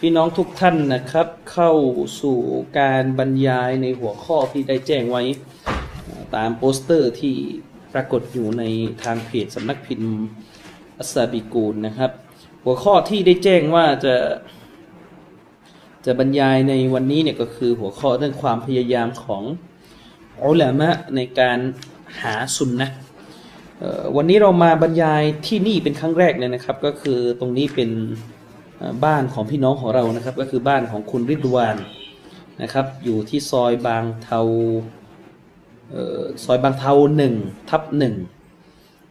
พี่น้องทุกท่านนะครับ เข้าสู่การบรรยายในหัวข้อที่ได้แจ้งไว้ ตามโปสเตอร์ที่ปรากฏอยู่ในทางเพจสำนักพิมพ์อัสซาบิกูลนะครับ หัวข้อที่ได้แจ้งว่าจะจะบรรยายในวันนี้เนี่ยก็คือหัวข้อเรื่องความพยายามของอุลามะในการหาสุนนะวันนี้เรามาบรรยายที่นี่เป็นครั้งแรกเลยนะครับ ก็คือตรงนี้เป็น บ้านของพี่น้องของเรานะครับ ก็คือบ้านของคุณริดวานนะครับ อยู่ที่ซอยบางเทาซอยบางเทาหนึ่งทับหนึ่ง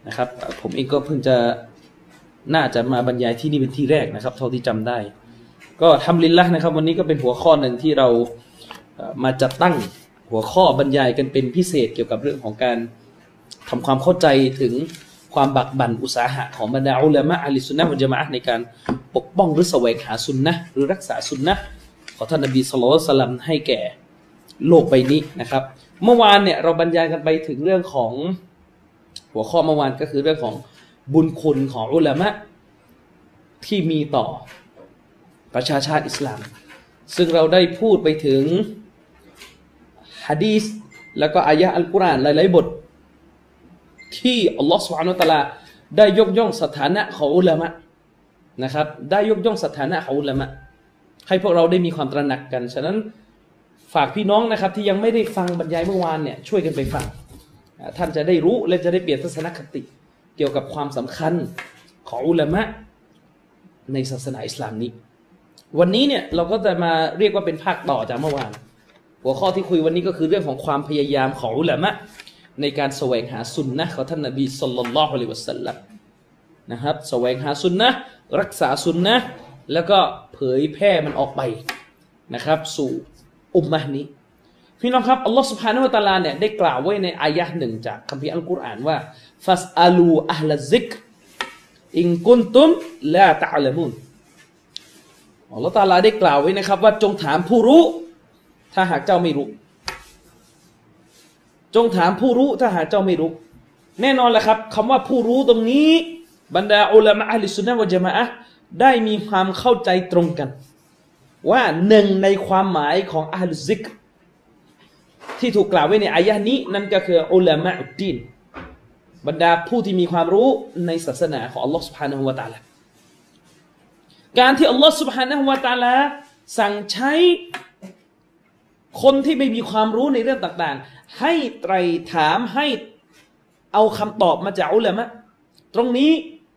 นะครับผมเองก็เพิ่งจะน่าจะมาบรรยายที่นี่เป็นที่แรกนะครับ เท่าที่จำได้ ก็ทำลินละนะครับ วันนี้ก็เป็นหัวข้อหนึ่งที่เรามาจัดตั้งหัวข้อบรรยายกันเป็นพิเศษเกี่ยวกับเรื่องของการทำความเข้าใจถึง ความบักบั่นอุตสาหะของบรรดาอุลามะอัลิสุนนะมุจมะในการปกป้องหรือแสวงหาสุนนะหรือรักษาสุนนะของท่านนบีสุลต่านให้แก่โลกใบนี้นะครับ เมื่อวานเนี่ยเราบรรยายกันไปถึงเรื่องของหัวข้อเมื่อวานก็คือเรื่องของบุญคุณของอุลามะที่มีต่อประชาชาติอิสลาม ซึ่งเราได้พูดไปถึงฮะดีษแล้วก็อายะอัลกุรอานหลาย ๆ บท ที่อัลลอฮฺสุบฮานุตะลาได้ยกย่องสถานะของอุลามะนะครับ ได้ยกย่องสถานะของอุลามะให้พวกเราได้มีความตระหนักกัน ฉะนั้นฝากพี่น้องนะครับ ที่ยังไม่ได้ฟังบรรยายเมื่อวานเนี่ยช่วยกันไปฟัง ท่านจะได้รู้และจะได้เปลี่ยนทัศนคติ เกี่ยวกับความสำคัญของอุลามะในศาสนาอิสลามนี้ วันนี้เนี่ยเราก็จะมาเรียกว่าเป็นภาคต่อจากเมื่อวาน หัวข้อที่คุยวันนี้ก็คือเรื่องของความพยายามของอุลามะ ในการแสวงหาสุนนะของท่านนบีสุลต่านละฮ์อะลัวสัลลัมนะครับแสวงหาสุนนะรักษาสุนนะแล้วก็เผยแพร่มันออกไปนะครับ สู่อุมมะนี้พี่น้องครับอัลลอฮ์สุภฮานุวะตาลาเนี่ยได้กล่าวไว้ในอายะห์หนึ่งจากคัมภีร์อัลกุรอานว่าฟาสอาลูอัลซิกอิงกุนตุมลาตะลามุนอัลลอฮ์ตาลาได้กล่าวไว้นะครับ ว่าจงถามผู้รู้ ถ้าหากเจ้าไม่รู้ จงถามผู้รู้ถ้าหากเจ้าไม่รู้ แน่นอนแหละครับคำว่าผู้รู้ตรงนี้ บรรดาอุลามะอัลลิสุนนะวะจามะได้มีความเข้าใจตรงกัน ว่าหนึ่งในความหมายของอัลซิก ที่ถูกกล่าวไว้ในอายะนี้ นั่นก็คืออุลามะอุดดีนบรรดาผู้ที่มีความรู้ในศาสนาของอัลลอฮฺ سبحانه และ تعالى การที่อัลลอฮฺ سبحانه และ تعالى สั่งใช้ คนที่ไม่มีความรู้ในเรื่องต่างๆ ให้ไตรถามให้เอาคำตอบมาจากอุลามะตรงนี้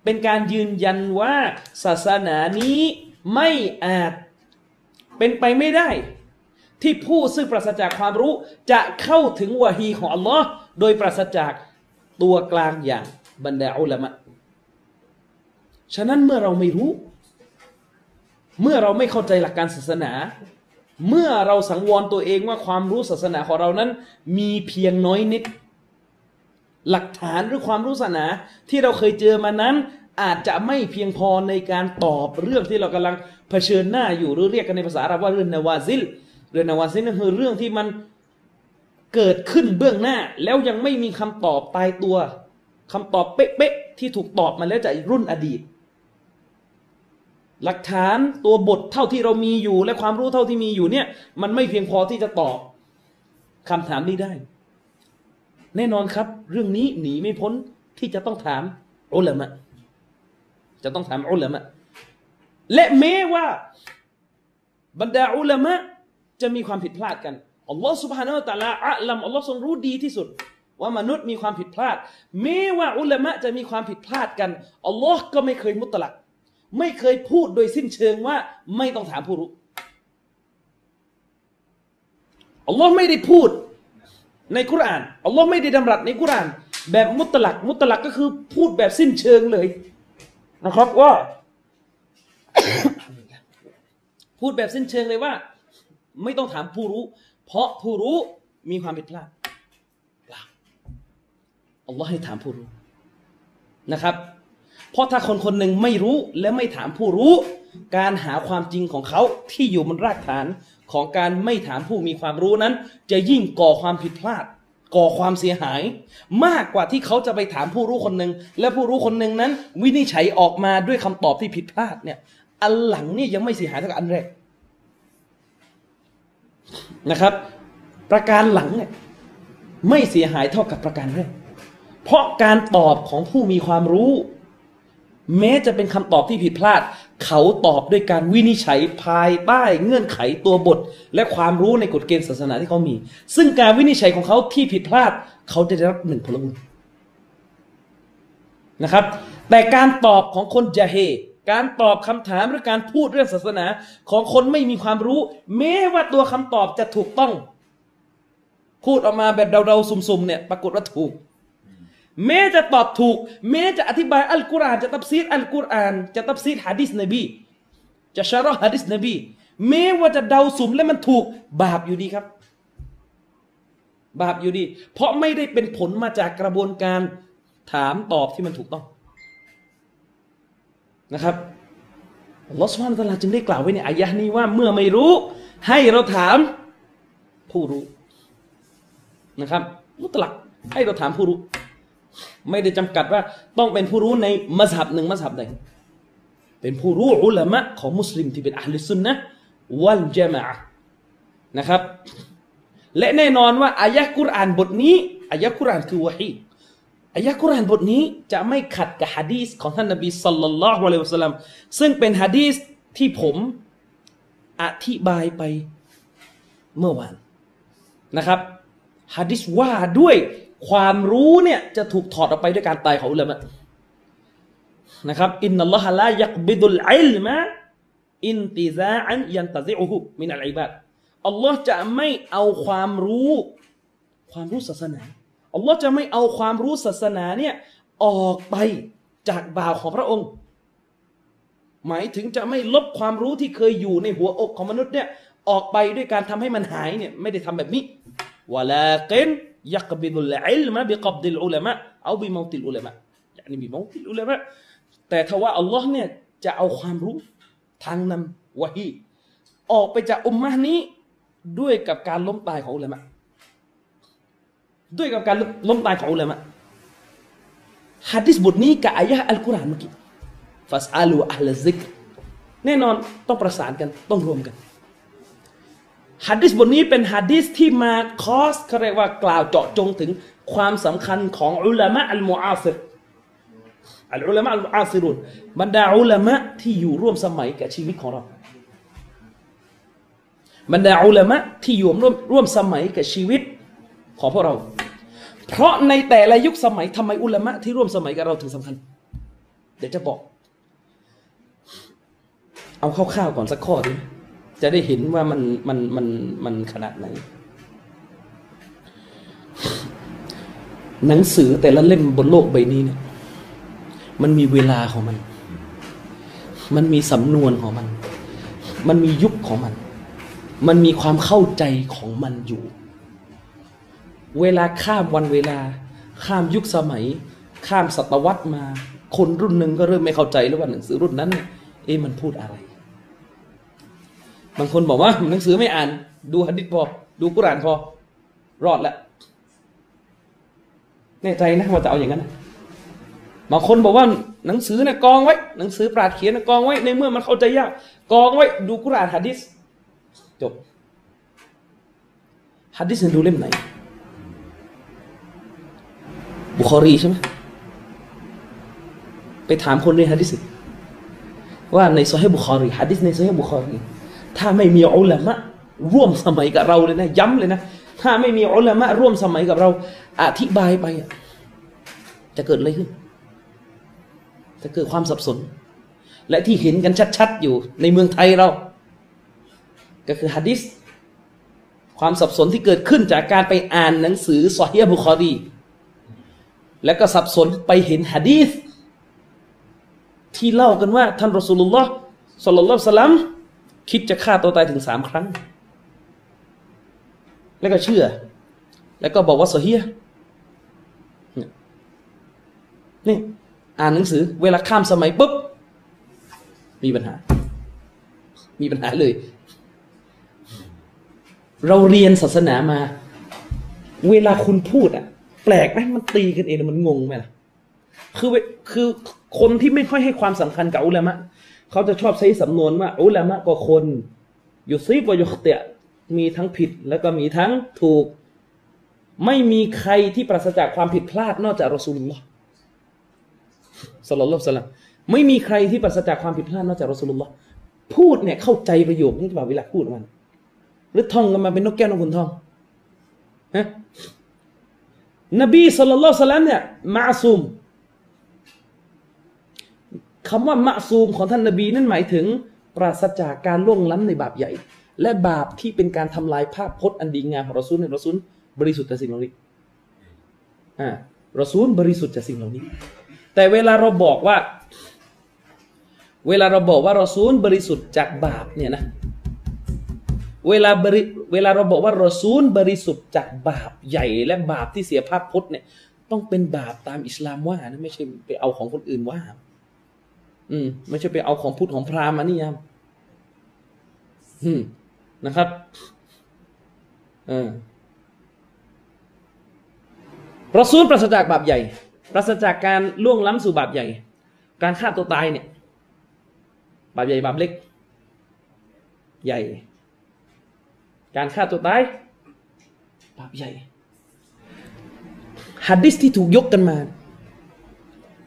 เป็นการยืนยันว่าศาสนานี้ไม่อาจเป็นไปไม่ได้ ที่ผู้ซึ่งปราศจากความรู้จะเข้าถึงวะฮีของอัลลอฮ์โดยปราศจากตัวกลางอย่างบรรดาอุลามะฉะนั้นเมื่อเราไม่รู้ เมื่อเราไม่เข้าใจหลักการศาสนา เมื่อเราสังวรตัวเองว่าความรู้ศาสนาของเรานั้น มีเพียงน้อยนิด หลักฐานหรือความรู้ศาสนาที่เราเคยเจอมานั้น อาจจะไม่เพียงพอในการตอบเรื่องที่เรากำลังเผชิญหน้าอยู่หรือเรียกกันในภาษาอาหรับว่าเรื่องนาวาซิลเรื่องนาวาซิลนั่นคือเรื่องที่มันเกิดขึ้นเบื้องหน้า แล้วยังไม่มีคำตอบตายตัวคำตอบเป๊ะๆที่ถูกตอบมาแล้วจากรุ่นอดีต หลักฐานตัวบทเท่าที่เรามีอยู่ และความรู้เท่าที่มีอยู่เนี่ย มันไม่เพียงพอที่จะตอบคำถามนี้ได้ แน่นอนครับ เรื่องนี้หนีไม่พ้นที่จะต้องถามอุลามะจะต้องถามอุลามะและแม้ว่า บรรดาอุลามะจะมีความผิดพลาดกันอัลลอฮ์ سبحانه และ تعالى อัลลัมอัลลอฮ์ทรงรู้ดีที่สุด ว่ามนุษย์มีความผิดพลาดแม้ว่าอุลามะจะมีความผิดพลาดกันอัลลอฮ์ก็ไม่เคยมุตลัก ไม่เคยพูดโดยสิ้นเชิงว่า ไม่ต้องถามผู้รู้อัลลอฮ์ไม่ได้พูดในกุรานอัลลอฮ์ไม่ได้ดำรัสในกุราน แบบมุตลัก มุตลักก็คือพูดแบบสิ้นเชิงเลย นะครับว่า พูดแบบสิ้นเชิงเลยว่า ไม่ต้องถามผู้รู้ เพราะผู้รู้มีความผิดพลาดล่าอัลลอฮ์ให้ถามผู้รู้นะครับ เพราะถ้าคนคนหนึ่งไม่รู้และไม่ถามผู้รู้ การหาความจริงของเขาที่อยู่บนรากฐานของการไม่ถามผู้มีความรู้นั้น จะยิ่งก่อความผิดพลาด ก่อความเสียหาย มากกว่าที่เขาจะไปถามผู้รู้คนหนึ่งและผู้รู้คนหนึ่งนั้น วินิจฉัยออกมาด้วยคำตอบที่ผิดพลาดเนี่ยอันหลังเนี่ยยังไม่เสียหายเท่ากับอันแรกนะครับ ประการหลังเนี่ยไม่เสียหายเท่ากับประการแรกเพราะการตอบของผู้มีความรู้ แม้จะเป็นคำตอบที่ผิดพลาด เขาตอบด้วยการวินิจฉัยภายใต้เงื่อนไขตัวบท และความรู้ในกฎเกณฑ์ศาสนาที่เขามี ซึ่งการวินิจฉัยของเขาที่ผิดพลาด เขาจะได้รับหนึ่งผลบุญนะครับ แต่การตอบของคนจะเฮการตอบคำถามหรือการพูดเรื่องศาสนาของคนไม่มีความรู้ แม้ว่าตัวคำตอบจะถูกต้อง พูดออกมาแบบเดาๆสุ่มๆเนี่ย ปรากฏว่าถูก แม้จะตอบถูก แม้จะอธิบายอัลกุรอานจะตับซีดอัลกุรอานจะตับซีดฮะดิษนบี จะชาร์ฮะดิษนบีแม้ว่าจะเดาสุ่มและมันถูก บาปอยู่ดีครับ บาปอยู่ดี เพราะไม่ได้เป็นผลมาจากกระบวนการถามตอบที่มันถูกต้องนะครับลอสุบฮานตะลาจึงได้กล่าวไว้ในอายะนี้ว่าเมื่อไม่รู้ ให้เราถามผู้รู้นะครับ มุตลักให้เราถามผู้รู้ ไม่ได้จำกัดว่าต้องเป็นผู้รู้ในมัสฮับหนึ่งมัสฮับใดเป็นผู้รู้อุลามะของมุสลิมที่เป็นอัลลิสุนนะวัลจามะนะครับ และแน่นอนว่าอายะกุรอานบทนี้อายะกุรอานคือวะฮีอายะกุรอานบทนี้จะไม่ขัดกับฮะดีษของท่านนบีสัลลัลลอฮุอะลัยฮิวะสัลลัมซึ่งเป็นฮะดีษที่ผมอธิบายไปเมื่อวานนะครับฮะดิษว่าด้วย ความรู้เนี่ยจะถูกถอดออกไปด้วยการตายของอุลามะนะครับอินนัลลอฮะลายักบิดุลอิลมะอินติซาอันยันตะซิอุฮุมินัลอิบาดอัลลอฮ์จะไม่เอาความรู้ ความรู้ศาสนาอัลลอฮ์จะไม่เอาความรู้ศาสนาเนี่ยออกไปจากบ่าวของพระองค์ หมายถึงจะไม่ลบความรู้ที่เคยอยู่ในหัวอกของมนุษย์เนี่ยออกไปด้วยการทำให้มันหายเนี่ยไม่ได้ทำแบบนี้วะลากินยักบิดุลอิลมะบิกับดิลอุลามะเอาบิมอติลอุลามะอย่างนี้ บิมอติลอุลามะแต่ถ้าว่าอัลลอฮ์เนี่ยจะเอาความรู้ทางนำวะฮีออกไปจากอุมมะนี้ด้วยกับการล้มตายของอุลามะด้วยกับการล้มตายของอุลามะฮะดิษบทนี้กับอายะอัลกุรอานเมื่อกี้ฟาสอาลูอัลซิกแน่นอนต้องประสานกันต้องรวมกัน ฮะดิษบทนี้เป็นฮะดิษที่มาคอสเขาเรียกว่ากล่าวเจาะจงถึงความสำคัญของอุลามะอัลมุอาซิรอัลอุลามะอัลมุอาซิรุนบรรดาอุลามะที่อยู่ร่วมสมัยกับชีวิตของเราบรรดาอุลามะที่อยู่ร่วมร่วมสมัยกับชีวิตของพวกเรา เพราะในแต่ละยุคสมัยทำไมอุลามะที่ร่วมสมัยกับเราถึงสำคัญ เดี๋ยวจะบอก เอาคร่าวๆก่อนสักข้อดี จะได้เห็นว่ามันมันมันมันขนาดไหน หนังสือแต่ละเล่มบนโลกใบนี้เนี่ย มันมีเวลาของมัน มันมีสำนวนของมัน มันมียุคของมัน มันมีความเข้าใจของมันอยู่ เวลาข้ามวันเวลา ข้ามยุคสมัย ข้ามศตวรรษมา คนรุ่นหนึ่งก็เริ่มไม่เข้าใจแล้วว่าหนังสือรุ่นนั้น เอ๊ะมันพูดอะไร บางคนบอกว่าหนังสือไม่อ่าน ดูฮัดดิษพอ ดูกุรานพอ รอดล้วแน่ใจนะว่าจะเอาอย่างนั้นบางคนบอกว่าหนังสือนะกองไว้ หนังสือปราดเขียนนะกองไว้ ในเมื่อมันเข้าใจยากกองไว้ ดูกุรานฮัดดิษจบฮัดดิษดูเล่มไหนบุคอรีใช่ไหมไปถามคนในฮัดดิษว่าในโซฮีบุคอรีฮัดดิษในโซฮีบุคอรี ถ้าไม่มีอุลามะร่วมสมัยกับเราเลยนะย้ำเลยนะ ถ้าไม่มีอุลามะร่วมสมัยกับเรา อธิบายไปจะเกิดอะไรขึ้น จะเกิดความสับสน และที่เห็นกันชัด ๆ อยู่ในเมืองไทยเรา ก็คือฮะดิษความสับสนที่เกิดขึ้นจากการไปอ่านหนังสือซอฮีบุคอรีแล้วก็สับสนไปเห็นฮะดีษที่เล่ากันว่า ท่านรอสูลุลลอฮ์สัลลัลลอฮุซัลลัม คิดจะฆ่าตัวตายถึงสามครั้ง แล้วก็เชื่อ แล้วก็บอกว่าโซเฮียนี่อ่านหนังสือ เวลาข้ามสมัยปุ๊บ มีปัญหา มีปัญหาเลย เราเรียนศาสนามา เวลาคุณพูดอะ แปลกไหมมันตีกันเองมันงงไหมล่ะคือคือคนที่ไม่ค่อยให้ความสำคัญกับอุลามะ เขาจะชอบใช้สำนวนว่าอุลามะก็คนอยู่ซีบวยุคเตะมีทั้งผิดแล้วก็มีทั้งถูก ไม่มีใครที่ปราศจากความผิดพลาดนอกจากรอสูลุลลอฮ์สลลัลลอฮุสลัมไม่มีใครที่ปราศจากความผิดพลาดนอกจากรอสูลุลลอฮ์พูดเนี่ยเข้าใจประโยคนี้หรือเปล่าเวลาพูดมัน หรือท่องกันมาเป็นนกแก้วนกขุนทองฮะนบีสุลต่านสลัมเนี่ยมาซุม คำว่ามะซูมของท่านนบีนั่นหมายถึงปราศจากการล่วงล้ำในบาปใหญ่ และบาปที่เป็นการทำลายภาพพจน์อันดีงามของรอซูลในรอซูลบริสุทธิ์จากสิ่งเหล่านี้อ่ารอซูลบริสุทธิ์จากสิ่งเหล่านี้ แต่เวลาเราบอกว่า เวลาเราบอกว่ารอซูลบริสุทธิ์จากบาปเนี่ยนะเวลาบริเวลาเราบอกว่ารอซูลบริสุทธิ์จากบาปใหญ่ และบาปที่เสียภาพพจน์เนี่ยต้องเป็นบาปตามอิสลามว่านะไม่ใช่ไปเอาของคนอื่นว่า อืม ไม่ใช่ไปเอาของพุทธของพราหมณ์มานี่ยามอืมนะครับเออรอซูลปราศจากบาปใหญ่ ปราศจากการล่วงล้ำสู่บาปใหญ่ การฆ่าตัวตายเนี่ย บาปใหญ่บาปเล็ก ใหญ่ การฆ่าตัวตาย บาปใหญ่ฮัดดิสที่ถูกยกกันมา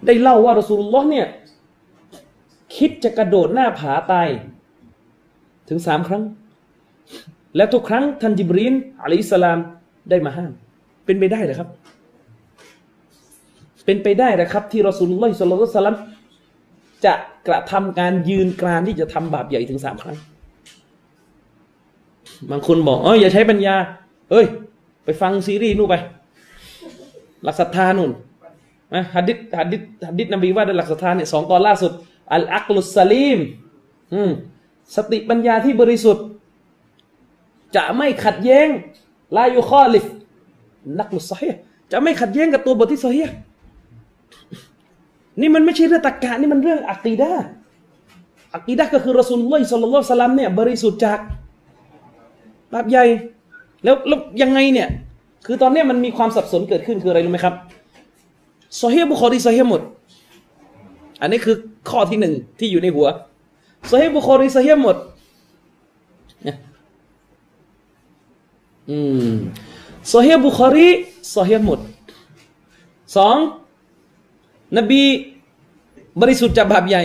ได้เล่าว่ารอสูลุลลอฮ์เนี่ย คิดจะกระโดดหน้าผาตาย ถึงสามครั้ง และทุกครั้งท่านจิบรีนอะลัยฮิสลามได้มาห้าม เป็นไปได้หรอครับ เป็นไปได้นะครับ ที่รอสูลุลลอฮ์สุลลัลสลัมจะกระทำการยืนกรานที่จะทำบาปใหญ่ถึงสามครั้ง บางคนบอกเอออย่าใช้ปัญญา เอ้ย ไปฟังซีรีส์นู่นไป หลักศรัทธานู่นนะฮัดดิษฮัดดิษฮัดดิษนบีว่าด้วยหลักศรัทธาเนี่ยสองตอนล่าสุด อัลอักลุสซาลีมสติปัญญาที่บริสุทธิ์ จะไม่ขัดแย้งลายุคอลิฟนักลุสเฮียจะไม่ขัดแย้งกับตัวบทที่ซอฮียนี่มันไม่ใช่เรื่องตรรกะนี่มันเรื่องอักีดะอักีดะก็คือรอสูลุลลอฮิศ็อลลัลลอฮุอะลัยฮิวะซัลลัมเนี่ยบริสุทธิ์จากบาปใหญ่แล้วแล้วยังไงเนี่ย คือตอนนี้มันมีความสับสนเกิดขึ้นคืออะไรรู้ไหมครับซอฮีบุคอรีซอฮีหมด อันนี้คือ ข้อที่หนึ่งที่อยู่ในหัวซอฮีบุคอรีซอฮีหมดอืมซอฮีบุคอรีซอฮีหมดสองนบีบริสุทธิ์จากบาปใหญ่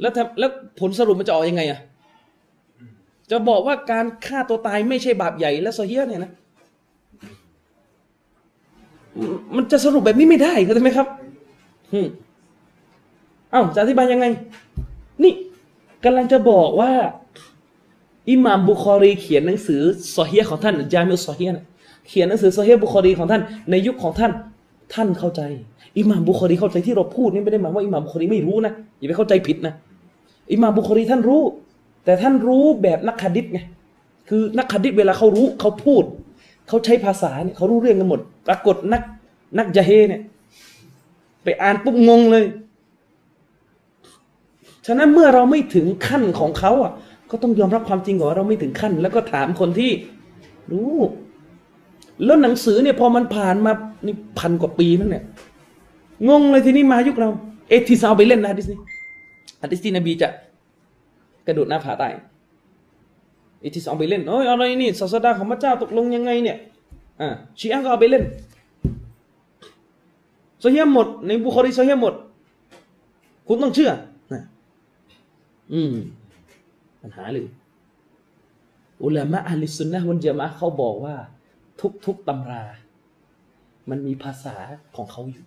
แล้วแล้วผลสรุปมันจะออกยังไงอะจะบอกว่าการฆ่าตัวตายไม่ใช่บาปใหญ่ และโซเฮียเนี่ยนะ มันจะสรุปแบบนี้ไม่ได้เข้าใจไหมครับ อืมเอ้าจะอธิบายยังไง นี่กำลังจะบอกว่า อิหม่ามบุคอรีเขียนหนังสือโซเฮีของท่านจามิลโซเฮียเขียนหนังสือโซเฮีบุคอรีของท่าน ในยุคของท่าน ท่านเข้าใจ อิหม่ามบุคอรีเข้าใจที่เราพูดนี่ไม่ได้หมายว่าอิหม่ามบุคอรีไม่รู้นะอย่าไปเข้าใจผิดนะอิหม่ามบุคอรีท่านรู้ แต่ท่านรู้แบบนักคดิษไงคือนักคดิษเวลาเขารู้เขาพูดเขาใช้ภาษาเนี่ยเขารู้เรื่องกันหมด ปรากฏนักนักยะเฮเนี่ย ไปอ่านปุ๊บงงเลย ฉะนั้นเมื่อเราไม่ถึงขั้นของเขาอะ ก็ต้องยอมรับความจริงก่อนว่าเราไม่ถึงขั้น แล้วก็ถามคนที่รู้ แล้วหนังสือเนี่ยพอมันผ่านมานี่พันกว่าปีนั่นเนี่ยงงเลยทีนี้มายุคเรา atheist เอาไปเล่นฮะดิษนี่ฮะดิษที่นบีจะกระโดดหน้าผาตาย atheist เอาไปเล่นโอ้ยอะไรนี่ศาสดาของพระเจ้าตกลงยังไงเนี่ยอ่าชีอะก็เอาไปเล่นซอเฮียหมดในบุคอรีซอเฮียหมด คุณต้องเชื่อ อืมปัญหาเลยอุลามะอัลิสุนนะวันเจามะเขาบอกว่า ทุกๆตำรา มันมีภาษาของเขาอยู่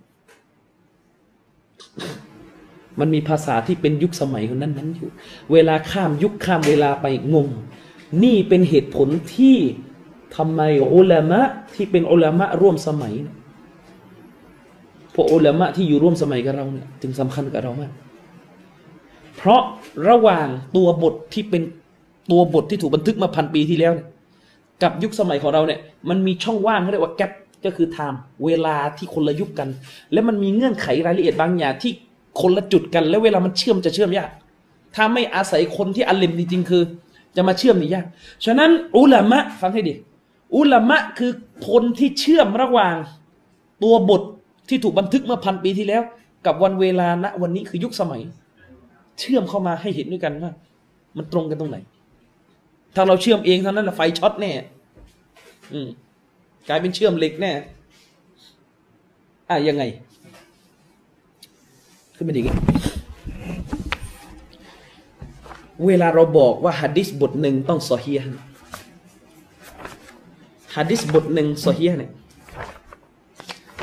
มันมีภาษาที่เป็นยุคสมัยคนนั้นนั้นอยู่ เวลาข้ามยุคข้ามเวลาไปงง นี่เป็นเหตุผลที่ทำไมอุลามะที่เป็นอุลามะร่วมสมัยพวกอุลามะที่อยู่ร่วมสมัยกับเราเนี่ยจึงสำคัญกับเรามาก เพราะระหว่างตัวบทที่เป็นตัวบทที่ถูกบันทึกมาพันปีที่แล้วเนี่ยกับยุคสมัยของเราเนี่ยมันมีช่องว่างเขาเรียกว่าแกลก็คือไทม์เวลาที่คนละยุคกัน และมันมีเงื่อนไขรายละเอียดบางอย่างที่คนละจุดกัน แล้วเวลามันเชื่อมจะเชื่อมยาก ถ้าไม่อาศัยคนที่อัลเลมจริงๆคือ จะมาเชื่อมนี่ยากฉะนั้นอุลามะฟังให้ดี อุลามะคือคนที่เชื่อมระหว่างตัวบทที่ถูกบันทึกเมื่อพันปีที่แล้ว กับวันเวลาณวันนี้คือยุคสมัย เชื่อมเข้ามาให้เห็นด้วยกันว่า มันตรงกันตรงไหน ถ้าเราเชื่อมเองเท่านั้นแหละไฟช็อตแน่อืมกลายเป็นเชื่อมเหล็กแน่อะยังไง ขึ้นมาดีกันเวลาเราบอกว่าฮัดดิสบทหนึ่งต้องซอฮีห์ฮัดดิสบทหนึ่งซอฮีห์เนี่ย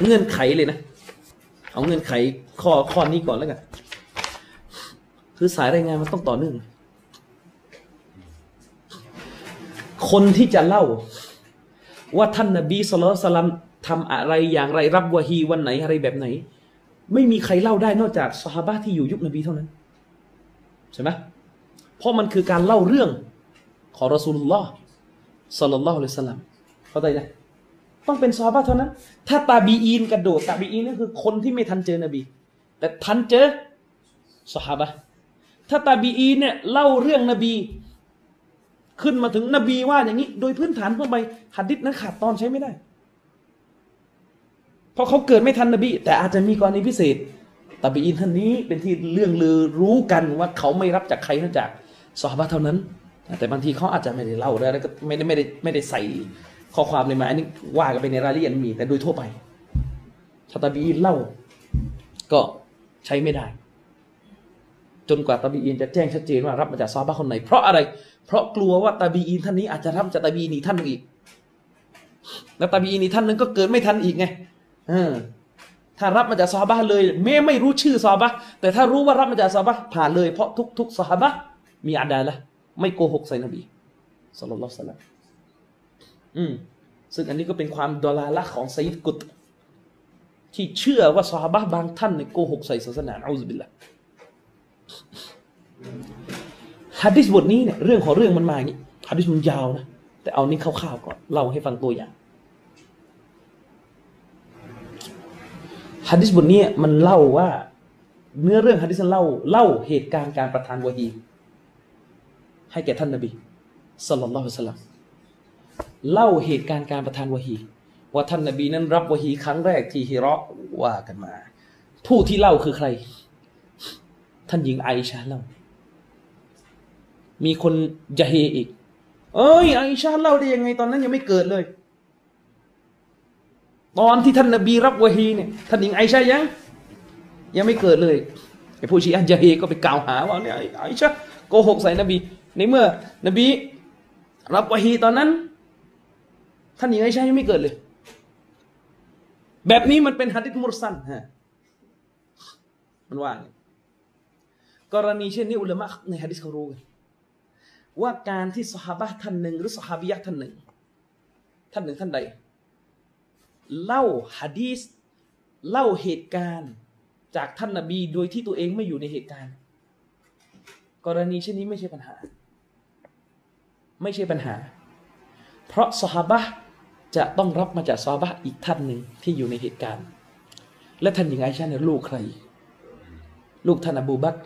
เงื่อนไขเลยนะ เอาเงื่อนไขข้อข้อนี้ก่อนแล้วกัน คือสายรายงานมันต้องต่อเนื่อง คนที่จะเล่า ว่าท่านนบีสุลต่านทำอะไรอย่างไรรับวะฮีวันไหนอะไรแบบไหน ไม่มีใครเล่าได้นอกจากสฮาบะที่อยู่ยุคนบีเท่านั้นใช่ไหมเพราะมันคือการเล่าเรื่องของรอสูลุลลอฮ์สัลลัลลอฮุอะลัยฮิสสลามเข้าใจไหมต้องเป็นซอฮาบะเท่านั้น ถ้าตาบีอีนกระโดดตาบีอีนนี่คือคนที่ไม่ทันเจอนบี แต่ทันเจอซอฮาบะ ถ้าตาบีอีนเนี่ยเล่าเรื่องนบี ขึ้นมาถึงนบีว่าอย่างนี้ โดยพื้นฐานทั่วไปหัดดิษนั้นขาดตอนใช้ไม่ได้ เพราะเขาเกิดไม่ทันนบี แต่อาจจะมีกรณีพิเศษตาบีอินท่านนี้เป็นที่เรื่องลือรู้กันว่าเขาไม่รับจากใครนอกจากซอฮาบะเท่านั้น แต่บางทีเขาอาจจะไม่ได้เล่าแล้วก็ไม่ได้ไม่ได้ไม่ได้ใส่ข้อความในมาอันนี้ว่ากันไปในรายละเอียดมีแต่โดยทั่วไปถ้าตาบีอินเล่าก็ใช้ไม่ได้ จนกว่าตาบีอินจะแจ้งชัดเจนว่ารับมาจากซอฮาบะคนไหน เพราะอะไร เพราะกลัวว่าตาบีอินท่านนี้อาจจะรับจากตาบีอินอีกท่านหนึ่งอีก แล้วตาบีอินอีกท่านหนึ่งก็เกิดไม่ทันอีกไงเออถ้ารับมาจากซอฮาบะเลยแม้ไม่รู้ชื่อซอฮาบะแต่ถ้ารู้ว่ารับมาจากซอฮาบะผ่านเลย เพราะทุกทุกซอฮาบะมีอาดาละไม่โกหกใส่นบีสุลต่านสัลลัมอืมซึ่งอันนี้ก็เป็นความดอลาละของไซด์กุตที่เชื่อว่าซอฮาบะบางท่านในโกหกใส่ศาสนาอัลลอฮฺบิลละ ฮะดิษบทนี้เนี่ยเรื่องของเรื่องมันมาอย่างนี้ฮะดิษมันยาวนะแต่เอานี้คร่าวๆก่อนเล่าให้ฟังตัวอย่างฮะดิษบทนี้มันเล่าว่า เนื้อเรื่องฮะดิษเล่าเล่าเหตุการณ์การประทานวะฮีให้แก่ท่านนบีสัลลัลลอฮุอะลัมเล่าเหตุการณ์การประทานวะฮีว่าท่านนบีนั้นรับวะฮีครั้งแรกที่ฮิราะว่ากันมา ผู้ที่เล่าคือใครานหญิงไอชาเล่า มีคนจะเฮอีก เอ้ยไอชาเล่าได้ยังไงตอนนั้นยังไม่เกิดเลย ตอนที่ท่านนบีรับวะฮีเนี่ยท่านหญิงไอชายัง ยังไม่เกิดเลยไอผู้ชีอะจะเฮก็ไปกล่าวหาว่าเนี่ยไอชาโกหกใส่นบี ในเมื่อ นบี รับวะฮีตอนนั้น ท่านหญิงไอชายังไม่เกิดเลย แบบนี้มันเป็นฮะดิษมุรซันฮะมันว่าไง กรณีเช่นนี้อุลามะในฮะดิษเขารู้กันว่าการที่สหาบะท่านหนึ่งหรือสหาบิยะท่านหนึ่ง ท่านหนึ่งท่านใด เล่าฮะดีษเล่าเหตุการณ์จากท่านนบีโดยที่ตัวเองไม่อยู่ในเหตุการณ์ กรณีเช่นนี้ไม่ใช่ปัญหา ไม่ใช่ปัญหา เพราะสหาบะจะต้องรับมาจากซอบะอีกท่านหนึ่งที่อยู่ในเหตุการณ์ และท่านหญิงไอชาเนี่ยลูกใคร ลูกท่านอบูบัก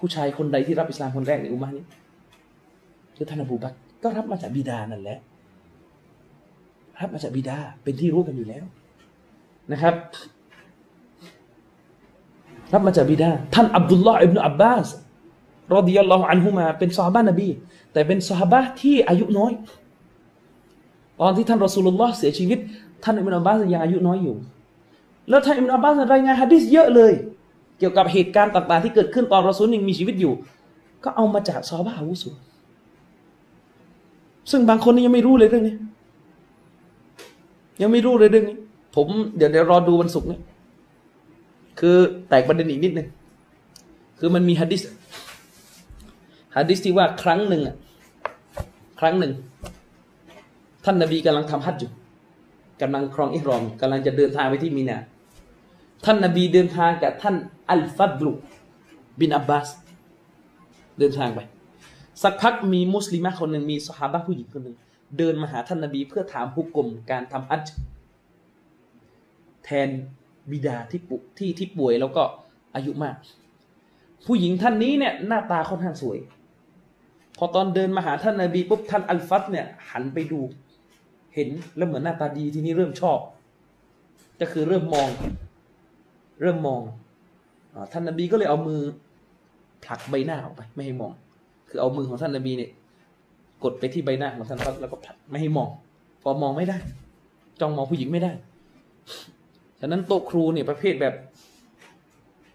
ผู้ชายคนใดที่รับอิสลามคนแรกในอุมานี้คือท่านอบูบักก็รับมาจากบิดานั่นแหละรับมาจากบิดาเป็นที่รู้กันอยู่แล้วนะครับ รับมาจากบิดาท่านอับดุลลอฮ์อิบนุอับบาสรอดิยัลลอฮุอันฮุมาเป็นซอฮาบะนบี แต่เป็นซอฮาบะที่อายุน้อย ตอนที่ท่านรอสูลุลลอฮ์เสียชีวิต ท่านอิบนุอับบาสยังอายุน้อยอยู่ แล้วท่านอิบนุอับบาสรายงานฮะดิษเยอะเลย เกี่ยวกับเหตุการณ์ต่าง ๆ ที่เกิดขึ้นตอนรอซูลยังมีชีวิตอยู่ ก็เอามาจากซอฮาอาวุโสซึ่งบางคนนี่ยังไม่รู้เลยเรื่องนี้ ยังไม่รู้เลยเรื่องนี้ ผมเดี๋ยวเดี๋ยวรอดูวันศุกร์นี้คือแตกประเด็นอีกนิดนึงคือมันมีฮะดิษฮะดิษที่ว่าครั้งหนึ่งอะครั้งหนึ่ง ท่านนบีกำลังทำฮัจญ์อยู่กำลังครองอิหรอมกำลังจะเดินทางไปที่มีนา ท่านนบีเดินทางกับท่านอัลฟัดลุบินอับบาส เดินทางไป สักพักมีมุสลิมคนหนึ่งมีสหาบะผู้หญิงคนหนึ่งเดินมาหาท่านนบีเพื่อถามฮุกกลมการทำฮัจญ์แทนบิดาที่ปุที่ที่ป่วยแล้วก็อายุมาก ผู้หญิงท่านนี้เนี่ยหน้าตาค่อนข้างสวย พอตอนเดินมาหาท่านนบีปุ๊บท่านอัลฟัตเนี่ย หันไปดู เห็นแล้วเหมือนหน้าตาดีที่นี้เริ่มชอบ ก็คือเริ่มมอง เริ่มมองท่านนบีก็เลยเอามือผลักใบหน้าออกไป ไม่ให้มอง คือเอามือของท่านนบีเนี่ย กดไปที่ใบหน้าของท่านแล้วก็ผลักไม่ให้มอง พอมองไม่ได้ จ้องมองผู้หญิงไม่ได้ ฉะนั้นโต๊ะครูเนี่ยประเภทแบบ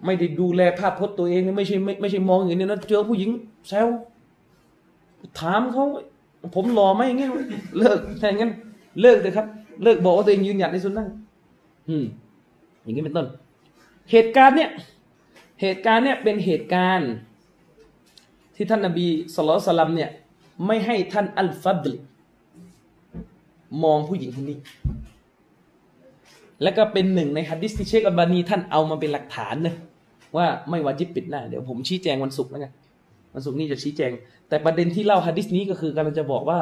ไม่ได้ดูแลภาพพจน์ตัวเองไม่ใช่ไม่ไม่ใช่มองอย่างนี้นะเจอผู้หญิงแซวถามเขาผมหล่อไหมอย่างเงี้ยเลิกแค่งั้น เลิกเลยครับ เลิกบอกว่าตัวเองยืนหยัดในสุนนะอืม อย่างนี้เป็นต้น เหตุการณ์เนี่ยเหตุการณ์เนี่ยเป็นเหตุการณ์ที่ท่านนบีสุลต่านเนี่ยไม่ให้ท่านอัลฟัดลมองผู้หญิงคนนี้ แล้วก็เป็นหนึ่งในฮัดดิสที่เชคอัลบานีท่านเอามาเป็นหลักฐานนะว่าไม่วาจิบปิดหน้า เดี๋ยวผมชี้แจงวันศุกร์แล้วกันวันศุกร์นี้จะชี้แจง แต่ประเด็นที่เล่าฮัดดิสนี้ก็คือกำลังจะบอกว่า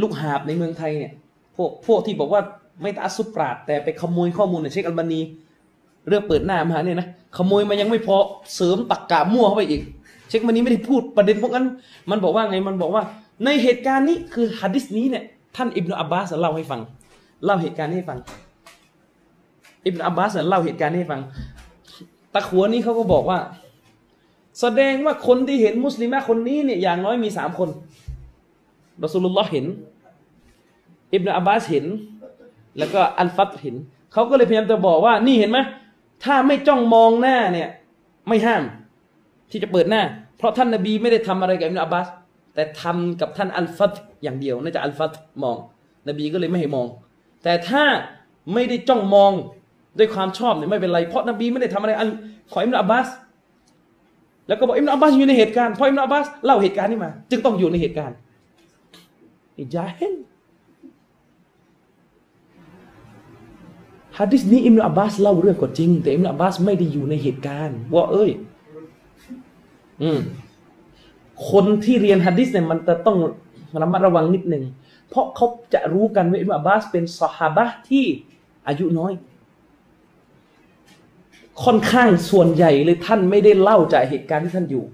ลูกหาบในเมืองไทยเนี่ยพวกพวกที่บอกว่า ไม่ตาสุปราดแต่ไปขโมยข้อมูลในเชคอัลบานี เรื่องเปิดหน้ามาเนี่ยนะขโมยมายังไม่พอเสริมตักกะมั่วเข้าไปอีก เชคมันนี้ไม่ได้พูดประเด็นพวกนั้น มันบอกว่าไงมันบอกว่า ในเหตุการณ์นี้คือฮัดดิสนี้เนี่ยท่านอิบนาอับบาสเล่าให้ฟัง เล่าเหตุการณ์ให้ฟังอิบนาอับบาสเล่าเหตุการณ์ให้ฟังตะขัวนี้เขาก็บอกว่า แสดงว่าคนที่เห็นมุสลิมะคนนี้เนี่ยอย่างน้อยมีสามคนรอสูลุลลอฮ์เห็นอิบนาอับบาสเห็น แล้วก็อัลฟัฎล์เห็นเขาก็เลยพยายามจะบอกว่านี่เห็นไหมถ้าไม่จ้องมองหน้าเนี่ย ไม่ห้าม ที่จะเปิดหน้า เพราะท่านนบีไม่ได้ทำอะไรกับอิบนาอับบาสแต่ทำกับท่านอัลฟัฎล์อย่างเดียวน่าจะอัลฟัฎล์มอง นบีก็เลยไม่ให้มอง แต่ถ้าไม่ได้จ้องมองด้วยความชอบเนี่ยไม่เป็นไร เพราะนบีไม่ได้ทำอะไรอันขออิบนาอับบาสแล้วก็บอกอิบนาอับบาสอยู่ในเหตุการณ์เพราะอิบนาอับบาสเล่าเหตุการณ์นี้มา จึงต้องอยู่ในเหตุการณ์อิจาเฮน ฮะดิษนี้อิมนุอับบาสเล่าเรื่องก็จริง แต่อิมนุอับบาสไม่ได้อยู่ในเหตุการณ์ ว่า เอ้ย อืมคนที่เรียนฮะดิษเนี่ยมันจะต้องระมัดระวังนิดหนึ่งเพราะเขาจะรู้กันว่าอิมนุอับบาสเป็นสหาบะที่อายุน้อย ค่อนข้างส่วนใหญ่เลยท่านไม่ได้เล่าจากเหตุการณ์ที่ท่านอยู่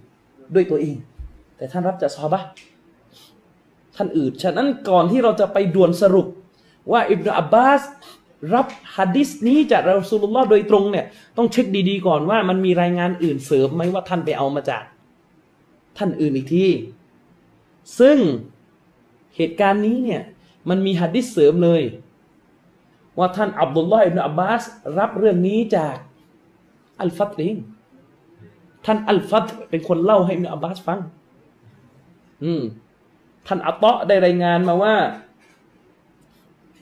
ด้วยตัวเอง แต่ท่านรับจากซอฮาบะท่านอื่นฉะนั้นก่อนที่เราจะไปด่วนสรุปว่าอิบนาอับบาส รับฮะดิษนี้จากเราสุลลอฮ์โดยตรงเนี่ยต้องเช็คดีๆก่อนว่ามันมีรายงานอื่นเสริมไหมว่าท่านไปเอามาจาก ท่านอื่นอีกทีซึ่งเหตุการณ์นี้เนี่ยมันมีฮะดิษเสริมเลย ว่าท่านอับดุลลอฮ์อิบนาอับบาสรับเรื่องนี้จากอัลฟัตเองท่านอัลฟัตเป็นคนเล่าให้อิบนาอับบาสฟัง อืมท่านอัตตะได้รายงานมาว่า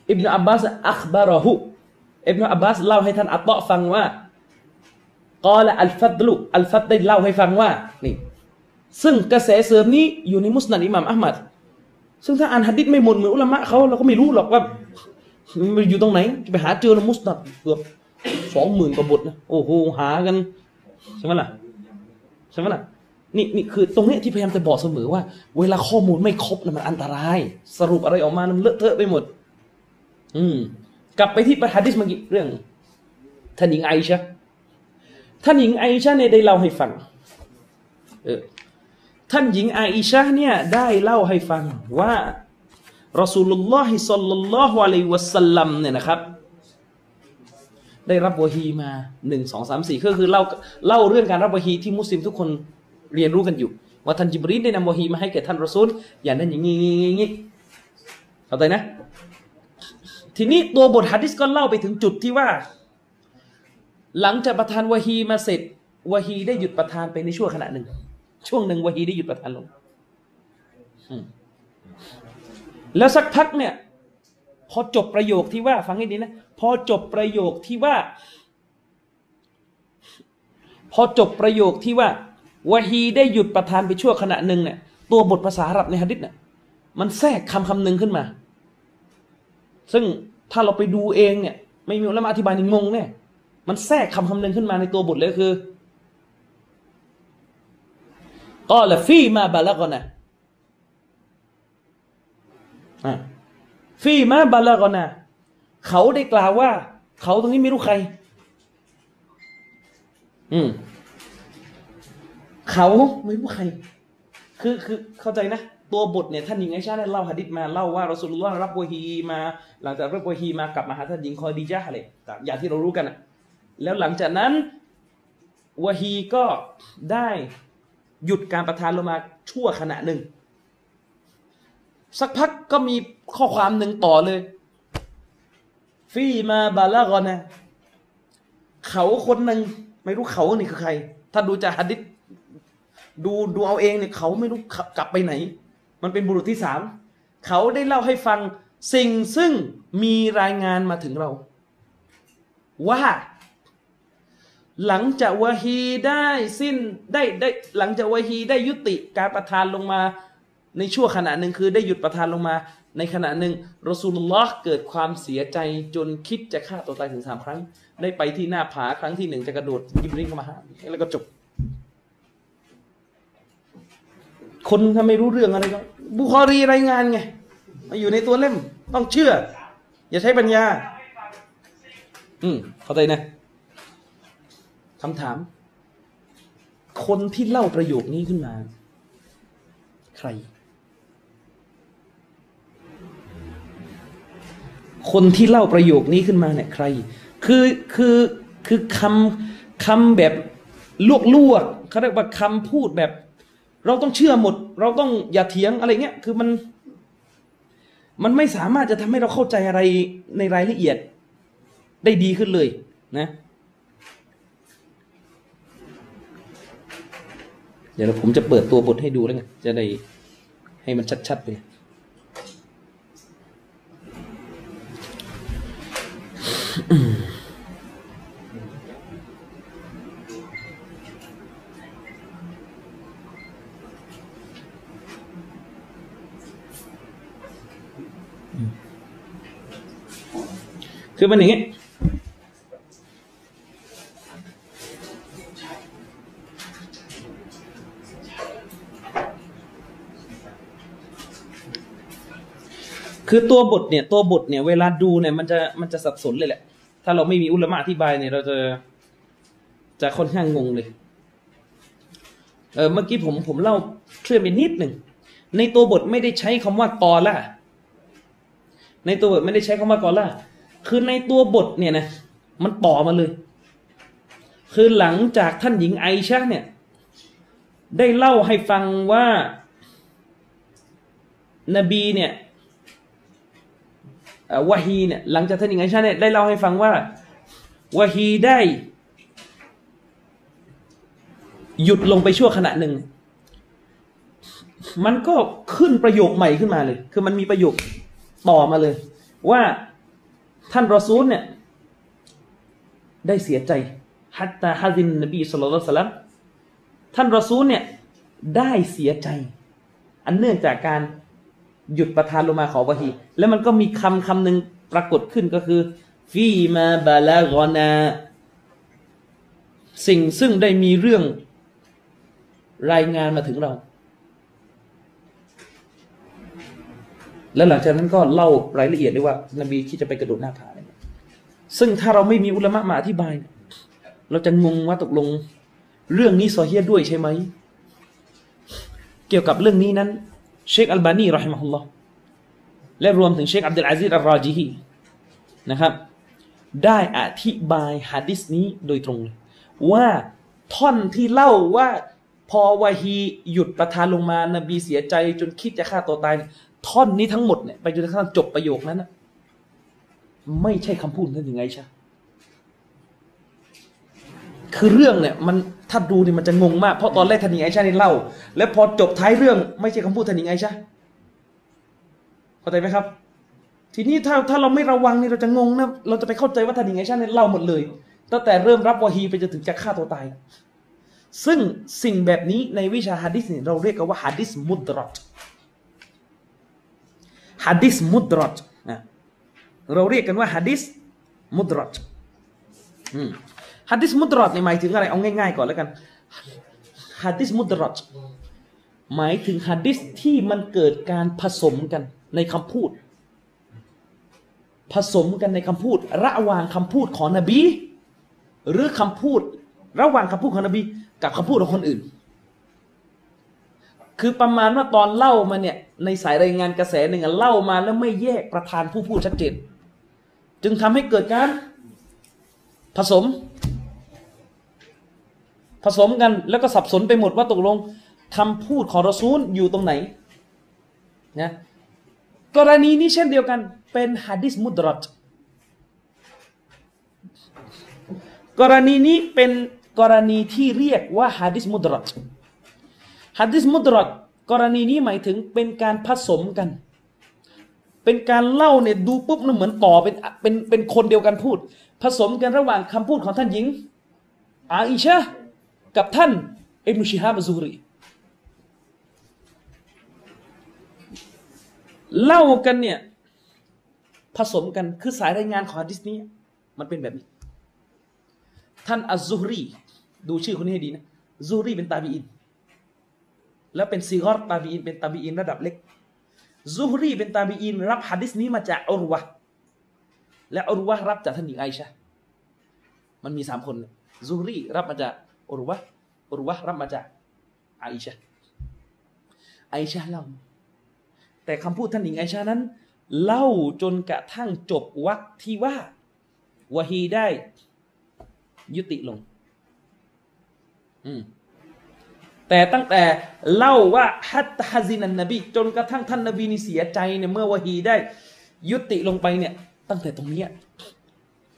อิบนาอับบาสอัคบารหุอิบนาอับบาสเล่าให้ท่านอัตตะฟังว่ากอละอัลฟัดลุอัลฟัดได้เล่าให้ฟังว่านี่ซึ่งกระแสเสริมนี้อยู่ในมุสนัดอิหม่ามอัลมัดซึ่งถ้าอ่านฮะดิษไม่หมดเหมือนอุลามะเขาเราก็ไม่รู้หรอกว่ามันอยู่ตรงไหนจะไปหาเจอในมุสนัดเกือบสองหมื่นกว่าบทนะโอ้โหหากันใช่ไหมล่ะใช่ไหมล่ะนี่นี่คือตรงนี้ที่พยายามจะบอกเสมอว่า เวลาข้อมูลไม่ครบนะมันอันตราย สรุปอะไรออกมามันเลอะเทอะไปหมด อืม กลับไปที่ประดิษเมื่อกี้เรื่องท่านหญิงไอชะท่านหญิงไอชะเนี่ยได้เล่าให้ฟัง เออ ท่านหญิงไอชะเนี่ยได้เล่าให้ฟังว่ารอสูลุลลอฮิสัลลัลลอฮุอะลัยวะสัลลัมเนี่ยนะครับ ได้รับวะฮีมาหนึ่งสองสามสี่ก็คือเล่าเล่าเรื่องการรับวะฮีที่มุสลิมทุกคนเรียนรู้กันอยู่ ว่าท่านจิบรีนได้นำวะฮีมาให้แก่ท่านรอซูลอย่างนั้นอย่างนี้อย่างนี้เข้าใจนะ ทีนี้ตัวบทฮะดิษก็เล่าไปถึงจุดที่ว่า หลังจากประทานวะฮีมาเสร็จวะฮีได้หยุดประทานไปในช่วงขณะหนึ่ง ช่วงหนึ่งวะฮีได้หยุดประทานลงแล้วสักพักเนี่ย พอจบประโยคที่ว่า ฟังให้ดีนะ พอจบประโยคที่ว่า พอจบประโยคที่ว่าวะฮีได้หยุดประทานไปชั่วขณะหนึ่งเนี่ยตัวบทภาษาอาหรับในฮะดิษเนี่ยมันแทรกคำคำหนึ่งขึ้นมา ซึ่ง ถ้าเราไปดูเองเนี่ย ไม่มีแล้วมาอธิบายงงเนี่ยมันแทรกคำคำหนึ่งขึ้นมาในตัวบทเลยคือก็ละฟีมาบาละกอนะฟีมาบาลากอนาเขาได้กล่าวว่า เขาตรงนี้ไม่รู้ใคร อืม เขาไม่รู้ใคร คือคือเข้าใจนะ ตัวบทเนี่ยท่านหญิงไอชาเนี่ยเล่าหะดิษมาเล่าว่ารอสูลุลลอฮ์รับวะฮีมา หลังจากรับวะฮีมากลับมาหาท่านหญิงคอยดีจ้าเลยตามอย่างที่เรารู้กันนะแล้วหลังจากนั้นวะฮีก็ได้หยุดการประทานลงมาชั่วขณะหนึ่ง สักพักก็มีข้อความหนึ่งต่อเลย ฟีมาบาลากอนะ เขาคนหนึ่งไม่รู้เขานี่คือใคร ถ้าดูจากหะดิษดูดูเอาเองเนี่ยเขาไม่รู้กลับไปไหน มันเป็นบุรุษที่สามเขาได้เล่าให้ฟังสิ่งซึ่งมีรายงานมาถึงเรา ว่า หลังจากวะฮีได้สิ้นได้ได้หลังจากวะฮีได้ยุติการประทานลงมาในชั่วขณะหนึ่งคือได้หยุดประทานลงมา ในขณะหนึ่งรอสูลุลลอฮ์เกิดความเสียใจจนคิดจะฆ่าตัวตายถึงสามครั้ง ได้ไปที่หน้าผาครั้งที่หนึ่งจะกระโดดยิบริ้งเข้ามาหาแล้วก็จบ คนถ้าไม่รู้เรื่องอะไรก็บุคอรีรายงานไงมาอยู่ในตัวเล่ม ต้องเชื่อ อย่าใช้ปัญญา อืมเข้าใจนะคำถาม คนที่เล่าประโยคนี้ขึ้นมา ใคร คนที่เล่าประโยคนี้ขึ้นมาเนี่ยใคร คือคือคือคำคำแบบลวกลวกๆเขาเรียกว่าคำพูดแบบ เราต้องเชื่อหมด เราต้องอย่าเถียงอะไรเงี้ยคือมันมันไม่สามารถจะทำให้เราเข้าใจอะไรในรายละเอียดได้ดีขึ้นเลยนะเดี๋ยวผมจะเปิดตัวบทให้ดูแล้วไงจะได้ให้มันชัดๆไป คือมันอย่างนี้คือตัวบทเนี่ยตัวบทเนี่ยเวลาดูเนี่ยมันจะมันจะสับสนเลยแหละ ถ้าเราไม่มีอุลมะอธิบายเนี่ยเราจะจะค่อนข้างงงเลย เออเมื่อกี้ผมผมเล่าเคลื่อนไปนิดหนึ่ง ในตัวบทไม่ได้ใช้คำว่ากอล่าในตัวบทไม่ได้ใช้คำว่ากอล่า คือในตัวบทเนี่ยนะมันต่อมาเลย คือหลังจากท่านหญิงไอชะเนี่ย ได้เล่าให้ฟังว่า นบีเนี่ยวะฮีเนี่ยหลังจากท่านหญิงไอชาเนี่ยได้เล่าให้ฟังว่าวะฮีได้หยุดลงไปชั่วขณะหนึ่ง มันก็ขึ้นประโยคใหม่ขึ้นมาเลย คือมันมีประโยคต่อมาเลย ว่า ท่านรอซูลเนี่ยได้เสียใจฮัตตาฮะซินนบีสุลต่านลัมท่านรอซูลเนี่ยได้เสียใจ อันเนื่องจากการหยุดประทานลงมาของวะฮีแล้วมันก็มีคำคำหนึ่งปรากฏขึ้นก็คือฟีมาบาลากอนา สิ่งซึ่งได้มีเรื่องรายงานมาถึงเรา แล้วหลังจากนั้นก็เล่ารายละเอียดด้วยว่านบีคิดจะไปกระโดดหน้าผาเนี่ยซึ่งถ้าเราไม่มีอุลามะมาอธิบาย เราจะงงว่าตกลงเรื่องนี้ซอเฮียด้วยใช่ไหม เกี่ยวกับเรื่องนี้นั้น เชคอัลบานีรอฮิมะฮุลลอฮ์และรวมถึงเชคอับดุลอาซิซอัลรอจิฮีนะครับ ได้อธิบายฮะดิษนี้โดยตรงเลยว่าท่อนที่เล่าว่าพอวาฮีหยุดประทานลงมา นบีเสียใจจนคิดจะฆ่าตัวตาย ท่อนนี้ทั้งหมดเนี่ยไปจนกระทั่งจบประโยคนั้นนะไม่ใช่คำพูดท่านยังไงใช่คือเรื่องเนี่ยมันถ้าดูเนี่ยมันจะงงมากเพราะตอนแรกท่านหญิงไอชาเนี่ยเล่า แล้วพอจบท้ายเรื่องไม่ใช่คำพูดท่านหญิงไอชาเข้าใจไหมครับ ทีนี้ถ้าถ้าเราไม่ระวังเนี่ยเราจะงงนะเราจะไปเข้าใจว่าท่านหญิงไอชาเนี่ยเล่าหมดเลยตั้งแต่เริ่มรับวะฮีไปจนถึงจะฆ่าตัวตาย ซึ่งสิ่งแบบนี้ในวิชาฮะดิษเนี่ยเราเรียกกันว่าฮะดิษมุดรอด ฮะดิษมุดรอดนะเราเรียกกันว่าฮะดิษมุดรอดฮะดิษมุดรอดเนี่ยหมายถึงอะไรเอาง่ายๆก่อนแล้วกันฮะดิษมุดรอดหมายถึงฮะดิษที่มันเกิดการผสมกันในคำพูด ผสมกันในคำพูด ระหว่างคำพูดของนบี หรือคำพูด ระหว่างคำพูดของนบี กับคำพูดของคนอื่น คือประมาณว่าตอนเล่ามาเนี่ย ในสายรายงานกระแสหนึ่งเล่ามาแล้วไม่แยกประธานผู้พูดชัดเจนจึงทำให้เกิดการผสม ผสมกันแล้วก็สับสนไปหมดว่าตกลงคำพูดของรอซูลอยู่ตรงไหนนะกรณีนี้เช่นเดียวกันเป็นฮะดิษมุดรัตกรณีนี้เป็นกรณีที่เรียกว่าฮะดิษมุดรัต ฮะดิษมุดรัตกรณีนี้หมายถึงเป็นการผสมกัน เป็นการเล่าเนี่ยดูปุ๊บมันเหมือนต่อเป็นเป็นเป็นคนเดียวกันพูด ผสมกันระหว่างคำพูดของท่านหญิง อาอิชะกับท่านอิบนุชิฮาบซุฮรีเล่ากันเนี่ยผสมกันคือสายรายงานของฮะดิษนี้มันเป็นแบบนี้ ท่านอัซซุฮรีดูชื่อคนนี้ให้ดีนะซุฮรีเป็นตาบีอิน แล้วเป็นซีกอรตาบีอินเป็นตาบีอินระดับเล็กซุฮรีเป็นตาบีอินรับฮะดิษนี้มาจากอุรวะและอุรวะรับจากท่านหญิงไอชะมันมีสามคนซูฮรีรับมาจากอุรวะอุรวะรับมาจากไอชะไอชะเล่าแต่คำพูดท่านหญิงไอชานั้น เล่าจนกระทั่งจบวรรคที่ว่าวะฮีได้ยุติลง อืม แต่ตั้งแต่เล่าว่าฮัตฮะซินันนบีจนกระทั่งท่านนบีนี่เสียใจเนี่ยเมื่อวะฮีได้ ยุติลงไปเนี่ย ตั้งแต่ตรงนี้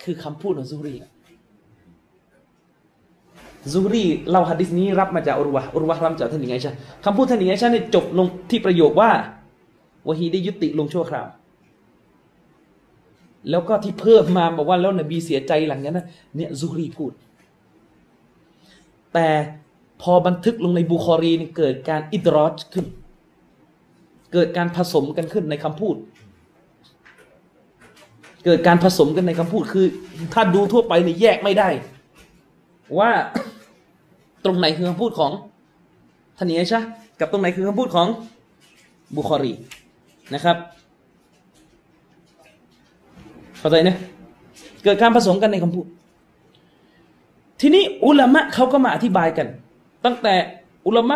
คือคำพูดของซูรีซูรีเล่าฮะดิษนี้รับมาจากอุรวะอุรวะรับจากท่านหญิงไอชาคำพูดท่านหญิงไอชาเนี่ยจบลงที่ประโยคว่าวะฮีได้ยุติลงชั่วคราว แล้วก็ที่เพิ่มมาบอกว่าแล้วนบีเสียใจหลังนั้นเนี่ยซูรีพูด แต่ พอบันทึกลงในบุคอรีนี่เกิดการอิดรอชขึ้น เกิดการผสมกันขึ้นในคำพูด เกิดการผสมกันในคำพูดคือ ถ้าดูทั่วไปนี่แยกไม่ได้ ว่าตรงไหนคือคำพูดของท่านนี้ใช่กับตรงไหนคือคำพูดของบุคอรีนะครับเข้าใจนะเกิดการผสมกันในคำพูด ทีนี้อุลามะเขาก็มาอธิบายกัน ตั้งแต่อุลามะ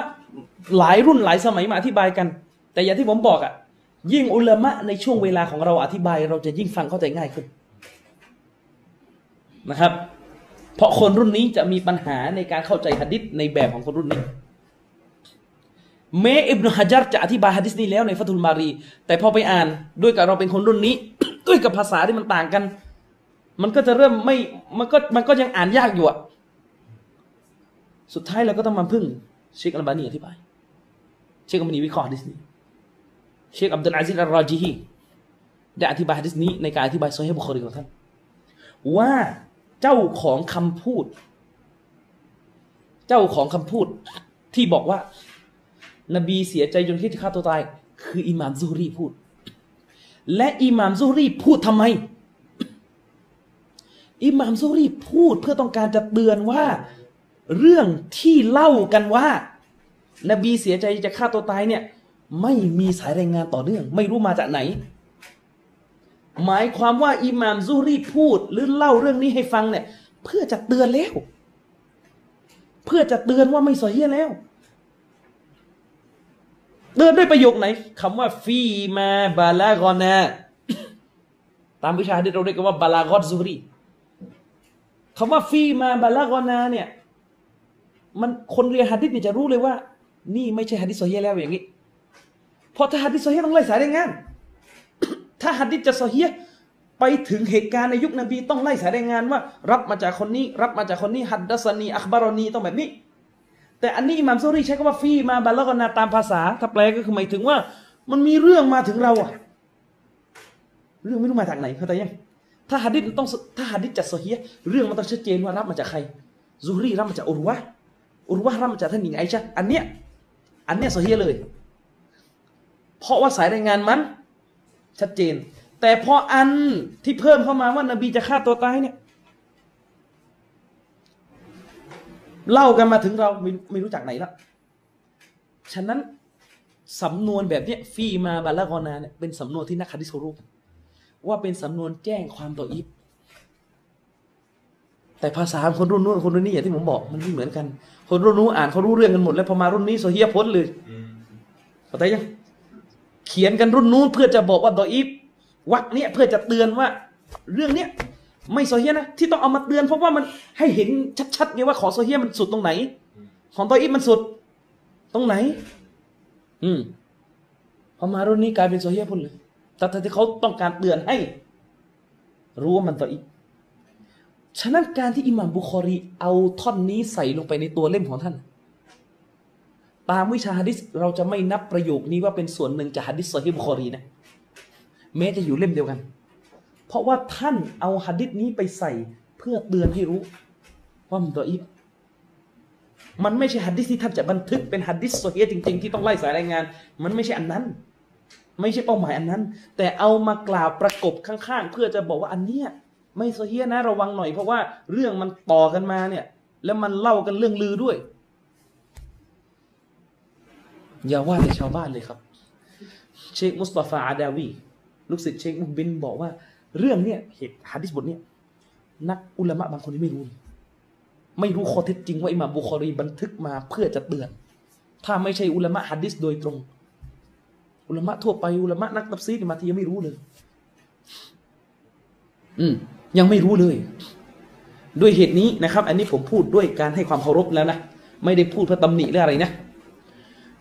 หลายรุ่นหลายสมัยมาอธิบายกัน แต่อย่างที่ผมบอกอะ่ะ ยิ่งอุลามะในช่วงเวลาของเราอธิบาย เราจะยิ่งฟังเข้าใจง่ายขึ้นนะครับ เพราะคนรุ่นนี้จะมีปัญหาในการเข้าใจหะดิษในแบบของคนรุ่นนี้เมอิบนุฮะจัรจะอธิบายฮะดิษนี้แล้วในฟัตุลมารี แต่พอไปอ่านด้วยกับเราเป็นคนรุ่นนี้ ด้วยกับภาษาที่มันต่างกัน มันก็จะเริ่มไม่มันก็มันก็ยังอ่านยากอยู่อะ สุดท้ายเราก็ต้องมาพึ่งเชคอัลบานีอธิบาย เชคอัลบานีวิเคราะห์ฮะดิษนี้เชคอับดุลอาซิซอัลรอจีฮีได้อธิบายฮะดิษนี้ในการอธิบายซอฮีบุคอรีของท่านว่าเจ้าของคำพูด เจ้าของคำพูดที่บอกว่า นบีเสียใจจนคิดจะฆ่าตัวตาย คืออิหม่ามซุฮรีพูด และอิหม่ามซูรีพูดทำไมอิหม่ามซูรีพูดเพื่อต้องการจะเตือนว่า เรื่องที่เล่ากันว่า นบีเสียใจจะฆ่าตัวตายเนี่ย ไม่มีสายรายงานต่อเนื่อง ไม่รู้มาจากไหน หมายความว่าอิหม่ามซูรีพูด หรือเล่าเรื่องนี้ให้ฟังเนี่ย เพื่อจะเตือนแล้ว เพื่อจะเตือนว่าไม่สอยเฮียแล้วเดินด้วยประโยคไหนคำว่าฟีมาบาลากอนาตามวิชาที่เราเรียกว่าบาลากอซูรีคำว่าฟีมาบาลากอนาเนี่ย มันคนเรียนฮะดิษเนี่ยจะรู้เลยว่า นี่ไม่ใช่ฮะดิษโซเฮียแล้วอย่างนี้เพราะถ้าฮะดิษโซเฮียต้องไล่สายรายงาน ถ้าฮะดิษจะโซเฮียไปถึงเหตุการณ์ในยุคนบีต้องไล่สายรายงานว่า รับมาจากคนนี้ รับมาจากคนนี้ฮัดดัสนีอัคบารอนีต้องแบบนี้ แต่อันนี้อิหม่ามซุรีใช้คำว่าฟีมาบาลกนาตามภาษา ถ้าแปลก็คือหมายถึงว่า มันมีเรื่องมาถึงเราอะเรื่องไม่รู้มาจากไหนเข้าใจยังถ้าฮัดดิษต้องถ้าฮัดดิษจะโซเฮียเรื่องมันต้องชัดเจนว่ารับมาจากใครซูรีรับมาจากอุรวะ อุรวะรับมาจากท่านหญิงไอชะอันเนี้ยอันเนี้ยโซเฮียเลย เพราะว่าสายรายงานมัน ชัดเจน แต่พออันที่เพิ่มเข้ามาว่านบีจะฆ่าตัวตายเนี่ยเล่ากันมาถึงเราไม่ไม่รู้จักไหนละฉะนั้นสำนวนแบบเนี้ยฟีมาบาลากอนาเนี่ยเป็นสำนวนที่นักฮะดิษเขารู้ว่าเป็นสำนวนแจ้งความต่ออีฟแต่ภาษาคนรุ่นนู้นคนรุ่นนี้อย่างที่ผมบอกมันไม่เหมือนกัน คนรุ่นนู้นอ่านเขารู้เรื่องกันหมด แล้วพอมารุ่นนี้โซเฮียพ้นเลยอืมเข้าใจยังเขียนกันรุ่นนู้นเพื่อจะบอกว่าดออีฟวักเนี้ยเพื่อจะเตือนว่า เรื่องเนี้ยไม่โซเฮียนะที่ต้องเอามาเตือนเพราะว่ามันให้เห็นชัดๆไงว่าของโซเฮียมันสุดตรงไหน ของดออีฟมันสุดตรงไหน อืมพอมารุ่นนี้กลายเป็นโซเฮียพ้นเลยแต่ที่เขาต้องการเตือนให้ รู้ว่ามันดออีฟ ฉะนั้นการที่อิหม่ามบุคอรี เอาท่อนนี้ใส่ลงไปในตัวเล่มของท่าน ตามวิชาฮะดิษเราจะไม่นับประโยคนี้ว่าเป็นส่วนหนึ่งจากฮะดิษซอฮีบุคอรีนะแม้จะอยู่เล่มเดียวกัน เพราะว่าท่านเอาฮะดิษนี้ไปใส่เพื่อเตือนให้รู้ว่ามันตัวอีฟมันไม่ใช่ฮะดิษที่ท่านจะบันทึกเป็นฮะดิษซอฮีฮ์จริง ๆ ที่ต้องไล่สายรายงาน มันไม่ใช่อันนั้น ไม่ใช่เป้าหมายอันนั้น แต่เอามากล่าวประกบข้างๆ เพื่อจะบอกว่าอันเนี้ย ไม่ซอฮีฮ์นะระวังหน่อย เพราะว่าเรื่องมันต่อกันมาเนี่ย แล้วมันเล่ากันเรื่องลือด้วย อย่าว่าแต่ชาวบ้านเลยครับ เชคมุสตาฟาอาดาวี ลูกศิษย์เชคมุกบิลบอกว่า เรื่องเนี้ยเหตุฮะดิษบทเนี้ยนักอุลามะบางคนที่ไม่รู้ ไม่รู้ข้อเท็จจริงว่าอิหม่ามบุคอรีบันทึกมาเพื่อจะเตือน ถ้าไม่ใช่อุลามะฮะดิษโดยตรง อุลามะทั่วไปอุลามะนักตัฟซีรมาทียังไม่รู้เลย อืม ยังไม่รู้เลย ด้วยเหตุนี้นะครับ อันนี้ผมพูดด้วยการให้ความเคารพแล้วนะ ไม่ได้พูดเพื่อตำหนิหรืออะไรนะ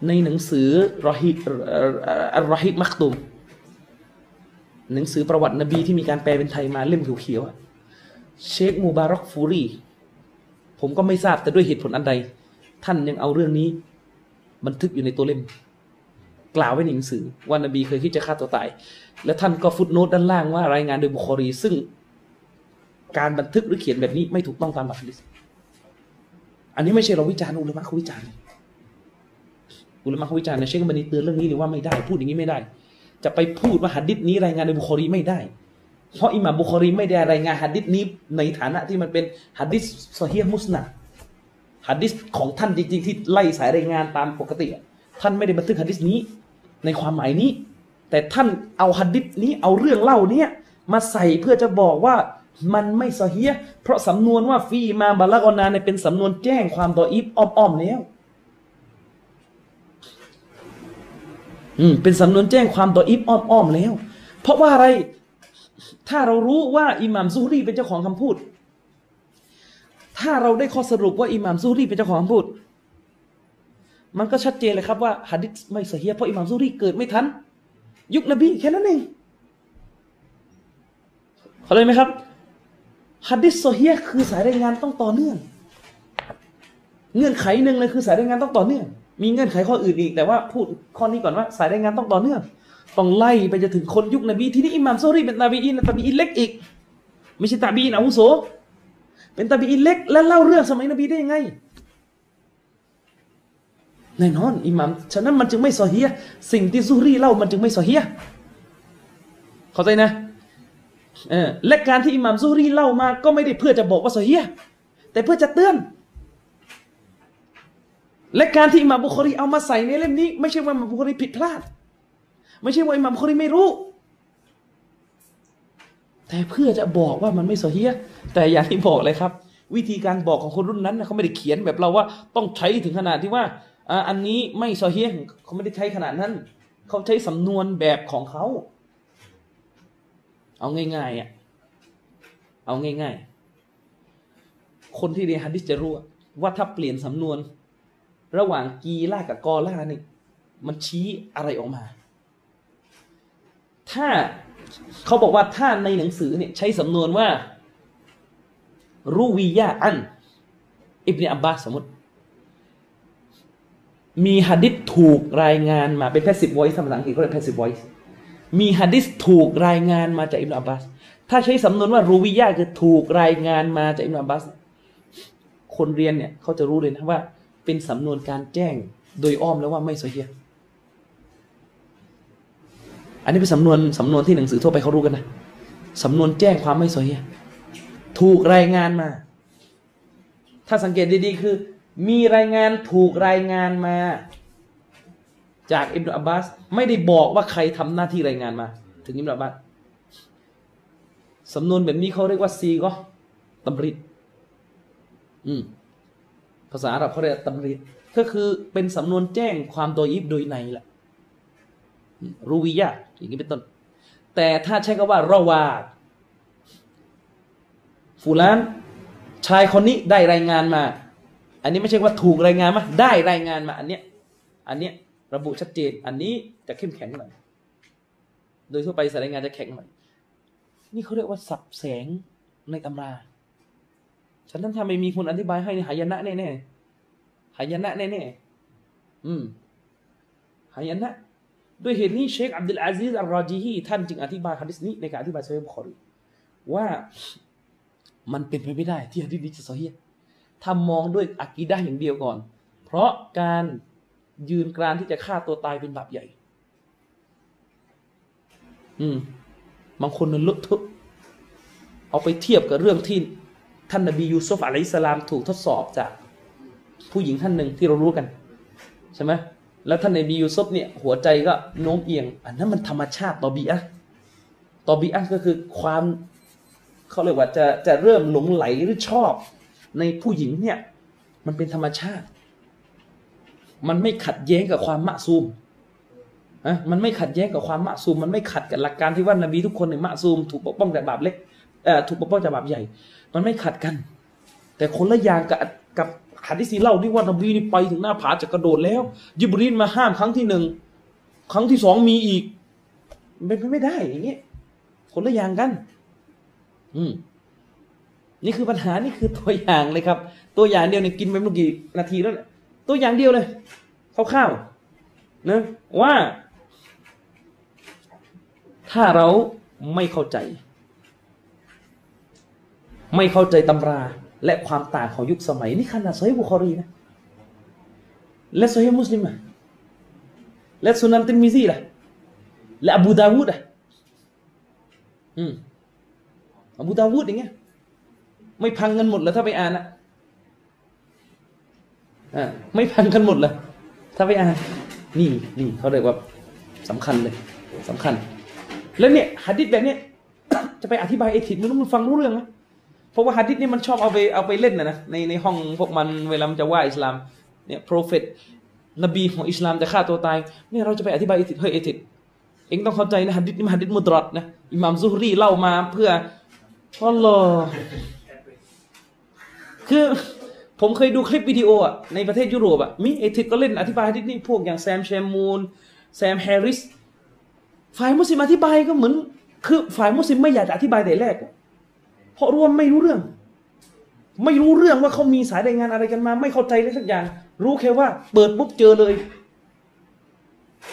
ในหนังสือรอฮิอัลรอฮิมักตุม หนังสือประวัตินบีที่มีการแปลเป็นไทยมาเล่มเขียวๆเชคมูบารอกฟูรีผมก็ไม่ทราบแต่ด้วยเหตุผลอันใด ท่านยังเอาเรื่องนี้ บันทึกอยู่ในตัวเล่ม กล่าวไว้ในหนังสือว่านบีเคยคิดจะฆ่าตัวตาย และท่านก็ฟุตโนตด้านล่างว่ารายงานโดยบุคอรี ซึ่ง การบันทึกหรือเขียนแบบนี้ไม่ถูกต้องตามหลักฮะดิษอันนี้ไม่ใช่เราวิจารณ์อุลามะเขาวิจารณ์อุลามะเขาวิจารณ์นะเชคอัลบานีเตือนเรื่องนี้เลยว่าไม่ได้พูดอย่างนี้ไม่ได้ จะไปพูดว่าฮะดิษนี้รายงานโดยบุคอรีไม่ได้ เพราะอิหม่ามบุคอรีไม่ได้รายงานฮะดิษนี้ในฐานะที่มันเป็นหัดดิษซอฮีฮ์มุสนัดหัดดิษของท่านจริงๆ ที่ไล่สายรายงานตามปกติ ท่านไม่ได้บันทึกฮะดิษนี้ในความหมายนี้ แต่ท่านเอาหัดดิษนี้เอาเรื่องเล่าเนี้ยมาใส่เพื่อจะบอกว่า มันไม่ซอฮีฮ์เพราะสำนวนว่าฟีมาบาลากอนาเนี่ยเป็นสำนวนแจ้งความต่ออีฟอ้อมๆแล้วอืมเป็นสำนวนแจ้งความต่ออิฟอ้อมๆแล้ว เพราะว่าอะไร ถ้าเรารู้ว่าอิหม่ามซูรีเป็นเจ้าของคำพูด ถ้าเราได้ข้อสรุปว่าอิหม่ามซูรีเป็นเจ้าของคำพูด มันก็ชัดเจนเลยครับว่าหะดิษไม่เสียเพราะอิหม่ามซูรีเกิดไม่ทันยุคนบีแค่นั้นเองเข้าใจไหมครับ หะดิษโซเฮียคือสายรายงานต้องต่อเนื่อง เงื่อนไขหนึ่งเลยคือสายรายงานต้องต่อเนื่อง มีเงื่อนไขข้ออื่นอีกแต่ว่าพูดข้อนี้ก่อนว่าสายรายงานต้องต่อเนื่อง ต้องไล่ไปจนถึงคนยุคนบีที่นี่อิหม่ามโซรีเป็นตาบีอินตาบีอินเล็กอีก ไม่ใช่ตาบีอินอาวุโส เป็นตาบีอินเล็ก และเล่าเรื่องสมัยนบีได้ยังไงแน่นอนอิหม่ามฉะนั้นมันจึงไม่ซอเฮียสิ่งที่ซุฮรีเล่ามันจึงไม่ซอเฮียเข้าใจนะ และการที่อิหม่ามซุฮรีเล่ามาก็ไม่ได้เพื่อจะบอกว่าซอเฮียแต่เพื่อจะเตือน และการที่อิหม่ามบุคอรีเอามาใส่ในเล่มนี้ ไม่ใช่ว่าอิหม่ามบุคอรีผิดพลาด ไม่ใช่ว่าอิหม่ามบุคอรีไม่รู้ แต่เพื่อจะบอกว่ามันไม่ซเฮียแต่อย่างที่บอกเลยครับ วิธีการบอกของคนรุ่นนั้นเขาไม่ได้เขียนแบบเราว่า ต้องใช้ถึงขนาดที่ว่าอ่าอันนี้ไม่ซเฮียเขาไม่ได้ใช้ขนาดนั้น เขาใช้สำนวนแบบของเขา เอาง่ายๆอะ เอาง่ายๆ คนที่เรียนฮะดิษจะรู้ว่าถ้าเปลี่ยนสำนวน ระหว่างกีล่ากับกอล่านี่มันชี้อะไรออกมา ถ้าเขาบอกว่าถ้าในหนังสือเนี่ยใช้สำนวนว่า รูวียาอัน อิบเนอับบาสสมมติ มีฮะดิษถูกรายงานมาเป็น passive voice ภาษาอังกฤษเขาเรียก passive voice มีฮะดิษถูกรายงานมาจากอิบเนอับบาส ถ้าใช้สำนวนว่ารูวียาคือถูกรายงานมาจากอิบเนอับบาส คนเรียนเนี่ยเขาจะรู้เลยนะว่า เป็นสำนวนการแจ้งโดยอ้อมแล้วว่าไม่โซเฮียอันนี้เป็นสำนวนสำนวนที่หนังสือทั่วไปเขารู้กันนะ สำนวนแจ้งความไม่โซเฮียถูกรายงานมา ถ้าสังเกตดีๆคือ มีรายงานถูกรายงานมา จากอิบนุอับบาสไม่ได้บอกว่าใครทำหน้าที่รายงานมา ถึงอิบนุอับบาสสำนวนแบบนี้เขาเรียกว่าซีก็ตำริดอืมภาษาอาหรับเขาเรียกตำริดก็คือเป็นสำนวนแจ้งความโดยยิบโดยในแหละรูวิยะอย่างนี้เป็นต้น แต่ถ้าใช้คำว่าระวาดฟูลานชายคนนี้ได้รายงานมา อันนี้ไม่ใช่ว่าถูกรายงานมา ได้รายงานมา อันเนี้ย อันเนี้ย ระบุชัดเจน อันนี้จะเข้มแข็งหน่อยโดยทั่วไปสายงานจะแข็งหน่อยนี่เขาเรียกว่าสับแสงในตำราฉะนั้นถ้าไม่มีคนอธิบายให้หายนะแน่ๆหายนะแน่ๆอืมหายนะด้วยเหตุนี้เชคอับดุลอาซิสอัลรอจีฮีท่านจึงอธิบายฮะดิษนี้ในการอธิบายซอฮีบุคอรีว่ามันเป็นไปไม่ได้ที่ฮะดิษนี้จะซอฮีถ้ามองด้วยอักีดะอย่างเดียวก่อน เพราะการ ยืนกรานที่จะฆ่าตัวตายเป็นบาปใหญ่ อืมบางคนนั้นลุกทุกเอาไปเทียบกับเรื่องที่ท่านนบียูซุฟอะลัยสลามถูกทดสอบจาก ผู้หญิงท่านหนึ่งที่เรารู้กัน ใช่ไหมแล้วท่านนบียูซุฟเนี่ย หัวใจก็โน้มเอียง อันนั้นมันธรรมชาติตอบีอะตอบีอะก็คือความเขาเรียกว่าจะจะเริ่มหลงไหลหรือชอบ ในผู้หญิงเนี่ย มันเป็นธรรมชาติ มันไม่ขัดแย้งกับความมะซูมอะมันไม่ขัดแย้งกับความมะซูม มันไม่ขัดกับหลักการที่ว่านบีทุกคนเนี่ยมะซูม ถูกปกป้องจากบาปเล็กเอ่อถูกปกป้องจากบาปใหญ่ มันไม่ขัดกัน แต่คนละอย่างกับกับหะดิษีเล่าที่ว่านบีนี่ไปถึงหน้าผาจะกระโดดแล้ว ยิบรีนมาห้ามครั้งที่หนึ่งครั้งที่สองมีอีกเป็นไปไม่ได้อย่างเงี้ยคนละอย่างกัน อืมนี่คือปัญหานี่คือตัวอย่างเลยครับ ตัวอย่างเดียวเนี่ยกินไปเมื่อกี่นาทีแล้วเนี่ย ตัวอย่างเดียวเลยคร่าวๆนะว่า ถ้าเราไม่เข้าใจ ไม่เข้าใจตำรา และความต่างของยุคสมัย นี่ขนาดโซฮีบุคอรีนะและโซฮีมุสลิมอะและสุนันติมิซีล่ะและอบูดาวูดอะอืมอบูดาวูดอย่างเงี้ย ไม่พังกันหมดเลยถ้าไปอ่านอะ ไม่พังกันหมดเลยถ้าไปอ่านนี่นี่เขาเรียกว่าสำคัญเลยสำคัญ แล้วเนี่ยฮัดดิษแบบเนี้ยจะไปอธิบายเอทิดมันมันฟังรู้เรื่องไหมเพราะว่าฮัดดิษนี่มันชอบเอาไปเอาไปเล่นนะนะในในห้องพวกมันเวลามันจะว่าอิสลามเนี่ย prophet นบีของอิสลามจะฆ่าตัวตายเนี่ยเราจะไปอธิบาย atheist เฮ้ย atheist เอ็งต้องเข้าใจนะฮะดิษนี่มันฮะดิษมุดรอจญ์นะอิหม่ามซุฮรีเล่ามาเพื่ออัลลอฮ์คือ ผมเคยดูคลิปวิดีโออะในประเทศยุโรปอะมี atheist ก็เล่นอธิบายฮะดิษนี่พวกอย่าง Sam Shamoun Sam Harris ฝ่ายมุสลิมอธิบายก็เหมือนคือฝ่ายมุสลิมไม่อยากจะอธิบายแต่แรก เพราะรู้ว่าไม่รู้เรื่อง ไม่รู้เรื่องว่าเขามีสายรายงานอะไรกันมา ไม่เข้าใจเลยสักอย่าง รู้แค่ว่า เปิดปุ๊บเจอเลย